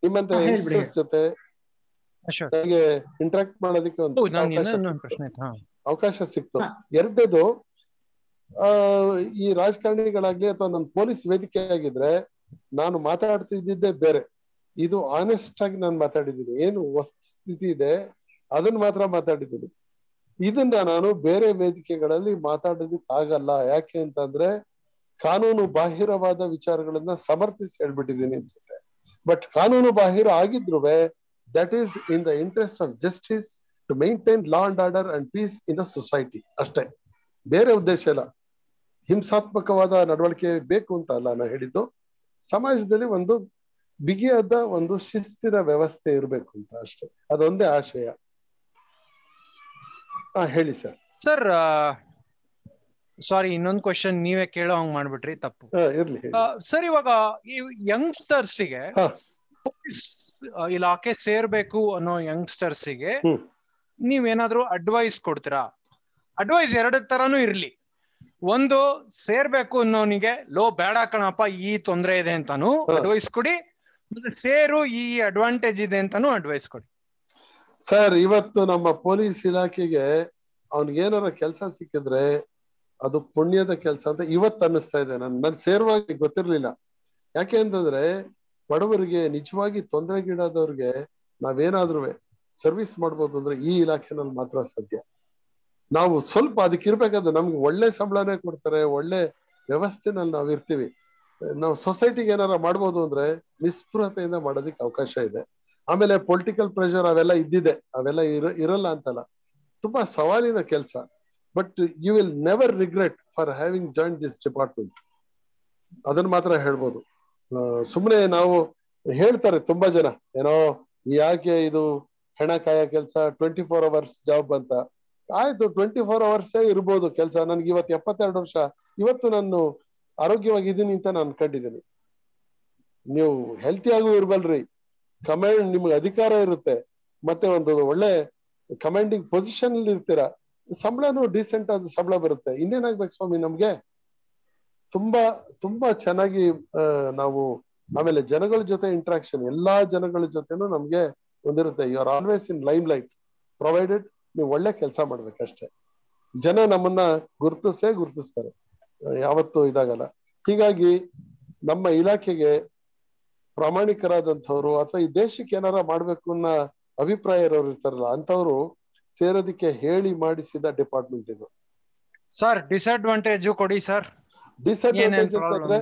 ನಿಮ್ಮಂತ ಜೊತೆ. ಇಂಟ್ರಾಕ್ಟ್ ಮಾಡೋದಕ್ಕೆ ಒಂದು ಅವಕಾಶ ಸಿಕ್ತು. ಎರಡನೇದು ಈ ರಾಜಕಾರಣಿಗಳಾಗ್ಲಿ ಅಥವಾ ನನ್ನ ಪೊಲೀಸ್ ವೇದಿಕೆ ಆಗಿದ್ರೆ ನಾನು ಮಾತಾಡ್ತಿದ್ದಿದ್ದೇ ಬೇರೆ. ಇದು ಆನೆಸ್ಟ್ ಆಗಿ ನಾನು ಮಾತಾಡಿದ್ದೀನಿ. ಏನು ವಸ್ತುಸ್ಥಿತಿ ಇದೆ ಅದನ್ನ ಮಾತ್ರ ಮಾತಾಡಿದ್ದೀನಿ. ಇದನ್ನ ನಾನು ಬೇರೆ ವೇದಿಕೆಗಳಲ್ಲಿ ಮಾತಾಡೋದಕ್ಕೆ ಆಗಲ್ಲ ಯಾಕೆ ಅಂತಂದ್ರೆ ಕಾನೂನು ಬಾಹಿರವಾದ ವಿಚಾರಗಳನ್ನ ಸಮರ್ಥಿಸಿ ಹೇಳ್ಬಿಟ್ಟಿದ್ದೀನಿ ಅನ್ಸುತ್ತೆ. ಬಟ್ ಕಾನೂನು ಬಾಹಿರ ಆಗಿದ್ರು that is in the interest of justice to maintain law and order and peace in the society ಅಷ್ಟೇ. ಬೇರೆ ಉದ್ದೇಶ ಇಲ್ಲ. ಹಿಂಸಾತ್ಮಕವಾದ ನಡವಳಿಕೆ ಬೇಕು ಅಂತ ಅಲ್ಲ ನಾನು ಹೇಳಿದ್ದು. ಸಮಾಜದಲ್ಲಿ ಒಂದು ಬಿಗಿಯಾದ ಒಂದು ಶಿಸ್ತಿನ ವ್ಯವಸ್ಥೆ ಇರಬೇಕು ಅಂತ ಅಷ್ಟೇ. ಅದೊಂದೇ ಆಶಯ. ಹಾ ಹೇಳಿ ಸರ್. ಸರ್ ಸಾರಿ ಇನ್ನೊಂದು ಕ್ವಶನ್ ನೀವೇ ಕೇಳೋ ಹಂಗ್ ಮಾಡ್ಬಿಟ್ರಿ ತಪ್ಪು. ಇರ್ಲಿ ಸರ್ ಇವಾಗ ಈ ಯಂಗ್ಸ್ಟರ್ಸಿಗೆ. ಪೊಲೀಸ್ ಇಲಾಖೆ ಸೇರ್ಬೇಕು ಅನ್ನೋ ಯಂಗ್ಸ್ಟರ್ಸಿಗೆ ಹ್ಮ್. ನೀವೇನಾದ್ರೂ ಅಡ್ವೈಸ್ ಕೊಡ್ತೀರಾ? ಅಡ್ವೈಸ್ ಎರಡು ತರಾನು ಇರ್ಲಿ. ಒಂದು ಸೇರ್ಬೇಕು ಅನ್ನೋನಿಗೆ ಲೋ ಬೇಡ ಕಣಪ್ಪ ಈ ತೊಂದರೆ ಇದೆ ಅಂತಾನು ಅಡ್ವೈಸ್ ಕೊಡಿ. ಸೇರು ಈ ಅಡ್ವಾಂಟೇಜ್ ಇದೆ ಅಂತಾನು ಅಡ್ವೈಸ್ ಕೊಡಿ. ಸರ್ ಇವತ್ತು ನಮ್ಮ ಪೊಲೀಸ್ ಇಲಾಖೆಗೆ ಅವ್ನಿಗೇನಾರ ಕೆಲಸ ಸಿಕ್ಕಿದ್ರೆ ಅದು ಪುಣ್ಯದ ಕೆಲಸ ಅಂತ ಇವತ್ತು ಅನ್ನಿಸ್ತಾ ಇದೆ. ನನ್ ನನ್ ಸೇರ್ವಾಗಿ ಗೊತ್ತಿರ್ಲಿಲ್ಲ. ಯಾಕೆ ಅಂತಂದ್ರೆ ಬಡವರಿಗೆ ನಿಜವಾಗಿ ತೊಂದರೆಗೀಡಾದವ್ರಿಗೆ ನಾವೇನಾದ್ರೂ ಸರ್ವಿಸ್ ಮಾಡ್ಬೋದು ಅಂದ್ರೆ ಈ ಇಲಾಖೆನಲ್ಲಿ ಮಾತ್ರ ಸಾಧ್ಯ. ನಾವು ಸ್ವಲ್ಪ ಅದಕ್ಕೆ ಇರ್ಬೇಕಾದ್ರೆ ನಮ್ಗೆ ಒಳ್ಳೆ ಸಂಬಳನೇ ಕೊಡ್ತಾರೆ, ಒಳ್ಳೆ ವ್ಯವಸ್ಥೆನಲ್ಲಿ ನಾವು ಇರ್ತೀವಿ. ನಾವು ಸೊಸೈಟಿಗೆ ಏನಾರ ಮಾಡ್ಬೋದು ಅಂದ್ರೆ ನಿಸ್ಪೃಹತೆಯಿಂದ ಮಾಡೋದಕ್ಕೆ ಅವಕಾಶ ಇದೆ. ಆಮೇಲೆ ಪೊಲಿಟಿಕಲ್ ಪ್ರೆಷರ್ ಅವೆಲ್ಲ ಇದ್ದಿದೆ, ಅವೆಲ್ಲ ಇರ, ಇರಲ್ಲ ಅಂತಲ್ಲ. ತುಂಬಾ ಸವಾಲಿನ ಕೆಲಸ. But you will never regret for having join this department. ಅದನ್ನ ಮಾತ್ರ ಹೇಳ್ಬೋದು. ಸುಮ್ಮನೆ ನಾವು ಹೇಳ್ತಾರೆ ತುಂಬಾ ಜನ. ಏನೋ ಯಾಕೆ ಇದು ಹೆಣ ಕಾಯ ಕೆಲಸ ಟ್ವೆಂಟಿ ಫೋರ್ ಅವರ್ಸ್ ಜಾಬ್ ಅಂತ. ಆಯ್ತು ಟ್ವೆಂಟಿ ಫೋರ್ ಅವರ್ಸ್ ಇರ್ಬೋದು ಕೆಲಸ. ನನ್ಗೆ ಇವತ್ತು ಎಪ್ಪತ್ತೆರಡು ವರ್ಷ. ಇವತ್ತು ನಾನು ಆರೋಗ್ಯವಾಗಿದ್ದೀನಿ ಅಂತ ನಾನು ಕಂಡಿದ್ದೀನಿ. ನೀವು ಹೆಲ್ತಿಯಾಗೂ ಇರ್ಬಲ್ರಿ. ಕಮಾಂಡ್ ನಿಮ್ಗೆ ಅಧಿಕಾರ ಇರುತ್ತೆ. ಮತ್ತೆ ಒಂದು ಒಳ್ಳೆ ಕಮಾಂಡಿಂಗ್ ಪೊಸಿಷನ್ ಅಲ್ಲಿ ಇರ್ತೀರಾ. ಸಂಬಳನೂ ಡೀಸೆಂಟ್ ಆದ ಸಂಬಳ ಬರುತ್ತೆ. ಇನ್ನೇನಾಗ್ಬೇಕು ಸ್ವಾಮಿ ನಮ್ಗೆ? ತುಂಬಾ ತುಂಬಾ ಚೆನ್ನಾಗಿ ನಾವು ಆಮೇಲೆ ಜನಗಳ ಜೊತೆ ಇಂಟ್ರಾಕ್ಷನ್ ಎಲ್ಲಾ ಜನಗಳ ಜೊತೆನೂ ನಮ್ಗೆ ಒಂದಿರುತ್ತೆ. You are always in limelight provided ನೀವು ಒಳ್ಳೆ ಕೆಲಸ ಮಾಡ್ಬೇಕಷ್ಟೇ. ಜನ ನಮ್ಮನ್ನ ಗುರುತಿಸೇ ಗುರುತಿಸ್ತಾರೆ. ಯಾವತ್ತೂ ಇದಾಗಲ್ಲ. ಹೀಗಾಗಿ ನಮ್ಮ ಇಲಾಖೆಗೆ ಪ್ರಾಮಾಣಿಕರಾದಂಥವ್ರು ಅಥವಾ ಈ ದೇಶಕ್ಕೆ ಏನಾರ ಮಾಡ್ಬೇಕು ಅನ್ನೋ ಅಭಿಪ್ರಾಯ ಇರೋರು ಇರ್ತಾರಲ್ಲ ಅಂತವ್ರು ಸೇರೋದಿಕ್ಕೆ ಹೇಳಿ ಮಾಡಿಸಿದ ಡಿಪಾರ್ಟ್ಮೆಂಟ್ ಇದು. ಸರ್ ಡಿಸ್ಅಡ್ವಾಂಟೇಜ್ ಕೊಡಿ ಸರ್ ಡಿಸ್ಅಡ್ವಾಂಟೇಜ್ ಅಂತಂದ್ರೆ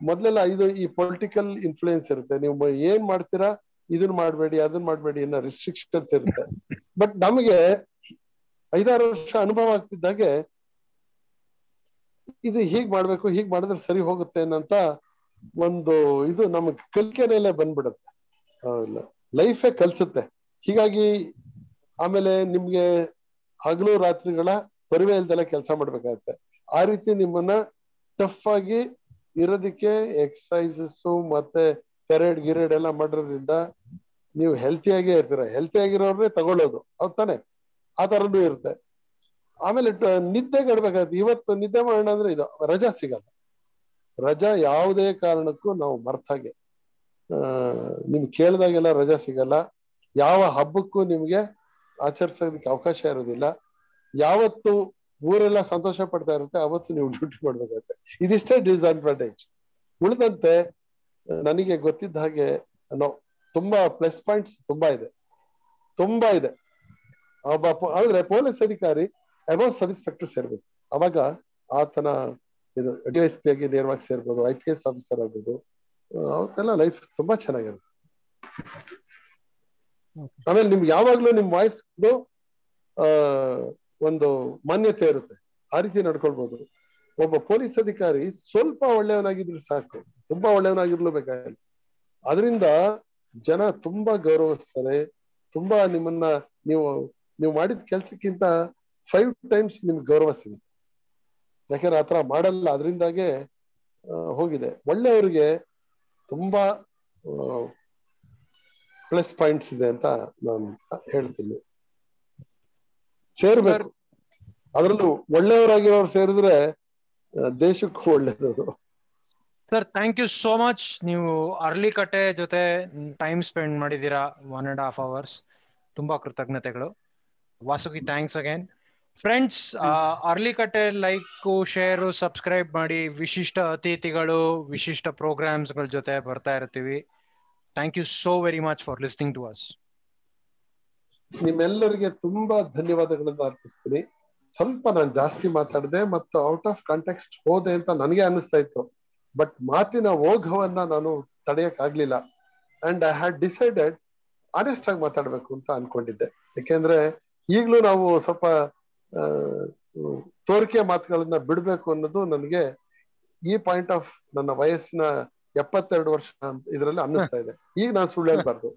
ಮೊದ್ಲೆಲ್ಲ ಇದು ಈ ಪೊಲಿಟಿಕಲ್ ಇನ್ಫ್ಲೂಯೆನ್ಸ್ ಇರುತ್ತೆ. ನೀವು ಏನ್ ಮಾಡ್ತೀರಾ? ಇದನ್ನ ಮಾಡಬೇಡಿ ಅದನ್ನ ಮಾಡಬೇಡಿ ಅನ್ನೋ ರಿಸ್ಟ್ರಿಕ್ಷನ್ಸ್ ಇರುತ್ತೆ. ಬಟ್ ನಮಗೆ ಐದಾರು ವರ್ಷ ಅನುಭವ ಆಗ್ತಿದ್ದಾಗೆ ಇದು ಹೀಗ್ ಮಾಡ್ಬೇಕು, ಹೀಗ್ ಮಾಡಿದ್ರೆ ಸರಿ ಹೋಗುತ್ತೆ ಅನ್ನಂತ ಒಂದು ಇದು ನಮ್ ಕಲಿಕೆನೆಲ್ಲ ಬಂದ್ಬಿಡುತ್ತೆ. ಲೈಫೇ ಕಲ್ಸುತ್ತೆ. ಹೀಗಾಗಿ ಆಮೇಲೆ ನಿಮ್ಗೆ ಹಗಲು ರಾತ್ರಿಗಳ ಪರಿವೆ ಇಲ್ದೆಲ್ಲ ಕೆಲಸ ಮಾಡ್ಬೇಕಾಗತ್ತೆ. ಆ ರೀತಿ ನಿಮ್ಮನ್ನ ಟಫ್ ಆಗಿ ಇರೋದಿಕ್ಕೆ ಎಕ್ಸಸೈಸಸ್ ಮತ್ತೆ ಪೆರೇಡ್ ಗಿರೇಡ್ ಎಲ್ಲ ಮಾಡಿರೋದ್ರಿಂದ ನೀವು ಹೆಲ್ತಿಯಾಗೇ ಇರ್ತೀರ. ಹೆಲ್ತಿ ತಗೊಳ್ಳೋದು. ಹೌದ್ ತಾನೆ? ಆ ತರನು ಇರುತ್ತೆ. ಆಮೇಲೆ ನಿದ್ದೆ ಗಡ್ಬೇಕಾಗತ್ತೆ ಇವತ್ತು ನಿದ್ದೆ ಮಾಡೋಣ ಅಂದ್ರೆ ಇದು, ರಜಾ ಸಿಗಲ್ಲ. ರಜಾ ಯಾವುದೇ ಕಾರಣಕ್ಕೂ ನಾವು ಮರ್ತಾಗೆ ಆ, ನಿಮ್ ಕೇಳ್ದಾಗೆಲ್ಲ ರಜಾ ಸಿಗಲ್ಲ. ಯಾವ ಹಬ್ಬಕ್ಕೂ ನಿಮ್ಗೆ ಆಚರಿಸೋದಕ್ಕೆ ಅವಕಾಶ ಇರೋದಿಲ್ಲ. ಯಾವತ್ತು ಊರೆಲ್ಲ ಸಂತೋಷ ಪಡ್ತಾ ಇರುತ್ತೆ, ಅವತ್ತು ನೀವು ಡ್ಯೂಟಿ ಮಾಡ್ಬೇಕಾಗತ್ತೆ. ಇದಿಷ್ಟೇ ಡಿಸ್ಅಡ್ವಾಂಟೇಜ್ ಉಳಿದಂತೆ ನನಗೆ ಗೊತ್ತಿದ್ದ ಹಾಗೆ ನೋ ತುಂಬಾ ಪ್ಲಸ್ ಪಾಯಿಂಟ್ಸ್ ತುಂಬಾ ಇದೆ. ತುಂಬಾ ಇದೆ. ಆದ್ರೆ ಪೊಲೀಸ್ ಅಧಿಕಾರಿ ಅಬೌವ್ ಸಬ್ ಇನ್ಸ್ಪೆಕ್ಟರ್ ಸೇರ್ಬೇಕು. ಅವಾಗ ಆತನ ಇದು ಡಿ ಎಸ್ ಪಿ ಆಗಿ ನೇರವಾಗಿ ಸೇರ್ಬೋದು ಐ ಪಿ ಎಸ್ ಆಫೀಸರ್ ಆಗ್ಬೋದು ಅವ್ರದ್ದೆಲ್ಲ ಲೈಫ್ ತುಂಬಾ ಚೆನ್ನಾಗಿರುತ್ತೆ. ಆಮೇಲೆ ನಿಮ್ಗೆ ಯಾವಾಗ್ಲೂ ನಿಮ್ ವಾಯ್ಸ್ ಆ ಒಂದು ಮಾನ್ಯತೆ ಇರುತ್ತೆ. ಆ ರೀತಿ ನಡ್ಕೊಳ್ಬಹುದು ಒಬ್ಬ ಪೊಲೀಸ್ ಅಧಿಕಾರಿ ಸ್ವಲ್ಪ ಒಳ್ಳೆಯವನಾಗಿದ್ರು ಸಾಕು. ತುಂಬಾ ಒಳ್ಳೆಯವನಾಗಿರ್ಲು ಬೇಕಾಗಿಲ್ಲ. ಅದರಿಂದ ಜನ ತುಂಬಾ ಗೌರವಿಸ್ತಾರೆ. ತುಂಬಾ ನಿಮ್ಮನ್ನ ನೀವು ನೀವು ಮಾಡಿದ ಕೆಲ್ಸಕ್ಕಿಂತ ಫೈವ್ ಟೈಮ್ಸ್ ನಿಮ್ಗೆ ಗೌರವ ಸಿಗುತ್ತೆ. ಯಾಕಂದ್ರೆ ಆತರ ಮಾಡಲ್ಲ. ಅದರಿಂದಾಗೆ ಹೋಗಿದೆ. ಒಳ್ಳೆಯವರಿಗೆ ತುಂಬಾ ಪ್ಲಸ್ ಪಾಯಿಂಟ್ಸ್ ಇದೆ ಅಂತ ನಾನು ಹೇಳ್ತೀನಿ. ಸೇರ್ಬೇಕು. ಅದ್ರಲ್ಲೂ ಒಳ್ಳೆಯವರಾಗಿರೋರು ಸೇರಿದ್ರೆ ದೇಶಕ್ಕೂ ಒಳ್ಳೇದದು. Sir thank you so much ನೀವು ಅರ್ಲಿ ಕಟ್ಟೆ ಜೊತೆ ಟೈಮ್ ಸ್ಪೆಂಡ್ ಮಾಡಿದ್ದೀರಾ ಒನ್ ಅಂಡ್ ಹಾಫ್ ಅವರ್ಸ್ ತುಂಬಾ ಕೃತಜ್ಞತೆಗಳು. ವಾಸುಕಿ ಥ್ಯಾಂಕ್ಸ್ ಅಗೇನ್ ಫ್ರೆಂಡ್ಸ್ ಅರ್ಲಿಕಟ್ಟೆ ಲೈಕ್ ಶೇರು ಸಬ್ಸ್ಕ್ರೈಬ್ ಮಾಡಿ ವಿಶಿಷ್ಟ ಅತಿಥಿಗಳು ವಿಶಿಷ್ಟ ಪ್ರೋಗ್ರಾಮ್ಸ್ಗಳ ಜೊತೆ ಬರ್ತಾ ಇರ್ತೀವಿ. Thank you so very much for listening to us ನಿಮ್ಮೆಲ್ಲರಿಗೆ ತುಂಬಾ ಧನ್ಯವಾದಗಳನ್ನು ಅರ್ಪಿಸ್ತೀನಿ. ಸ್ವಲ್ಪ ನಾನು ಜಾಸ್ತಿ ಮಾತಾಡಿದೆ ಮತ್ತು ಔಟ್ ಆಫ್ ಕಾಂಟೆಕ್ಸ್ಟ್ ಹೋದೆ ಅಂತ ನನಗೆ ಅನಿಸ್ತಾ ಇತ್ತು. ಬಟ್ ಮಾತಿನ ಓಘವನ್ನ ನಾನು ತಡೆಯಕ್ ಆಗ್ಲಿಲ್ಲ. And I had decided honest ಆಗಿ ಮಾತಾಡ್ಬೇಕು ಅಂತ ಅನ್ಕೊಂಡಿದ್ದೆ. ಯಾಕೆಂದ್ರೆ ಈಗ್ಲೂ ನಾವು ಸ್ವಲ್ಪ ತೋರಿಕೆ ಮಾತುಗಳನ್ನ ಬಿಡ್ಬೇಕು ಅನ್ನೋದು ನನಗೆ ಈ ಪಾಯಿಂಟ್ ಆಫ್ ನನ್ನ ವಯಸ್ಸಿನ ಎಪ್ಪತ್ತೆರಡು ವರ್ಷ ಇದರಲ್ಲಿ ಅನ್ನಿಸ್ತಾ ಇದೆ. ಈಗ ನಾನು ಸುಳ್ಳು ಹೇಳ್ಬಾರ್ದು.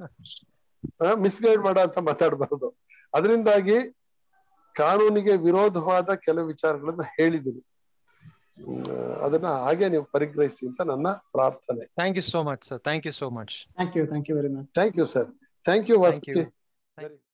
ಮಿಸ್ಗೈಡ್ ಮಾಡೋ ಅಂತ ಮಾತಾಡ್ಬಾರ್ದು. ಅದರಿಂದಾಗಿ ಕಾನೂನಿಗೆ ವಿರೋಧವಾದ ಕೆಲವು ವಿಚಾರಗಳನ್ನ ಹೇಳಿದ್ದೀನಿ ಅದನ್ನ ಹಾಗೆ ನೀವು ಪರಿಗ್ರಹಿಸಿ ಅಂತ ನನ್ನ ಪ್ರಾರ್ಥನೆ. Thank you so much sir thank you so much thank you thank you very much thank you sir thank you Thank you. Vasuki